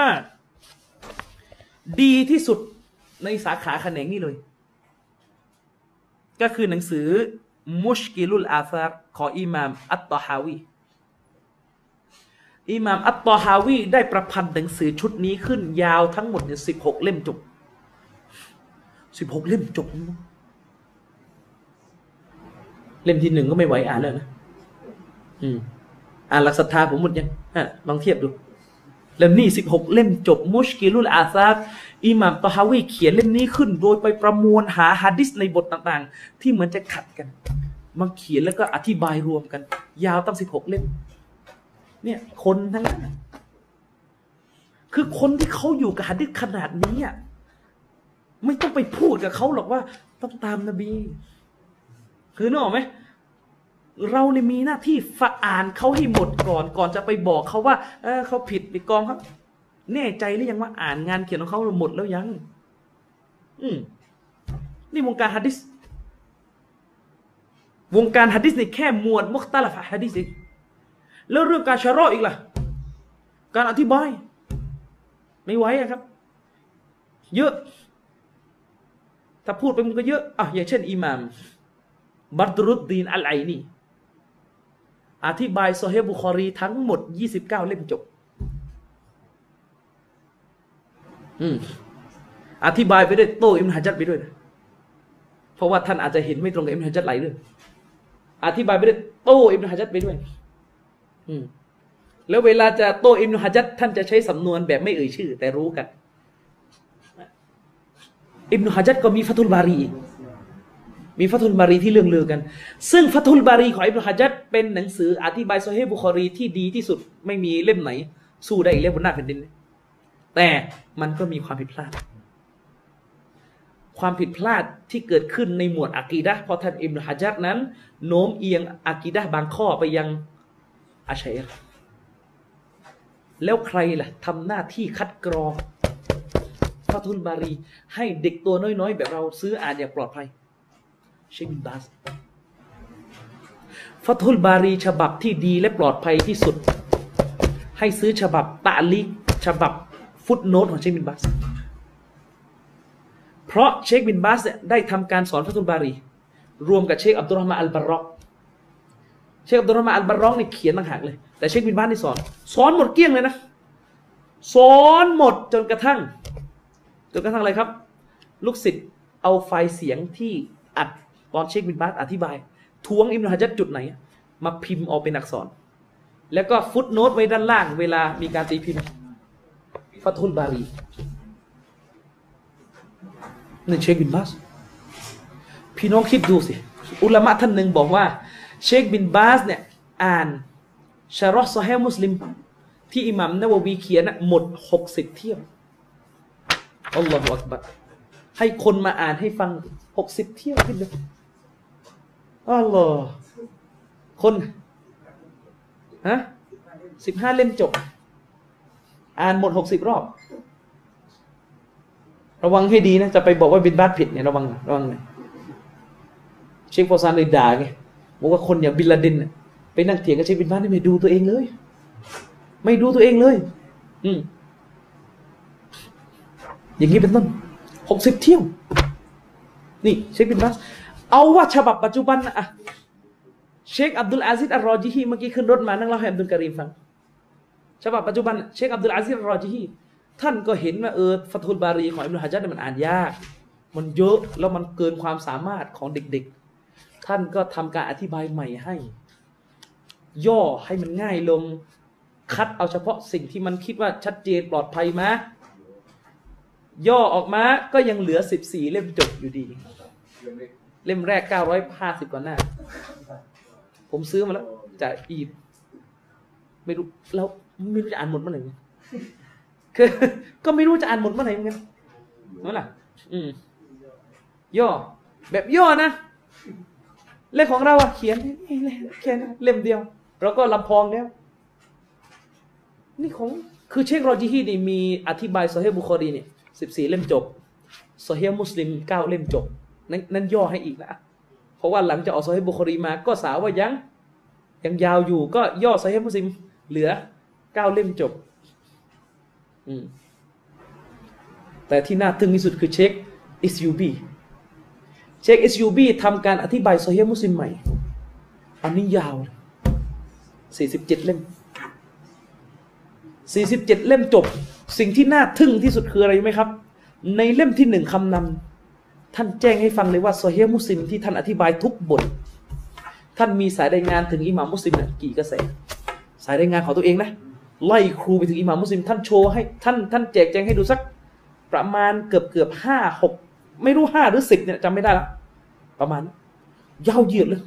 ดีที่สุดในสาขาแขนงนี้เลย ก็คือหนังสือมุชกิลุลอาซารของอิหม่ามอัตตอฮาวีอิหม่ามอัตตอฮาวีได้ประพันธ์หนังสือชุดนี้ขึ้นยาวทั้งหมดเนี่ยสิบหกเล่มจบสิบหกเล่มจบ เล่มที่หนึ่งก็ไม่ไหวอ่านแล้วนะ อืม อ่านหลักศรัทธาผมหมดยังฮะลองเทียบดูเล่มนี้สิบหกเล่มจบมุชกิลุลอาซาบอิหม่ามตอฮาวีเขียนเล่มนี้ขึ้น โดยไปประมวลหาฮะดิษในบทต่างๆ ที่เหมือนจะขัดกันมาเขียนแล้วก็อธิบายรวมกัน ยาวตั้งสิบหกเล่ม เนี่ยคนทั้งนั้นคือคนที่เขาอยู่กับฮะดิษขนาดนี้อะไม่ต้องไปพูดกับเขาหรอกว่าต้องตามนบี คือนึกออกไหม เราเนี่ยมีหน้าที่ฝอ่านเขาให้หมดก่อนก่อนจะไปบอกเขาว่า เออเขาผิดไปกองครับแน่ใจหรือยังว่าอ่านงานเขียนของเขาหมดแล้วยัง อืมนี่วงการฮะดิษวงการฮะดิษนี่แค่หมวดมุคตาลฟะฮะดิษแล้วเรื่องการชะรออีกล่ะ การอธิบาย ไม่ไหวอะครับ เยอะ ถ้าพูดไปมันก็เยอะอะอย่างเช่น อิหมามบัตรุดดีนอัลไอนี่ อธิบายโซเฮบุคอรีทั้งหมด 29 เล่มจบ อืมอธิบายไปด้วยโต้อิบนุฮะจัดไปด้วยนะเพราะว่าท่านอาจจะเห็นไม่ตรงกับอิบนุฮะจัดหลายเรื่องอธิบายไปด้วยโต้อิบนุฮะจัดไปด้วย อืมแล้วเวลาจะโต้อิบนุฮะจัดท่านจะใช้สำนวนแบบไม่เอ่ยชื่อ แต่รู้กัน อิบนุฮะจัดก็มีฟัตฮุลบารีอีก มีฟัตฮุลบารีที่เลื่องลือกัน ซึ่งฟัตฮุลบารีของอิบนุฮะจัดเป็นหนังสืออธิบายซอเฮียะบุคอรีที่ดีที่สุดไม่มีเล่มไหน สู้ได้อีกเล่มบนหน้าแผ่นดิน แต่มันก็มีความผิดพลาด ความผิดพลาดที่เกิดขึ้นในหมวดอากีดะเพราะท่านอิบนุฮะจัดนั้น โน้มเอียงอากีดะบางข้อไปยังอาชัยรแล้วใครล่ะทำหน้าที่คัดกรองฟาทุลบารี ให้เด็กตัวน้อยๆ แบบเราซื้ออ่านอย่างปลอดภัย เชคบินบาสฟัตฮุลบารีฉบับที่ดีและปลอดภัยที่สุด ให้ซื้อฉบับตะลิกฉบับ footnote ของเชคบินบาส เพราะเชคบินบาสเนี่ยได้ทำการสอนฟัตฮุลบารี รวมกับเชคอับดุลเราะห์มานอัลบารอกเชคอับดุลเราะห์มานอัลบารอกนี่เขียนต่างหากเลย แต่เชคบินบาสนี่สอน สอนหมดเกลี้ยงเลยนะ สอนหมดจนกระทั่ง จนกระทั่งอะไรครับ ลูกศิษย์เอาไฟล์เสียงที่อัด ตอนเชคบินบาสอธิบายท้วงอิบนุฮะจัดจุดไหน มาพิมพ์ออกเป็นอักษร แล้วก็ footnote ไว้ด้านล่าง เวลามีการตีพิมพ์ฟัตุลบารีนี่เชคบินบาสพี่น้องคิดดูสิ อุลามะท่านหนึ่งบอกว่า เชคบินบาสเนี่ยอ่านชาเราะฮ์ซอเฮียะมุสลิม ที่อิหม่ามนาวาวีเขียนหมดหกสิบเที่ยวอัลลอฮฺอักบัรให้คนมาอ่านให้ฟังหกสิบเที่ยวขึ้นเลย อัลลอฮ์คนฮะสิบห้าเล่มจบ อ่านหมดหกสิบรอบ ระวังให้ดีนะ จะไปบอกว่าบินบาสผิดเนี่ยระวังระวังเลยเชคฟอซานเลยด่าไงบอกว่าคนอย่างบินลาดินไปนั่งเถียงกับเชคบินบาสนี่ไม่ดูตัวเองเลย ไม่ดูตัวเองเลย อืมอย่างนี้เป็นต้นหกสิบเที่ยว นี่เชคบินบาส เอาว่าฉบับปัจจุบันนะอะเชคอับดุลอาซีซอัลรอจิฮีเมื่อกี้ขึ้นรถมานั่งเล่าให้อับดุลการีมฟังฉบับปัจจุบันเชคอับดุลอาซีซอัลรอจิฮีท่านก็เห็นว่าเออฟัตฮุลบารีของอิบนุฮะจัดเนี่ยมันอ่านยาก มันเยอะแล้วมันเกินความสามารถของเด็กๆ ท่านก็ทำการอธิบายใหม่ให้ ย่อให้มันง่ายลงคัดเอาเฉพาะสิ่งที่มันคิดว่าชัดเจนปลอดภัยมาย่อออกมาก็ยังเหลือสิบสี่เล่มจบอยู่ดี เล่มแรกเก้าร้อยห้าสิบกว่าหน้า ผมซื้อมาแล้ว จากอีบไม่รู้แล้วไม่รู้จะอ่านหมดเมื่อไหร่คือก็ไม่รู้จะอ่านหมดเมื่อไหร่เหมือนกันนั่นแหละอืมย่อ แบบย่อนะเล่มของเราอะเขียนแค่นั้นเล่มเดียวเราก็ลำพองแล้วนี่ของคือเชครอจิฮีนี่มีอธิบายซอเฮียะบุคอรีเนี่ยสิบสี่เล่มจบซอเฮียะมุสลิมเก้าเล่มจบ นั้นนั้นย่อให้อีกนะเพราะว่าหลังจากออกซอเฮียะบุคอรีมา ก็สาวว่ายัง ยังยาวอยู่ก็ย่อซอเฮียะมุสลิมเหลือเก้าเล่มจบ อืมแต่ที่น่าทึ่งที่สุดคือเช็ค SUB เช็ค SUB ทำการอธิบายโซเฮียมุสลิมใหม่ อันนี้ยาว 47 เล่ม 47 เล่มจบ สิ่งที่น่าทึ่งที่สุดคืออะไรไหมครับ ในเล่มที่หนึ่งคำนำ ท่านแจ้งให้ฟังเลยว่าโซเฮียมุสลิมที่ท่านอธิบายทุกบท ท่านมีสายรายงานถึงอิหม่ามมุสลิมนะกี่กระแส สายรายงานของตัวเองนะ ไล่ครูไปถึงอิหม่ามมุสลิมท่านโชว์ให้ท่านท่านแจกแจงให้ดูสัก ประมาณเกือบเกือบห้าหกไม่รู้ห้าหรือสิบเนี่ยจำไม่ได้ละประมาณยาวเยียดเลย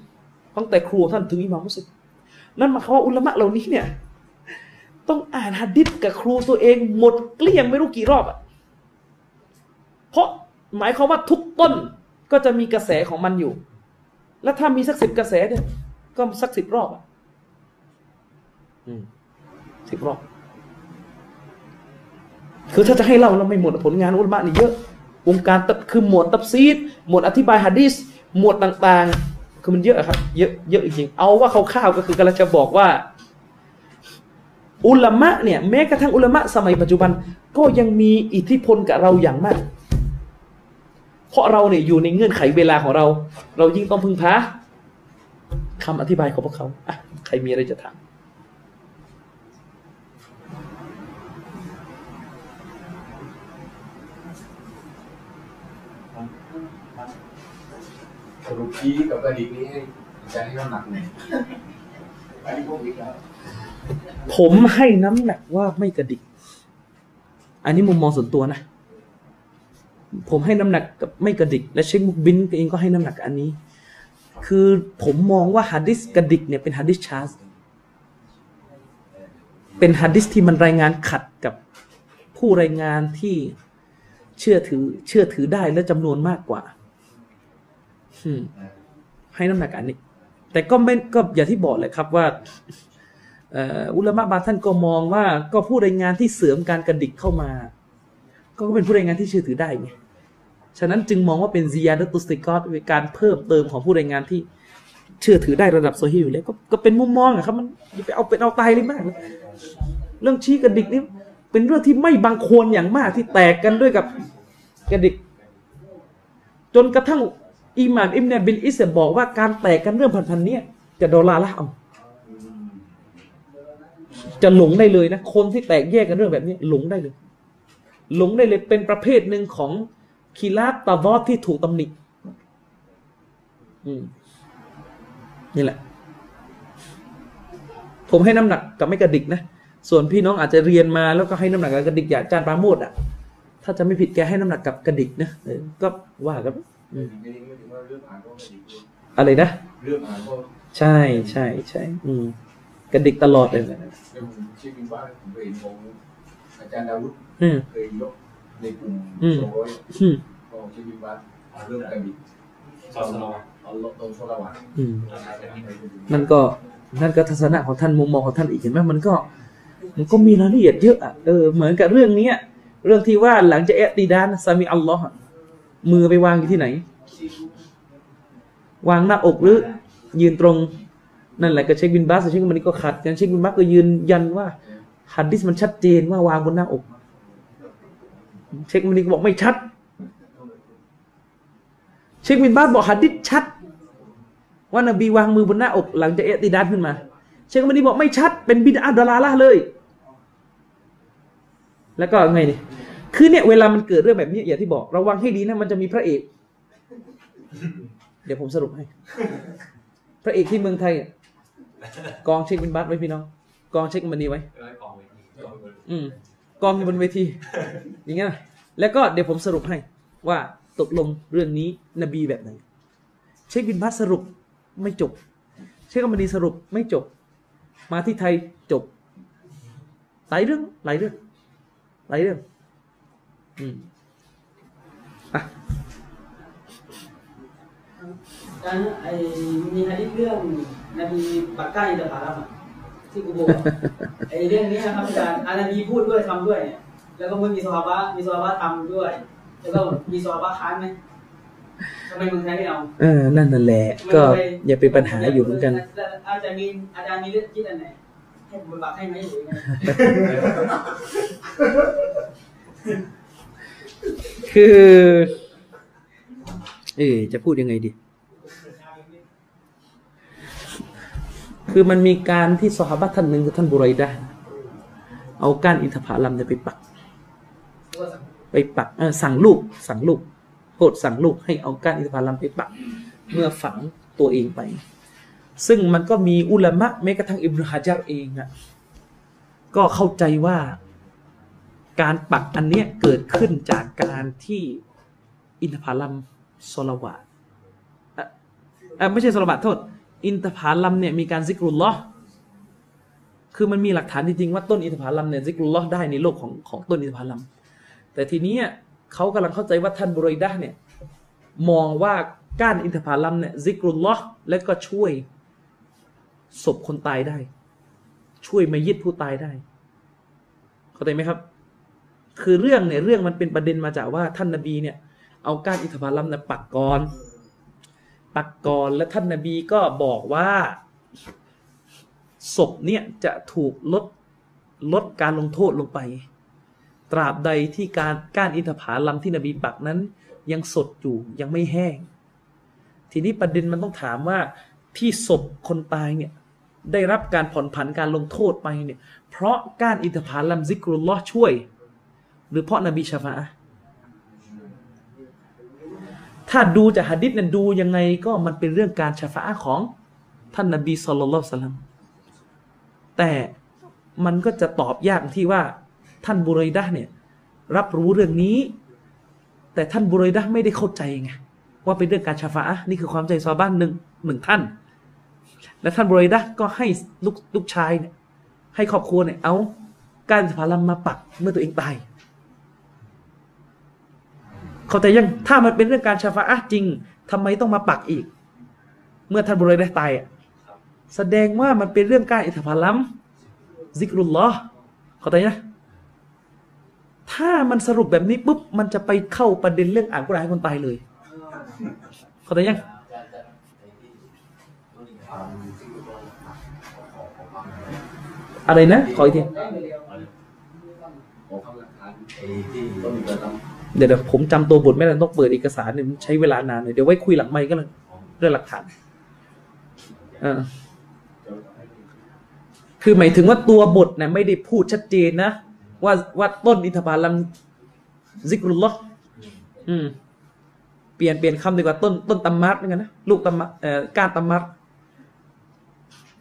ตั้งแต่ครูท่านถึงอิหม่ามมุสลิมนั่นหมายความว่าอุลามะเหล่านี้เนี่ยต้องอ่านฮะดิษกับครูตัวเองหมดเกลี้ยงไม่รู้กี่รอบอะเพราะ หมายความว่าทุกต้นก็จะมีกระแสของมันอยู่ แล้วถ้ามีสักสิบกระแสเนี่ย ก็สักสิบรอบอะสิบรอบ คือถ้าจะให้เล่าเราไม่หมดผลงานอุลามะนี่เยอะวงการตับคือหมวดตับซีดหมวดอธิบายฮะดีษหมวดต่าง ๆ คือมันเยอะครับ เยอะเยอะจริงๆเอาว่าคร่าวๆก็คือกำลังจะบอกว่า อุลามะเนี่ยแม้กระทั่งอุลามะสมัยปัจจุบัน ก็ยังมีอิทธิพลกับเราอย่างมาก เพราะเราเนี่ยอยู่ในเงื่อนไขเวลาของเรา เรายิ่งต้องพึ่งพาคำอธิบายของพวกเขาอะใครมีอะไรจะถามสรุปชี้กับกระดิกนี้จะให้น้ำหนักไหนอันนี้พวกอีกแล้วผมให้น้ำหนักว่าไม่กระดิก อันนี้มุมมองส่วนตัวนะ ผมให้น้ำหนักกับไม่กระดิก และเชคมุกบินเองก็ให้น้ำหนักอันนี้ คือผมมองว่าฮะดิษกระดิกเนี่ยเป็นฮะดิษชาร์สเป็นฮะดิษที่มันรายงานขัดกับผู้รายงานที่เชื่อถือ เชื่อถือได้และจำนวนมากกว่าให้น้ำหนักอันนี้ แต่ก็ไม่ก็อย่างที่บอกเลยครับว่าอุลามะบางท่านก็มองว่าก็ผู้รายงานที่เสริมการกระดิกเข้ามา ก็เป็นผู้รายงานที่เชื่อถือได้ไงฉะนั้นจึงมองว่าเป็นซียาดตุสติกอตเป็นการเพิ่มเติมของผู้รายงานที่เชื่อถือได้ระดับโซฮีอยู่แล้วก็ก็เป็นมุมมองอะครับมันอย่าไปเอาเป็นเอาตายเลยมาก เรื่องชี้กระดิกนี่เป็นเรื่องที่ไม่บังควรอย่างมากที่แตกกันด้วยกับกระดิก จนกระทั่งอิหม่ามอิมเนบินอิสบอกว่าการแตกกันเรื่องพันๆเนี้ยจะดอลลาร์ละเอาจะหลงได้เลยนะ คนที่แตกแยกกันเรื่องแบบนี้หลงได้เลย หลงได้เลยเป็นประเภทหนึ่งของคีราบตาวอดที่ถูกตำหนินี่แหละ ผมให้น้ำหนักกับไม่กระดิกนะ ส่วนพี่น้องอาจจะเรียนมาแล้วก็ให้น้ำหนักกับกระดิกอย่างจารย์ปราโมดอะ ถ้าจะไม่ผิดแกให้น้ำหนักกับกระดิกนะก็ว่ากันอะไรนะเรื่องอ่านก็ใช่ใช่ใช่อืมกระดิกตลอดเลยนะ องชีวิตบ้านผมเคยเห็นของอาจารย์ดาวุฒิอืม เคยยกในกลุ่มอืม สองร้อยอืมของชีวิตบ้านเรื่องการบิดซอสโลเอาลดตรงโซลาวัตอืม นั่นก็นั่นก็ทัศนะของท่านมุมมองของท่านอีกเห็นไหมมันก็ มันก็มีรายละเอียดเยอะอะเออเหมือนกับเรื่องเนี้ย เรื่องที่ว่าหลังจากเอติดานซามีอัลลอฮ์อะมือไปวางอยู่ที่ไหน วางหน้าอกหรือ ยืนตรงนั่นแหละก็เช็คบินบัสเช็คบินมันก็ขัดกันเช็คบินบัสก็ยืนยันว่า ฮัดดิสมันชัดเจนว่าวางบนหน้าอก เช็คบินนี่ก็บอกไม่ชัด เช็คบินบัสบอกฮัดดิสชัด ว่านบีวางมือบนหน้าอก หลังจากเอติดานขึ้นมา เชคมันนีบอกไม่ชัด เป็นบิดาดลาละเลย แล้วก็ไงเนี่ยคือเนี่ยเวลามันเกิดเรื่องแบบนี้อย่างที่บอกระวังให้ดีนะมันจะมีพระเอก เดี๋ยวผมสรุปให้ พระเอกที่เมืองไทยกองเช็คบินบัตไว้พี่น้อง กองเช็คมันนีไว้ อืมกองอยู่บนเวที อย่างเงี้ยนะแล้วก็เดี๋ยวผมสรุปให้ว่าตกลงเรื่องนี้นบีแบบไหน เชคบินบัสสรุปไม่จบ เชคมันดีสรุปไม่จบ มาที่ไทยจบหลายเรื่องหลายเรื่องหลายเรื่อง อืมอะการไอ้มีฮะดิษเรื่องนบีปักใกล้จะผ่ารับอะ ที่กูบอกอะไอ้เรื่องนี้นะครับอาจารย์อานาบีพูดด้วยทำด้วยเนี่ยแล้วก็มันมีสฮาบะมีสฮาบะทำด้วย แล้วก็มีสฮาบะค้านไหมทำไมเมืองไทยไม่เอาเออนั่นนั่นแหละ ก็อย่าเป็นปัญหาอยู่เหมือนกัน อาจารย์มีอาจารย์มีเรื่องคิดอันไหนให้ผมบักให้ไหมหรือยังไงคือ เออจะพูดยังไงดี คือมันมีการที่สหบัตท่านหนึ่งคือท่านบุไรดาเอาก้านอินทผลัมเนี่ยไปปัก ไปปักเออสั่งลูก สั่งลูกโปรดสั่งลูกให้เอาก้านอินทผลัมไปปัก เมื่อฝังตัวเองไป ซึ่งมันก็มีอุลามะแม้กระทั่งอิบนุฮะจัรเองอะก็เข้าใจว่าการปักอันเนี้ยเกิดขึ้นจากการที่อินทผลัมสลวาตอะอะไม่ใช่สลวาโทษ อินทผลัมเนี่ยมีการซิกรุลลอคือมันมีหลักฐานจริงๆว่าต้นอินทผลัมเนี่ยซิกรุลลอได้ในโลกของของต้นอินทผลัม แต่ทีนี้เขากำลังเข้าใจว่าท่านบรอยดะห์เนี่ยมองว่าก้านอินทผลัมเนี่ยซิกรุลลอฮ์และก็ช่วยศพคนตายได้ ช่วยมายิดผู้ตายได้ เข้าใจไหมครับ คือเรื่องเนี่ยเรื่องมันเป็นประเด็นมาจากว่าท่านนบีเนี่ยเอาก้านอินทผลัมเนี่ยปักก่อน ปักก่อนและท่านนบีก็บอกว่าศพเนี่ยจะถูกลดลดการลงโทษลงไป ตราบใดที่การก้านอินทผลัมที่นบีปักนั้น ยังสดอยู่ยังไม่แห้ง ทีนี้ประเด็นมันต้องถามว่าที่ศพคนตายเนี่ยได้รับการผ่อนผันการลงโทษไปเนี่ยเพราะก้านอินทผลัมซิกรุลลอช่วย หรือเพราะนบีชาฟาอะห์ ถ้าดูจากหะดิษนั้นดูยังไงก็มันเป็นเรื่องการชาฟาของท่านนบีสุลต่านสลัมแต่มันก็จะตอบยากที่ว่าท่านบุรอยดะเนี่ยรับรู้เรื่องนี้ แต่ท่านบุรอยดะไม่ได้เข้าใจไงว่าเป็นเรื่องการชาฟาะนี่คือความใจซอบ้านหนึ่งหนึ่งท่าน และท่านบุรอยดะก็ให้ลูกลูกชายเนี่ยให้ครอบครัวเนี่ยเอาการผาลัมมาปักเมื่อตัวเองตาย เขาแต่ยังถ้ามันเป็นเรื่องการชาฟาอะจริงทำไมต้องมาปักอีก เมื่อท่านบุรอยได้ตายอะแสดงว่ามันเป็นเรื่องการอิทธิพลัมซิกรุลลอฮ์เขาแต่ยังถ้ามันสรุปแบบนี้ปุ๊บมันจะไปเข้าประเด็นเรื่องอ่านกุรอานให้คนตายเลย เขาแต่ยังอะไรนะ ขออีกที เดี๋ยวเดี๋ยวผมจำตัวบทไม่ได้ต้องเปิดเอกสารเนี่ยมันใช้เวลานานเลยเดี๋ยวไว้คุยหลังไมค์ก็เลยเรื่องหลักฐานเออคือหมายถึงว่าตัวบทเนี่ยไม่ได้พูดชัดเจนนะว่าว่าต้นอินทผลัมซิกรุลลอฮ์อืมเปลี่ยนเปลี่ยนคำดีกว่าต้นต้นตำมัดเหมือนกันนะลูกตำมัดเอ่อกานตำมัด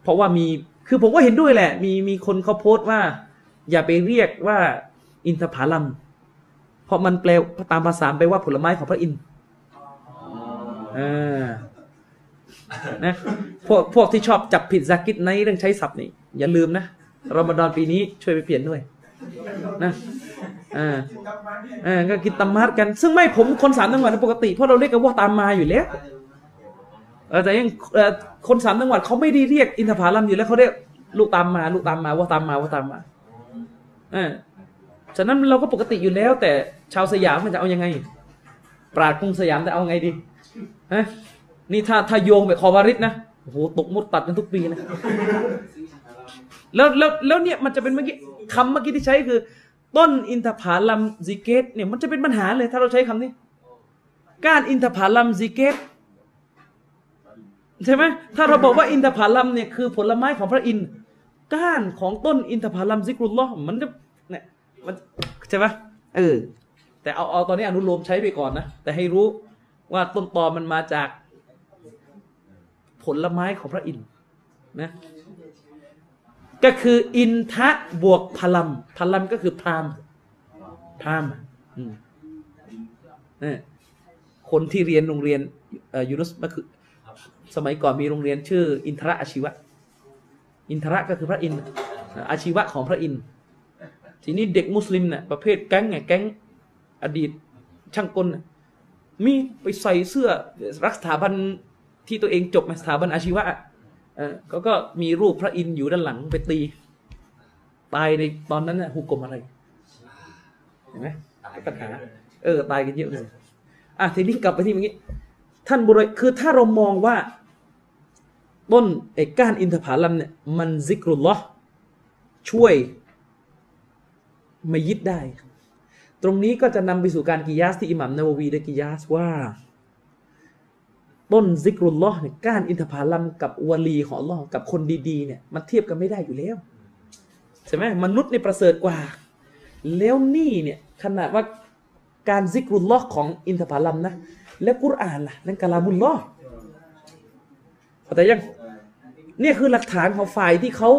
เพราะว่ามีคือผมก็เห็นด้วยแหละ มีมีคนเขาโพสต์ว่า อย่าไปเรียกว่า อินทผลัม เพราะมันแปลตามภาษาแปลว่าผลไม้ของพระอินทร์อ่านะพวกพวกที่ชอบจับผิดซากิดในเรื่องใช้ศัพท์นี่อย่าลืมนะรอมฎอนปีนี้ช่วยไปเปลี่ยนด้วยนะอ่าอ่าก็กินตามมัดกัน ซึ่งไม่ผมคนสามจังหวัดปกติเพราะเราเรียกกันว่าตามมาอยู่แล้วเออแต่ยังเอ่อคนสามจังหวัดเขาไม่ได้เรียกอินทผลัมอยู่แล้วเขาเรียกลูกตามมา ลูกตามมาว่าตามมาว่าตามมาอ่า ฉะนั้นเราก็ปกติอยู่แล้ว แต่ชาวสยามมันจะเอายังไง ปราดกรุงสยามจะเอาไงดีฮะนี่ถ้าถ้าโยงแบบคอวาริสนะโอ้โหตกมุดตัดกันทุกปีนะแล้วแล้วแล้วเนี่ยมันจะเป็นเมื่อกี้คำเมื่อกี้ที่ใช้คือ ต้นอินทผาลัมซิเกตเนี่ยมันจะเป็นปัญหาเลย ถ้าเราใช้คำนี้ก้านอินทผาลัมซิเกตใช่ไหมถ้าเราบอกว่าอินทผาลัมเนี่ยคือผลไม้ของพระอินทร์ก้านของต้นอินทผาลัมซิกรุลลอฮ์มันจะ มันใช่ไหมเออ แต่เอาเอาตอนนี้อนุโลมใช้ไปก่อนนะ แต่ให้รู้ว่าต้นตอมันมาจากผลไม้ของพระอินทร์นะ ก็คืออินทะบวกพลัมพลัมก็คือพรามพรามอืมเนี่ยคนที่เรียนโรงเรียนเอ่อยูนุสก็คือ สมัยก่อนมีโรงเรียนชื่อ อินทระอาชีวะ อินทระก็คือพระอินทร์อาชีวะของพระอินทร์ ทีนี้เด็กมุสลิมเนี่ยประเภทแก๊งไงแก๊งอดีตช่างกลน่ะมีไปใส่เสื้อรักสถาบันที่ตัวเองจบมาสถาบันอาชีวะเออเขาก็มีรูปพระอินทร์อยู่ด้านหลังไปตี ตายในตอนนั้นน่ะหุกกลมอะไรเห็นไหมปัญหาเออ ตายกันเยอะเลยอะทีนี้กลับไปที่เมื่อกี้ท่านบุรคือถ้าเรามองว่า ต้นไอ้ก้านอินทผลัมเนี่ย มันซิกรุลลอช่วย มายิดได้ ตรงนี้ก็จะนำไปสู่การกิยาสที่อิหมัมนาววีได้กิยาสว่า ต้นซิกรุลลอฮ์เนี่ยก้านอินทผลัมกับวลีของลอกับคนดีๆเนี่ยมันเทียบกันไม่ได้อยู่แล้วใช่ไหมมนุษย์เนี่ยประเสริฐกว่า แล้วนี่เนี่ยขนาดว่าการซิกรุลลอฮ์ของอินทผลัมนะแล้วกุรอานล่ะนั่นกะลามุลลอฮ์เข้าใจยังเนี่ยคือหลักฐานของฝ่ายที่เขา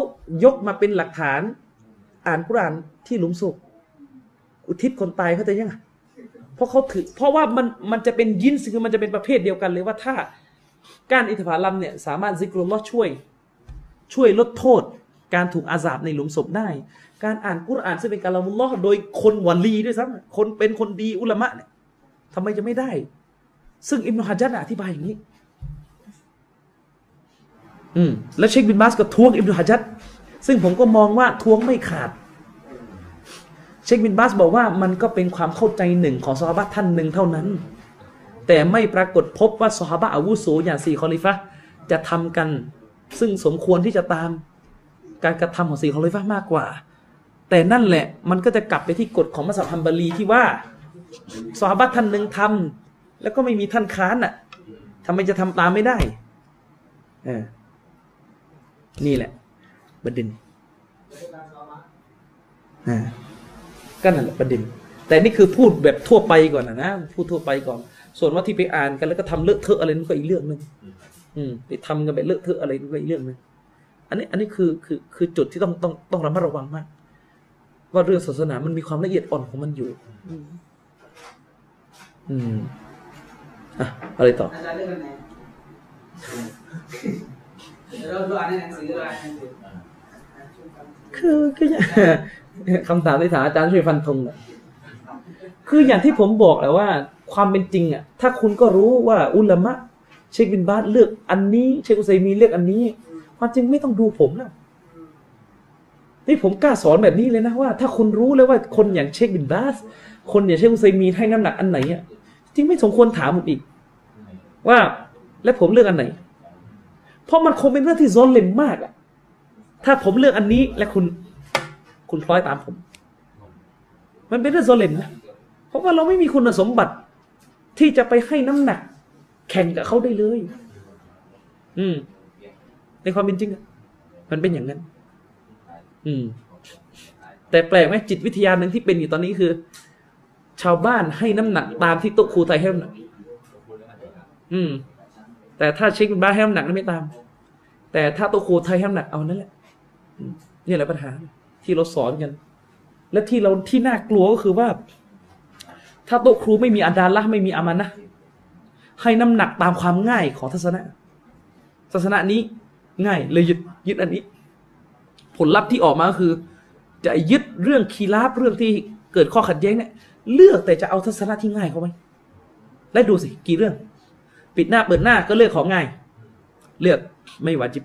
ยกมาเป็นหลักฐาน อ่านกุรานที่หลุมศพอุทิศคนตายเขาใจยังเพราะเขาถือ เพราะว่ามันมันจะเป็นยินส์คือมันจะเป็นประเภทเดียวกันเลยว่าถ้าการอิทธิผลัมเนี่ยสามารถซิกรุลลอช่วย ช่วยลดโทษ การถูกอาสาบในหลุมศพได้ การอ่านกุรอานซึ่งเป็นการละมุลลอโดยคนวลีด้วยซ้ำคนเป็นคนดีอุลามะเนี่ยทำไมจะไม่ได้ ซึ่งอิมนุฮะจัดอธิบายอย่างนี้ อืมและเชคบินบาสก็ทวงอิมนุฮะจัด ซึ่งผมก็มองว่าทวงไม่ขาด เชคบินบาสบอกว่ามันก็เป็นความเข้าใจหนึ่งของซอฮาบะท่านหนึ่งเท่านั้น แต่ไม่ปรากฏพบว่าซอฮาบะอาวุโสอย่างสี่คอลิฟะจะทำกัน ซึ่งสมควรที่จะตามการกระทำของสี่คอลิฟะมากกว่า แต่นั่นแหละมันก็จะกลับไปที่กฎของมัสยิดฮัมบารีที่ว่าซอฮาบะท่านหนึ่งทำแล้วก็ไม่มีท่านค้านอะทำไมจะทำตามไม่ได้เออนี่แหละ ประเด็นอ่าก็นั่นแหละประเด็นแต่นี่คือพูดแบบทั่วไปก่อนนะนะพูดทั่วไปก่อน ส่วนว่าที่ไปอ่านกันแล้วก็ทำเลอะเทอะอะไรนั่นก็อีกเรื่องหนึ่งอืมไปทำกันแบบเลอะเทอะอะไรนั่นก็อีกเรื่องหนึ่งอันนี้อันนี้คือคือคือจุดที่ต้องต้องต้องระมัดระวังมาก ว่าเรื่องศาสนามันมีความละเอียดอ่อนของมันอยู่ อืมอืมอะอะไรต่ออาจารย์เลือกอันไหนเดี๋ยวเราดูอ่านในหนังสือเราอ่านในหนังสือ คือคือคำถามที่ถามอาจารย์ช่วยฟันธงหน่อยคืออย่างที่ผมบอกแหละว่า ความเป็นจริงอะ ถ้าคุณก็รู้ว่าอุลามะ เชคบินบาสเลือกอันนี้ เชคอุซัยมีเลือกอันนี้ความจริงไม่ต้องดูผมแล้วนี่ผมกล้าสอนแบบนี้เลยนะว่า ถ้าคุณรู้แล้วว่าคนอย่างเชคบินบาส คนอย่างเชคอุซัยมีให้น้ำหนักอันไหนอะจริงไม่สมควรถามผมอีก ว่า แล้วผมเลือกอันไหน เพราะมันคงเป็นเรื่องที่ซ้อนเล่มมากอะ ถ้าผมเลือกอันนี้และคุณ คุณคล้อยตามผม มันเป็นเรื่องโซเลมนะเพราะว่าเราไม่มีคุณสมบัติที่จะไปให้น้ำหนัก แข่งกับเขาได้เลย อืม ในความเป็นจริงมันเป็นอย่างนั้น อืม แต่แปลกไหมจิตวิทยาหนึ่งที่เป็นอยู่ตอนนี้คือ ชาวบ้านให้น้ำหนักตามที่โต๊ะครูไทยให้น้ำหนัก อืม แต่ถ้าเช็คบินบาสให้น้ำหนักนั้นไม่ตาม แต่ถ้าโตะครูไทยให้น้ำหนักเอานั่นแหละ นี่แหละปัญหาที่เราสอนกัน และที่เราที่น่ากลัวก็คือว่า ถ้าโต๊ะครูไม่มีอาดาละไม่มีอามันนะให้น้ำหนักตามความง่ายของทัศนะทัศนะนี้ง่ายเลยยึดยึดอันนี้ ผลลัพธ์ที่ออกมาก็คือ จะยึดเรื่องคีราบเรื่องที่เกิดข้อขัดแย้งเนี่ยเลือกแต่จะเอาทัศนะที่ง่ายเข้าไปและดูสิกี่เรื่อง ปิดหน้าเปิดหน้าก็เลือกของง่าย เลือกไม่วาจิบ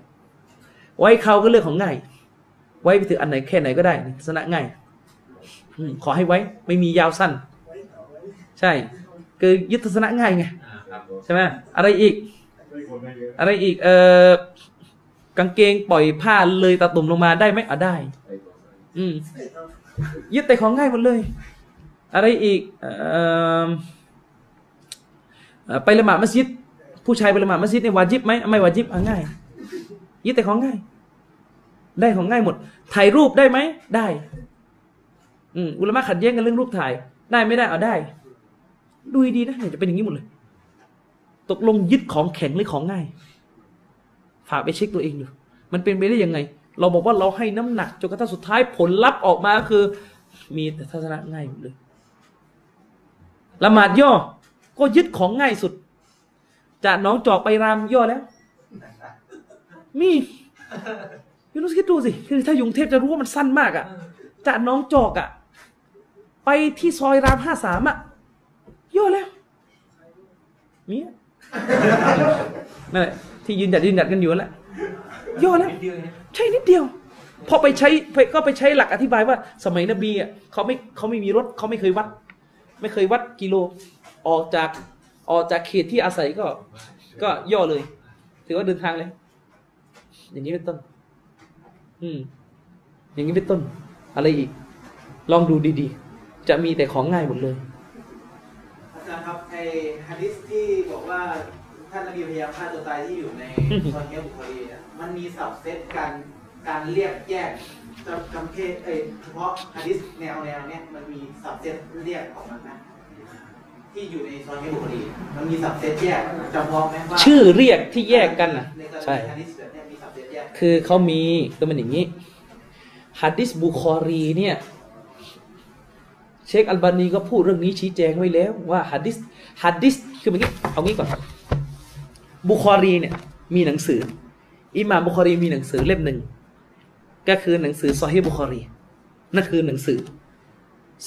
ไว้เขาก็เลือกของง่าย ไว้ไปถึงอันไหนแค่ไหนก็ได้ทัศนะง่ายขอให้ไว้ ไม่มียาวสั้น ใช่ คือยึดทัศนะง่ายไงใช่ไหมอะไรอีก อะไรอีก เออกางเกงปล่อยผ้าเลยตาตุ่มลงมาได้ไหมอะได้ อืมยึดแต่ของง่ายหมดเลย อะไรอีก เออไปละหมาดมัสยิด ผู้ชายไปละหมาดมัสยิดเนี่ยวาจิบไหมไม่วาจิบอะง่ายยึดแต่ของง่าย ได้ของง่ายหมด ถ่ายรูปได้ไหม ได้ อืมอุลมะขัดแย้งกันเรื่องรูปถ่าย ได้ไม่ได้เอาได้ ดูดีนะเนี่ยจะเป็นอย่างนี้หมดเลย ตกลงยึดของแข็งหรือของง่าย ฝากไปเช็คตัวเองดู มันเป็นไปได้ยังไง เราบอกว่าเราให้น้ำหนักจนกระทั่งสุดท้ายผลลัพธ์ออกมาคือ มีแต่ทัศนะง่ายหมดเลย ละหมาดย่อ ก็ยึดของง่ายสุด จากน้องจอกไปรามย่อแล้ว มี ยูนุสคิดดูสิคือถ้าอยู่กรุงเทพจะรู้ว่ามันสั้นมากอะ่ะจากหน้องจอกอะ่ะ ไปที่ซอยรามห้าสามอะย่อแล้วมีอะนั่นแหละที่ยืนหยัดยืนหยัดกันอยู่นั่นแหละย่อแล้วใช่นิดเดียวพอไปใช้ไปก็ไปใช้หลักอธิบายว่า สมัยนบีอะเขาไม่เขาไม่มีรถเขาไม่เคยวัด ไม่เคยวัดกิโล ออกจากออกจากเขตที่อาศัยก็ ก็ย่อเลย ถือว่าเดินทางเลย อย่างนี้เป็นต้น อืม อย่างนี้เป็นต้น อะไรอีก ลองดูดีๆ จะมีแต่ของง่ายหมดเลย อาจารย์ครับไอฮะดิษที่บอกว่าท่านนบีพยายามฆ่าตัวตายที่อยู่ในซอยเฮียบุคลีเนี่ยมันมีสับเซตการการเรียกแยกจำจำเพศเอยเฉพาะฮะดิษแนวแนวเนี้ยมันมีสับเซตเรียกของมันนะที่อยู่ในซอยเฮียบุคลีมันมีสับเซตแยกจำเพาะไหมว่าชื่อเรียกที่แยกกันน่ะ ในกรใช่ณีฮะดิษแบบเนี้ย คือเขามีก็มันอย่างนี้ฮัดดิสบุคอรีเนี่ยเชคอัลบานีก็พูดเรื่องนี้ชี้แจงไว้แล้วว่าฮัดดิสฮัดดิสคือแบบนี้เอางี้ก่อนบุคอรีเนี่ยมีหนังสืออิหม่ามบุคอรีมีหนังสือเล่มหนึ่งก็คือหนังสือซอฮีบุคอรีนั่นคือหนังสือ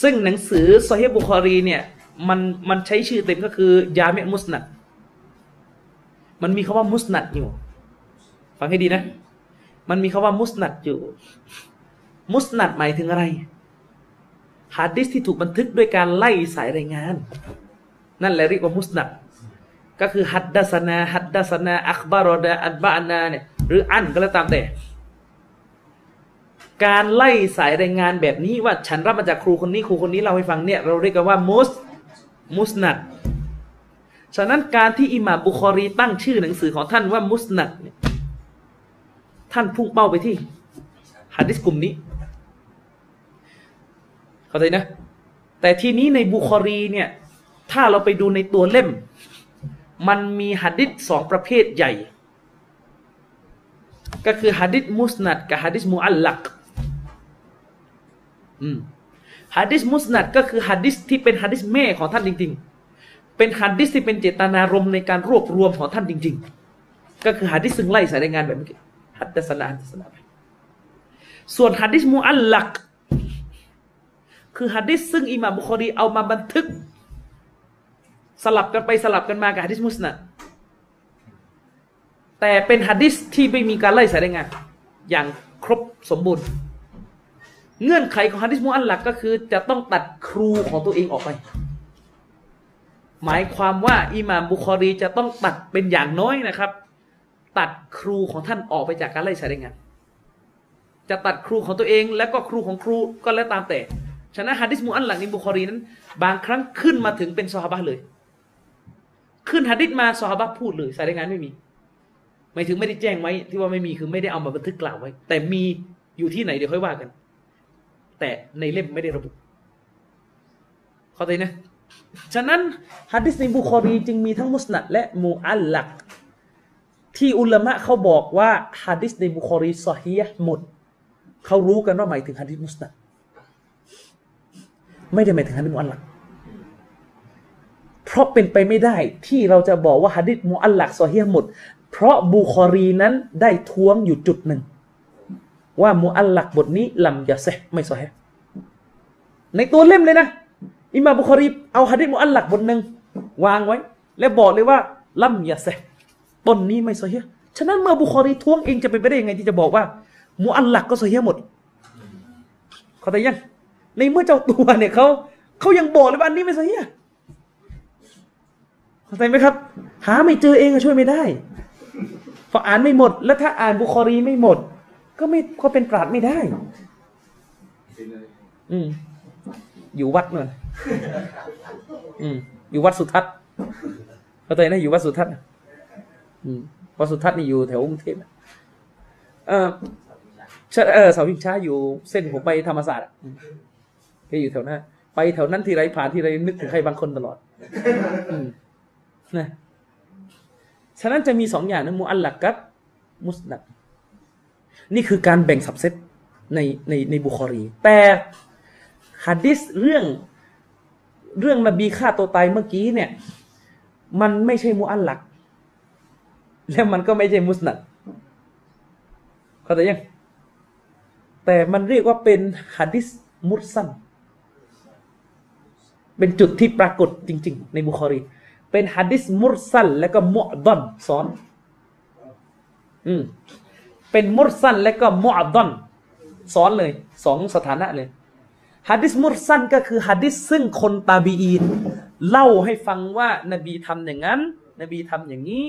ซึ่งหนังสือซอฮีบุคอรีเนี่ยมันมันใช้ชื่อเต็มก็คืออัลญาเมียะมุสนัดมันมีคำว่ามุสนัดอยู่ฟังให้ดีนะ มันมีคำว่ามุสนัดอยู่ มุสนัดหมายถึงอะไรฮะดิษที่ถูกบันทึกด้วยการไล่สายรายงาน นั่นแหละเรียกว่ามุสนัดก็คือฮัดดัสนาฮัดดัสนาอัคบารอดาอัดบานาเนี่ยหรืออันก็แล้วตามแต่ การไล่สายรายงานแบบนี้ว่าฉันรับมาจากครูคนนี้ครูคนนี้เราให้ฟังเนี่ยเราเรียกกันว่ามุสมุสนัดฉะนั้นการที่อิหม่ามบุคอรีตั้งชื่อหนังสือของท่านว่ามุสนัดเนี่ย ท่านพุ่งเป้าไปที่ฮะดิษกลุ่มนี้ เข้าใจนะ แต่ทีนี้ในบุคอรีเนี่ย ถ้าเราไปดูในตัวเล่ม มันมีฮะดิษสองประเภทใหญ่ ก็คือฮะดิษมุสนัดกับฮะดิษมุอัลลักอืมฮะดิษมุสนัดก็คือฮะดิษที่เป็นฮะดิษแม่ของท่านจริง ๆ เป็นฮะดิษที่เป็นเจตนารมณ์ในการรวบรวมของท่านจริง ๆ ก็คือฮะดิษซึ่งไล่สายรายงานแบบเมื่อกี้ حدثنا حدثنا ไปส่วนฮัดดิสมูอัลลัก คือฮัดดิสซึ่งอิหม่ามบุคอรีเอามาบันทึก สลับกันไปสลับกันมากับฮัดดิสมุสนัดแต่เป็นฮัดดิสที่ไม่มีการไล่สายรายงานอย่างครบสมบูรณ์ เงื่อนไขของฮัดดิสมูอัลลักก็คือ จะต้องตัดครูของตัวเองออกไปหมายความว่าอิหม่ามบุคอรีจะต้องตัดเป็นอย่างน้อยนะครับ ตัดครูของท่านออกไปจากการไล่สายรายงานจะตัดครูของตัวเองแล้วก็ครูของครูก็แล้วตามแต่ ฉะนั้นฮะดิษมูอัลลักในบุคอรีนั้น บางครั้งขึ้นมาถึงเป็นซอฮาบะเลย ขึ้นฮะดิษมาซอฮาบะพูดเลยสายรายงานไม่มีหมายถึงไม่ได้แจ้งไว้ ที่ว่าไม่มีคือไม่ได้เอามาบันทึกกล่าวไว้ แต่มีอยู่ที่ไหนเดี๋ยวค่อยว่ากัน แต่ในเล่มไม่ได้ระบุ เข้าใจนะ ฉะนั้นฮะดิษในบุคอรีจึงมีทั้งมุสนัดและมูอัลลัก ที่อุลามะเขาบอกว่าฮะดิษในบุคอรีซอฮียหมด เขารู้กันว่าหมายถึงฮะดิษมุสนัดไม่ได้หมายถึงฮะดิษมูอัลลักเพราะเป็นไปไม่ได้ที่เราจะบอกว่าฮะดิษมูอัลลักซอฮียหมด เพราะบุคอรีนั้นได้ท้วงอยู่จุดหนึ่ง ว่ามูอัลลักบทนี้لم يصح ไม่ซอฮียในตัวเล่มเลยนะอิมามบุคอรีเอาฮะดิษมุอัลลักบทหนึ่งวางไว้ แล้วบอกเลยว่าลัมยาเซ ต้นนี้ไม่ซอฮียฉะนั้นเมื่อบุคอรีท้วงเองจะเป็นไปได้ยังไงที่จะบอกว่ามุอัลลักก็ซอฮียหมดเข้าใจยังในเมื่อเจ้าตัวเนี่ยเขาเขายังบอกเลยว่าอันนี้ไม่ซอฮียเข้าใจไหมครับ หาไม่เจอเองอะช่วยไม่ได้เพราะอ่านไม่หมด แล้วถ้าอ่านบุคอรีไม่หมด ก็ไม่ก็เป็นปราดไม่ได้ อืมอยู่วัดน่นอืมอยู่วัดสุทัศน์เข้าใจนะอยู่วัดสุทัศน์ วัดสุทัศน์นี่อยู่แถวกรุงเทพน่ะเออใช่เออเสาชิงช้าอยู่เส้นผมไปธรรมศาสตร์อะอืมก็อยู่แถวนั้นไปแถวนั้นทีไรผ่านทีไรนึกถึงใครบางคนตลอดอืมนะฉะนั้นจะมีสองอย่างนะมูอัลลักกับมุสนัดนี่คือการแบ่งสับเซตในในในบุคอรี แต่ฮัดดิสเรื่องเรื่องนบีฆ่าตัวตายเมื่อกี้เนี่ย มันไม่ใช่มุอัลลัก และมันก็ไม่ใช่มุสนัดเข้าใจยัง แต่มันเรียกว่าเป็นฮัดิสมุรซันเป็นจุดที่ปรากฏจริง ๆ ในบุคอรี เป็นฮัดิสมุรซันและก็มุอดอนซ้อน อืมเป็นมุรซันและก็มุอดอนซ้อนเลยสองสถานะเลยฮัดิสมุรซันก็คือฮัดิสซึ่งคนตาบีอีน เล่าให้ฟังว่านบีทำอย่างนั้น นบีทำอย่างนี้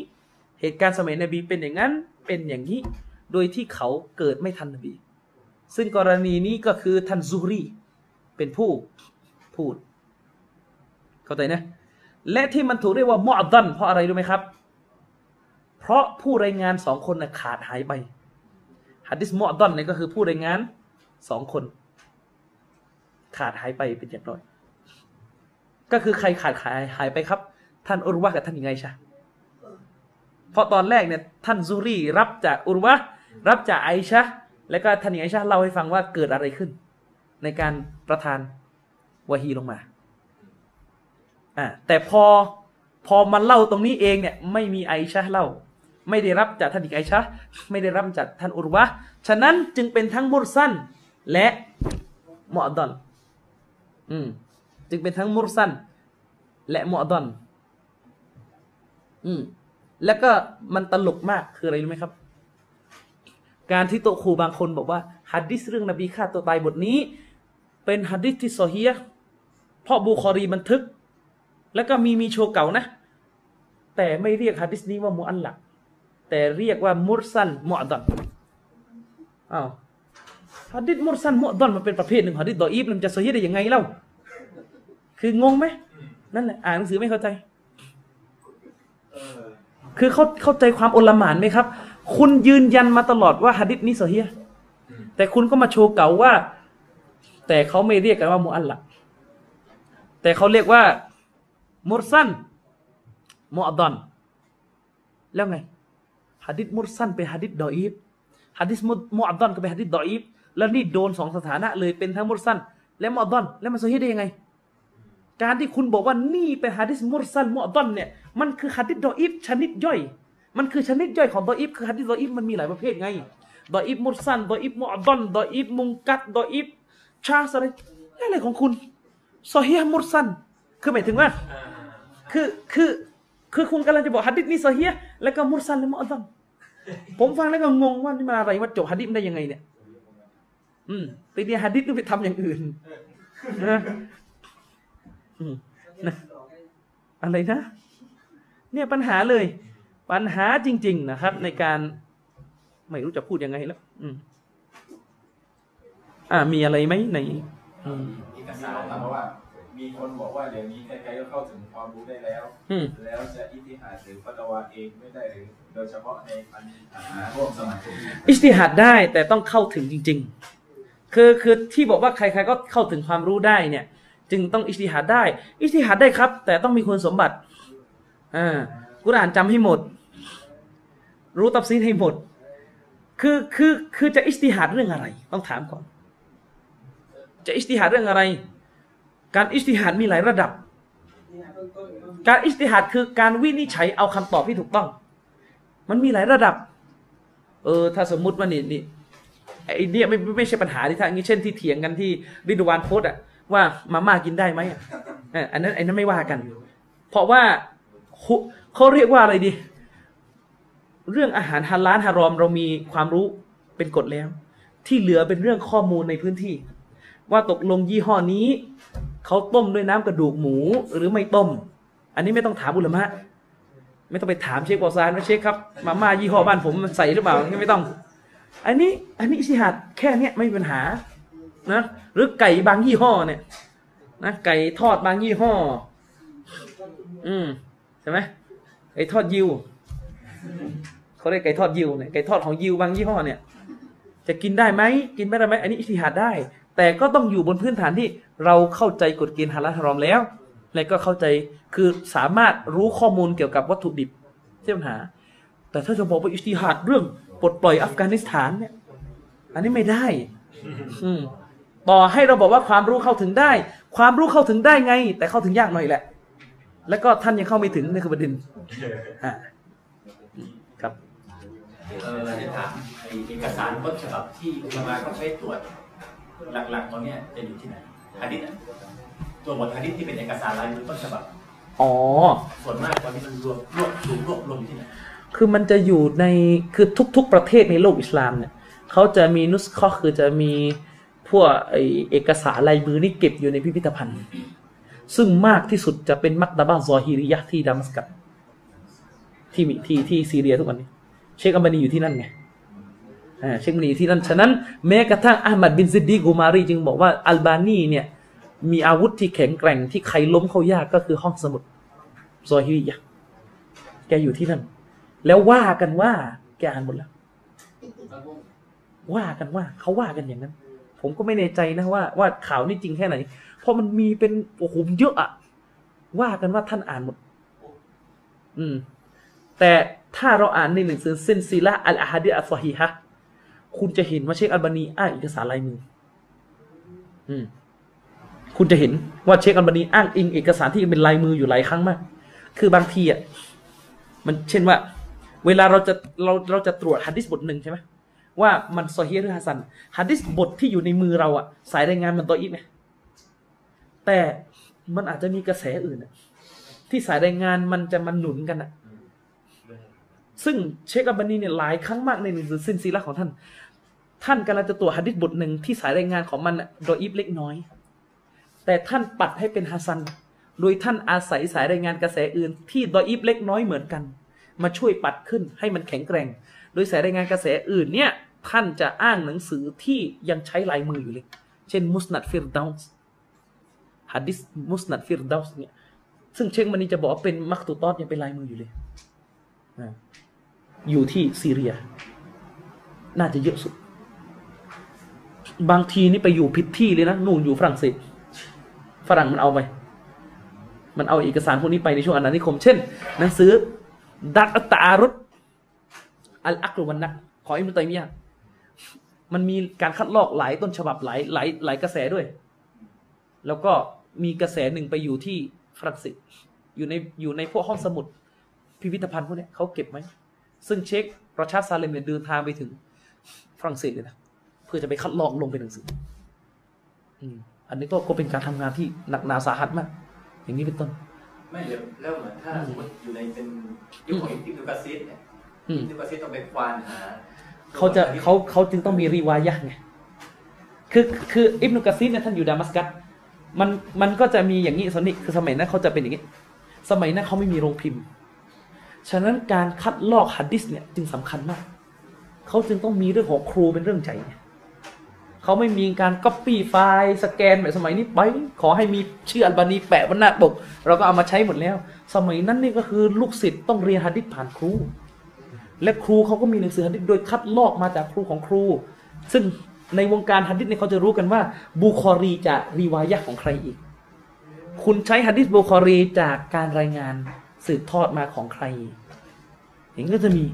เหตุการณ์สมัยนบีเป็นอย่างนั้นเป็นอย่างนี้ โดยที่เขาเกิดไม่ทันนบี ซึ่งกรณีนี้ก็คือท่านซูรีเป็นผู้พูด เข้าใจนะ และที่มันถูกเรียกว่ามอดันเพราะอะไรรู้ไหมครับ เพราะผู้รายงานสองคนนะขาดหายไปฮัดดิสมอดดันเนี่ยก็คือผู้รายงานสองคน ขาดหายไปเป็นอย่างน้อยก็คือใครขาดหายหายไปครับ ท่านอุรวะกับท่านยังไงชะ เพราะตอนแรกเนี่ยท่านซูรีรับจากอุรวะรับจากไอชะแล้วก็ท่านยังไงชะเล่าให้ฟังว่าเกิดอะไรขึ้น ในการประทานวะฮีลงมาอ่าแต่พอพอมันเล่าตรงนี้เองเนี่ยไม่มีไอชะเล่า ไม่ได้รับจากท่านอีกไอชะไม่ได้รับจากท่านอุรวะฉะนั้นจึงเป็นทั้งมุรซันและมอดอนอืมจึงเป็นทั้งมุรซันและมอดอนอืม แล้วก็มันตลกมากคืออะไรรู้ไหมครับ การที่โตครูบางคนบอกว่าฮัดดิสเรื่องนบีฆ่าตัวตายบทนี้ เป็นฮัดดิสที่ซอฮียเพราะบุคอรีบันทึก แล้วก็มีมีโชว์เก่านะ แต่ไม่เรียกฮัดดิสนี้ว่ามุอัลลัก แต่เรียกว่ามุรซันมุอดอนอ้าวฮัดดิสมุรซันมุอดอนมันเป็นประเภทหนึ่งฮัดดิสดออีฟมันจะซอฮียได้ยังไงเล่าคืองงไหมนั่นแหละอ่านหนังสือไม่เข้าใจ คือเขาเข้าใจความโอลหมานไหมครับ คุณยืนยันมาตลอดว่าหะดิษนี้ซอฮียห์แต่คุณก็มาโชว์เก่าว่า แต่เขาไม่เรียกกันว่ามุอัลลักแต่เขาเรียกว่ามุรซัลมุอ์ดอลแล้วไงหะดิษมุรซัลเป็นหะดิษดออีฟหะดิษมุมุอ์ดอลก็เป็นหะดิษดออีฟแล้วนี่โดนสองสถานะเลยเป็นทั้งมุรซัลและมุอ์ดอลแล้วมันซอฮียห์ได้ยังไง การที่คุณบอกว่านี่เป็นฮะดิษมุรซัลมุอ์ดอลเนี่ยมันคือฮะดิษดออีฟชนิดย่อย มันคือชนิดย่อยของดออีฟคือฮะดิษดออีฟมันมีหลายประเภทไงดออีฟมุรซัลดออีฟมุอ์ดอลดออีฟมุงกอเตียะดออีฟชาสอะไรอะไรของคุณซอฮีฮ์มุรซัลคือหมายถึงว่าคือคือคือคุณกำลังจะบอกฮะดิษนี้ซอฮีฮ์แล้วก็มุรซัลและมุอดอนผมฟังแล้วก็งงว่านี่มาอะไรว่าจบฮะดิษได้ยังไงเนี่ย อืมไปเรียนฮะดิษหรือไปทำอย่างอื่นนะ นะอะไรนะ เนี่ยปัญหาเลย ปัญหาจริง ๆ นะครับ ในการ ไม่รู้จะพูดยังไงแล้ว อืมอ่า มีอะไรไหมในอืมเอกสารเพราะว่า มีคนบอกว่าเดี๋ยวนี้ใครๆก็เข้าถึงความรู้ได้แล้วอืมแล้วจะอิทธิหาดหรือฟัตวาเองไม่ได้หรือโดยเฉพาะในปัญหาร่วมสมัยผมอิสติฮัดได้แต่ต้องเข้าถึงจริง ๆ คือคือที่บอกว่าใครๆก็เข้าถึงความรู้ได้เนี่ย จึงต้องอิสติฮัดได้ อิสติฮัดได้ครับ แต่ต้องมีคุณสมบัติอ่ากุรอานจำให้หมด รู้ตัฟซีรให้หมด คือคือคือจะอิจติฮาดเรื่องอะไร ต้องถามก่อน จะอิจติฮาดเรื่องอะไร การอิจติฮาดมีหลายระดับ การอิจติฮาดคือการวินิจฉัยเอาคำตอบที่ถูกต้อง มันมีหลายระดับ เออ ถ้าสมมุติว่านี่นี่ไอเนี่ยไม่ไม่ใช่ปัญหาที่ถ้าอย่างนี้เช่นที่เถียงกันที่ริดวานโพสอะ ว่ามาม่ากินได้ไหมอะเอออันนั้นไอ้นั้นไม่ว่ากัน เพราะว่าเขาเรียกว่าอะไรดี เรื่องอาหารฮาลาลฮารอม เรามีความรู้เป็นกฎแล้ว ที่เหลือเป็นเรื่องข้อมูลในพื้นที่ ว่าตกลงยี่ห้อนี้เขาต้มด้วยน้ำกระดูกหมูหรือไม่ต้ม อันนี้ไม่ต้องถามอุลามะไม่ต้องไปถามเชฟบอซานว่าเชฟครับมาม่ายี่ห้อบ้านผมมันใส่หรือเปล่าไม่ต้อง อันนี้ อันนี้อิสิฮัดแค่เนี้ยไม่มีปัญหา นะหรือไก่บางยี่ห้อเนี่ยนะไก่ทอดบางยี่ห้อ อืมใช่ไหมไก่ทอดยิวเขาเรียกไก่ทอดยิวเนี่ยไก่ทอดของยิวบางยี่ห้อเนี่ย จะกินได้ไหมกินไม่ได้ไหมอันนี้อิสติฮัดได้ แต่ก็ต้องอยู่บนพื้นฐานที่เราเข้าใจกฎเกณฑ์ฮาลาลฮารอมแล้ว และก็เข้าใจคือสามารถรู้ข้อมูลเกี่ยวกับวัตถุดิบที่ปัญหา แต่ถ้าจะบอกว่าอิสติฮัดเรื่องปลดปล่อยอัฟกานิสถานเนี่ย อันนี้ไม่ได้ อืม ต่อให้เราบอกว่าความรู้เข้าถึงได้ ความรู้เข้าถึงได้ไง แต่เข้าถึงยากหน่อยแหละ แล้วก็ท่านยังเข้าไม่ถึงนี่คือประเด็นอ่าครับเออจะถามไอ้เอกสารต้นฉบับที่อุลามาเขาใช้ตรวจหลักๆตอนเนี้ยจะอยู่ที่ไหนฮะดิษอะตัวบทฮะดิษที่เป็นเอกสารลายมือต้นฉบับอ๋อส่วนมากตอนนี้มันรวมรวบรวมรวบรวมอยู่ที่ไหนคือมันจะอยู่ในคือทุก ๆ ประเทศในโลกอิสลามเนี่ยเขาจะมีنسخةคือจะมี พวกไอเอกสารลายมือนี่เก็บอยู่ในพิพิธภัณฑ์ ซึ่งมากที่สุดจะเป็นมักตะบ้าซอฮิริยะที่ดามัสกัสที่มีที่ที่ซีเรียทุกวันนี้ เชคอัลบานีอยู่ที่นั่นไงอ่าเชคอัลบานีอยู่ที่นั่น ฉะนั้นแม้กระทั่งอามัดบินซิดดีกูมารีจึงบอกว่าอัลบานีเนี่ยมีอาวุธที่แข็งแกร่งที่ใครล้มเขายากก็คือห้องสมุดซอฮิริยะแกอยู่ที่นั่น แล้วว่ากันว่าแกอ่านหมดแล้วว่ากันว่าเขาว่ากันอย่างนั้น ผมก็ไม่แน่ใจนะว่าว่าข่าวนี่จริงแค่ไหนเพราะมันมีเป็นโอ้โหเยอะอะว่ากันว่าท่านอ่านหมด อืม แต่ถ้าเราอ่านในหนังสือเซนซีละอัลอาฮัดีอัลซอฮีฮะคุณจะเห็นว่าเชคอัลบานีอ้างเอกสารลายมือ อืม คุณจะเห็นว่าเชคอัลบานีอ้างอิงเอกสารที่เป็นลายมืออยู่หลายครั้งมาก คือบางทีอะ มันเช่นว่า เวลาเราจะเราเราจะตรวจฮัดดิสบทหนึ่งใช่ไหม ว่ามันซอฮีหรือฮัสซันฮัดดิสบทที่อยู่ในมือเราอะสายรายงานมันตัวอีกไหมแต่มันอาจจะมีกระแสอื่นอะที่สายรายงานมันจะมันหนุนกันอะซึ่งเชคอัลบานีเนี่ยหลายครั้งมากในหนังสือซิลซิละฮ์ของท่าน ท่านกำลังจะตรวจฮัดดิสบทหนึ่งที่สายรายงานของมันضعيف เล็กน้อย แต่ท่านปัดให้เป็นحسن โดยท่านอาศัยสายรายงานกระแสอื่น ที่ضعيف เล็กน้อยเหมือนกัน มาช่วยปัดขึ้นให้มันแข็งแกร่ง โดยสายรายงานกระแสอื่นเนี่ยท่านจะอ้างหนังสือที่ยังใช้ลายมืออยู่เลย เช่นมุสนัดฟิรดาวส์ฮัดดิสมุสนัดฟิรดาวส์เนี่ยซึ่งเชคมันนี่จะบอกว่าเป็นมักตุตอดยังเป็นลายมืออยู่เลยอยู่ที่ซีเรีย น่าจะเยอะสุด บางทีนี่ไปอยู่ผิดที่เลยนะนู่นอยู่ฝรั่งเศสฝรั่งมันเอาไป มันเอาเอกสารพวกนี้ไปในช่วงอาณานิคม เช่น หนังสือดัตอัตาอารุต อัลอักลุวันนักของอิมรุตัยมียะมันมีการคัดลอกหลายต้นฉบับหลายหลายหลายกระแสด้วย แล้วก็มีกระแสหนึ่งไปอยู่ที่ฝรั่งเศสอยู่ในอยู่ในพวกห้องสมุด พิพิธภัณฑ์พวกนี้เขาเก็บไหม ซึ่งเช็คประชาซาเลมเนี่ยเดินทางไปถึงฝรั่งเศสเลยนะเพื่อจะไปคัดลอกลงเป็นหนังสืออือันนี้ก็ก็เป็นการทำงานที่หนักหนาสาหัสมาก อย่างนี้เป็นต้น ไม่เดี๋ยวแล้วเหมือนถ้าสมมติอยู่ในเป็นยุคของอิบนุกะซีดเนี่ย อืมอิบนุกะซีดต้องไปควานหาเขาจะเขาเขาจึงต้องมีรีวายะห์ไงคือคืออิบนุกะซีรเนี่ยท่านอยู่ดามัสกัสมันมันก็จะมีอย่างนี้สนิคือสมัยนั้นเขาจะเป็นอย่างนี้ สมัยนั้นเขาไม่มีโรงพิมพ์ ฉะนั้นการคัดลอกฮัดดิสเนี่ยจึงสำคัญมากเขาจึงต้องมีเรื่องของครูเป็นเรื่องใหญ่ไงเขาไม่มีการก๊อปปี้ไฟล์สแกนแบบสมัยนี้ไปขอให้มีชื่ออัลบานีแปะบนหน้าปกเราก็เอามาใช้หมดแล้ว สมัยนั้นนี่ก็คือลูกศิษย์ต้องเรียนฮัดดิสผ่านครู และครูเขาก็มีหนังสือฮัดดิษโดยคัดลอกมาจากครูของครู ซึ่งในวงการฮัดดิษเนี่ยเขาจะรู้กันว่าบูคอรีจะรีวายะของใครอีก คุณใช้ฮะดิษบุคอรีจากการรายงานสืบทอดมาของใครอย่างนี้ก็จะมี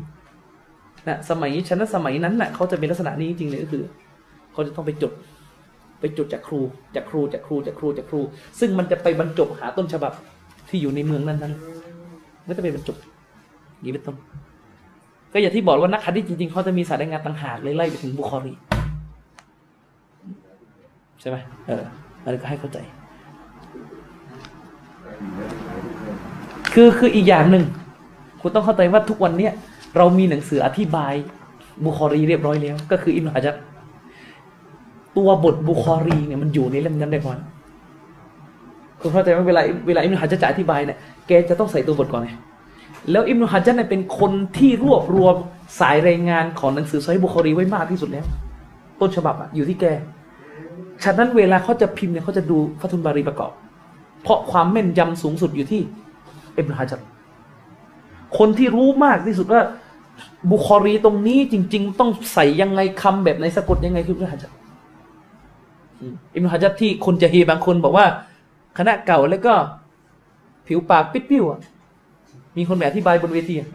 นะสมัยชั้นสมัยนั้นน่ะเขาจะเป็นลักษณะนี้จริงๆเลยก็คือเขาจะต้องไปจดไปจดจากครูจากครูจากครูจากครูจากครู ซึ่งมันจะไปบรรจบหาต้นฉบับที่อยู่ในเมืองนั้นนั้นๆก็จะไปบรรจบอย่างนี้เป็นต้น ก็อย่างที่บอกว่านักฮะดิจริงๆเขาจะมีสายรายงานต่างหากเลยไล่ไปถึงบุคอรีใช่ไหมเอออันนี้ก็ให้เข้าใจ คือคืออีกอย่างหนึ่งคุณต้องเข้าใจว่าทุกวันเนี้ยเรามีหนังสืออธิบายบุคอรีเรียบร้อยแล้ว ก็คืออิมนุฮะจัรตัวบทบุคอรีเนี่ยมันอยู่ในเล่มนั้นได้ก่อนคุณเข้าใจไหมเวลาเวลาอิมนุฮะจัรจะอธิบายเนี่ยแกจะต้องใส่ตัวบทก่อนไง แล้วอิมนุฮะจัรเนี่ยเป็นคนที่รวบรวมสายรายงานของหนังสือไซบุคอรีไว้มากที่สุดแล้ว ต้นฉบับอะอยู่ที่แก ฉะนั้นเวลาเขาจะพิมพ์เนี่ยเขาจะดูฟัตุนบารีประกอบ เพราะความแม่นยำสูงสุดอยู่ที่อิบนุฮะจัรคนที่รู้มากที่สุดว่าบุคอรีตรงนี้จริง ๆ ต้องใส่ยังไงคำแบบไหนสะกดยังไงคืออิบนุฮะจัรอืมนุฮะจัรที่คนจะเฮบางคนบอกว่า คณะเก่าแล้วก็ผิวปากปิดปิ้วอะ มีคนแบบอธิบายบนเวทีอะ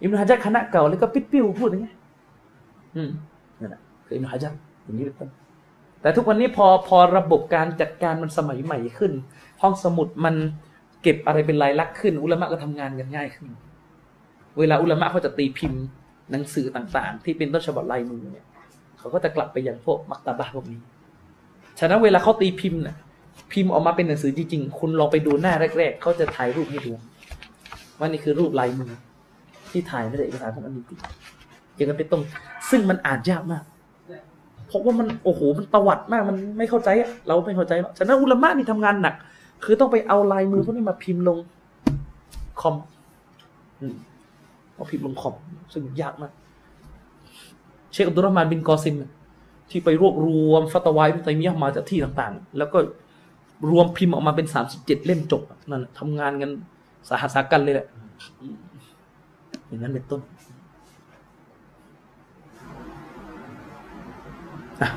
อิบนุฮะจัรคณะเก่าแล้วก็ปิดปิ้วพูดอย่างเงี้ยอืมนั่นแหละคืออิบนุฮะจัรอย่างนี้เป็นต้นแต่ทุกวันนี้พอพอระบบการจัดการมันสมัยใหม่ขึ้น ห้องสมุดมันเก็บอะไรเป็นลายลักษณ์ขึ้น อุลามะก็ทำงานกันง่ายขึ้น เวลาอุลามะเขาจะตีพิมพ์หนังสือต่างๆ ที่เป็นต้นฉบับลายมือเนี่ยเขาก็จะกลับไปยังพวกมักตาบะพวกนี้ ฉะนั้นเวลาเขาตีพิมพ์น่ะพิมพ์ออกมาเป็นหนังสือจริงๆ คุณลองไปดูหน้าแรก ๆ เขาจะถ่ายรูปให้ดู ว่านี่คือรูปลายมือ ที่ถ่ายม่ใช่เอกสารของอันนี้อย่างนั้นเป็นต้นซึ่งมันอ่านยากมากเพราะว่ามันโอ้โหมันตวัดมากมันไม่เข้าใจเราไม่เข้าใจหรอกฉะนั้นอุลามะนี่ทำงานหนัก คือต้องไปเอาลายมือพวกนี้มาพิมพ์ลงคอมเอาพิมพ์ลงคอมซึ่งยากมากเชคอับดุลรมานบินกอซิมที่ไปรวบรวมฟัตวายพิตัยมียะมาจากที่ต่างๆ แล้วก็รวมพิมพ์ออกมาเป็นสามสิบเจ็ดเล่มจบนั่นทำงานกัน สาหัสสากันเลยแหละอืมอย่างนั้นเป็นต้นอะ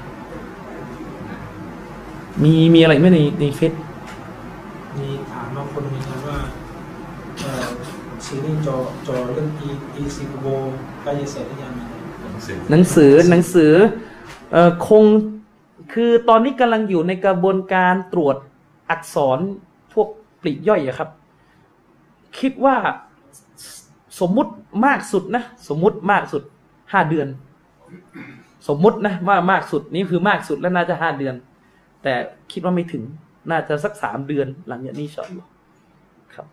มีมีอะไรไหมในในเฟซมีถามบางคนมีครับว่าเอ่อซีรีส์จอจอเรื่องอีอีซิโบใกล้จะเสร็จหรือยังหนังสือหนังสือเอ่อคงคือตอนนี้กำลังอยู่ในกระบวนการตรวจอักษรพวกปลีกย่อยอะครับ คิดว่าสสมมุติมากสุดนะ สมมุติมากสุดห้าเดือน สมมุตินะว่ามากสุดนี่คือมากสุดแล้วน่าจะห้าเดือน แต่คิดว่าไม่ถึงน่าจะสักสามเดือน หลังจากนี้ชอบครับ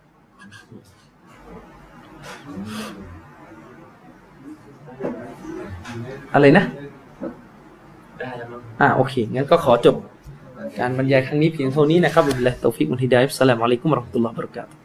อะไรนะได้แล้วมั้งอ่าโอเค งั้นก็ขอจบ การบรรยายครั้งนี้เพียงเท่านี้นะครับبالله التوفيق والهداية السلام عليكم ورحمة الله وبركاته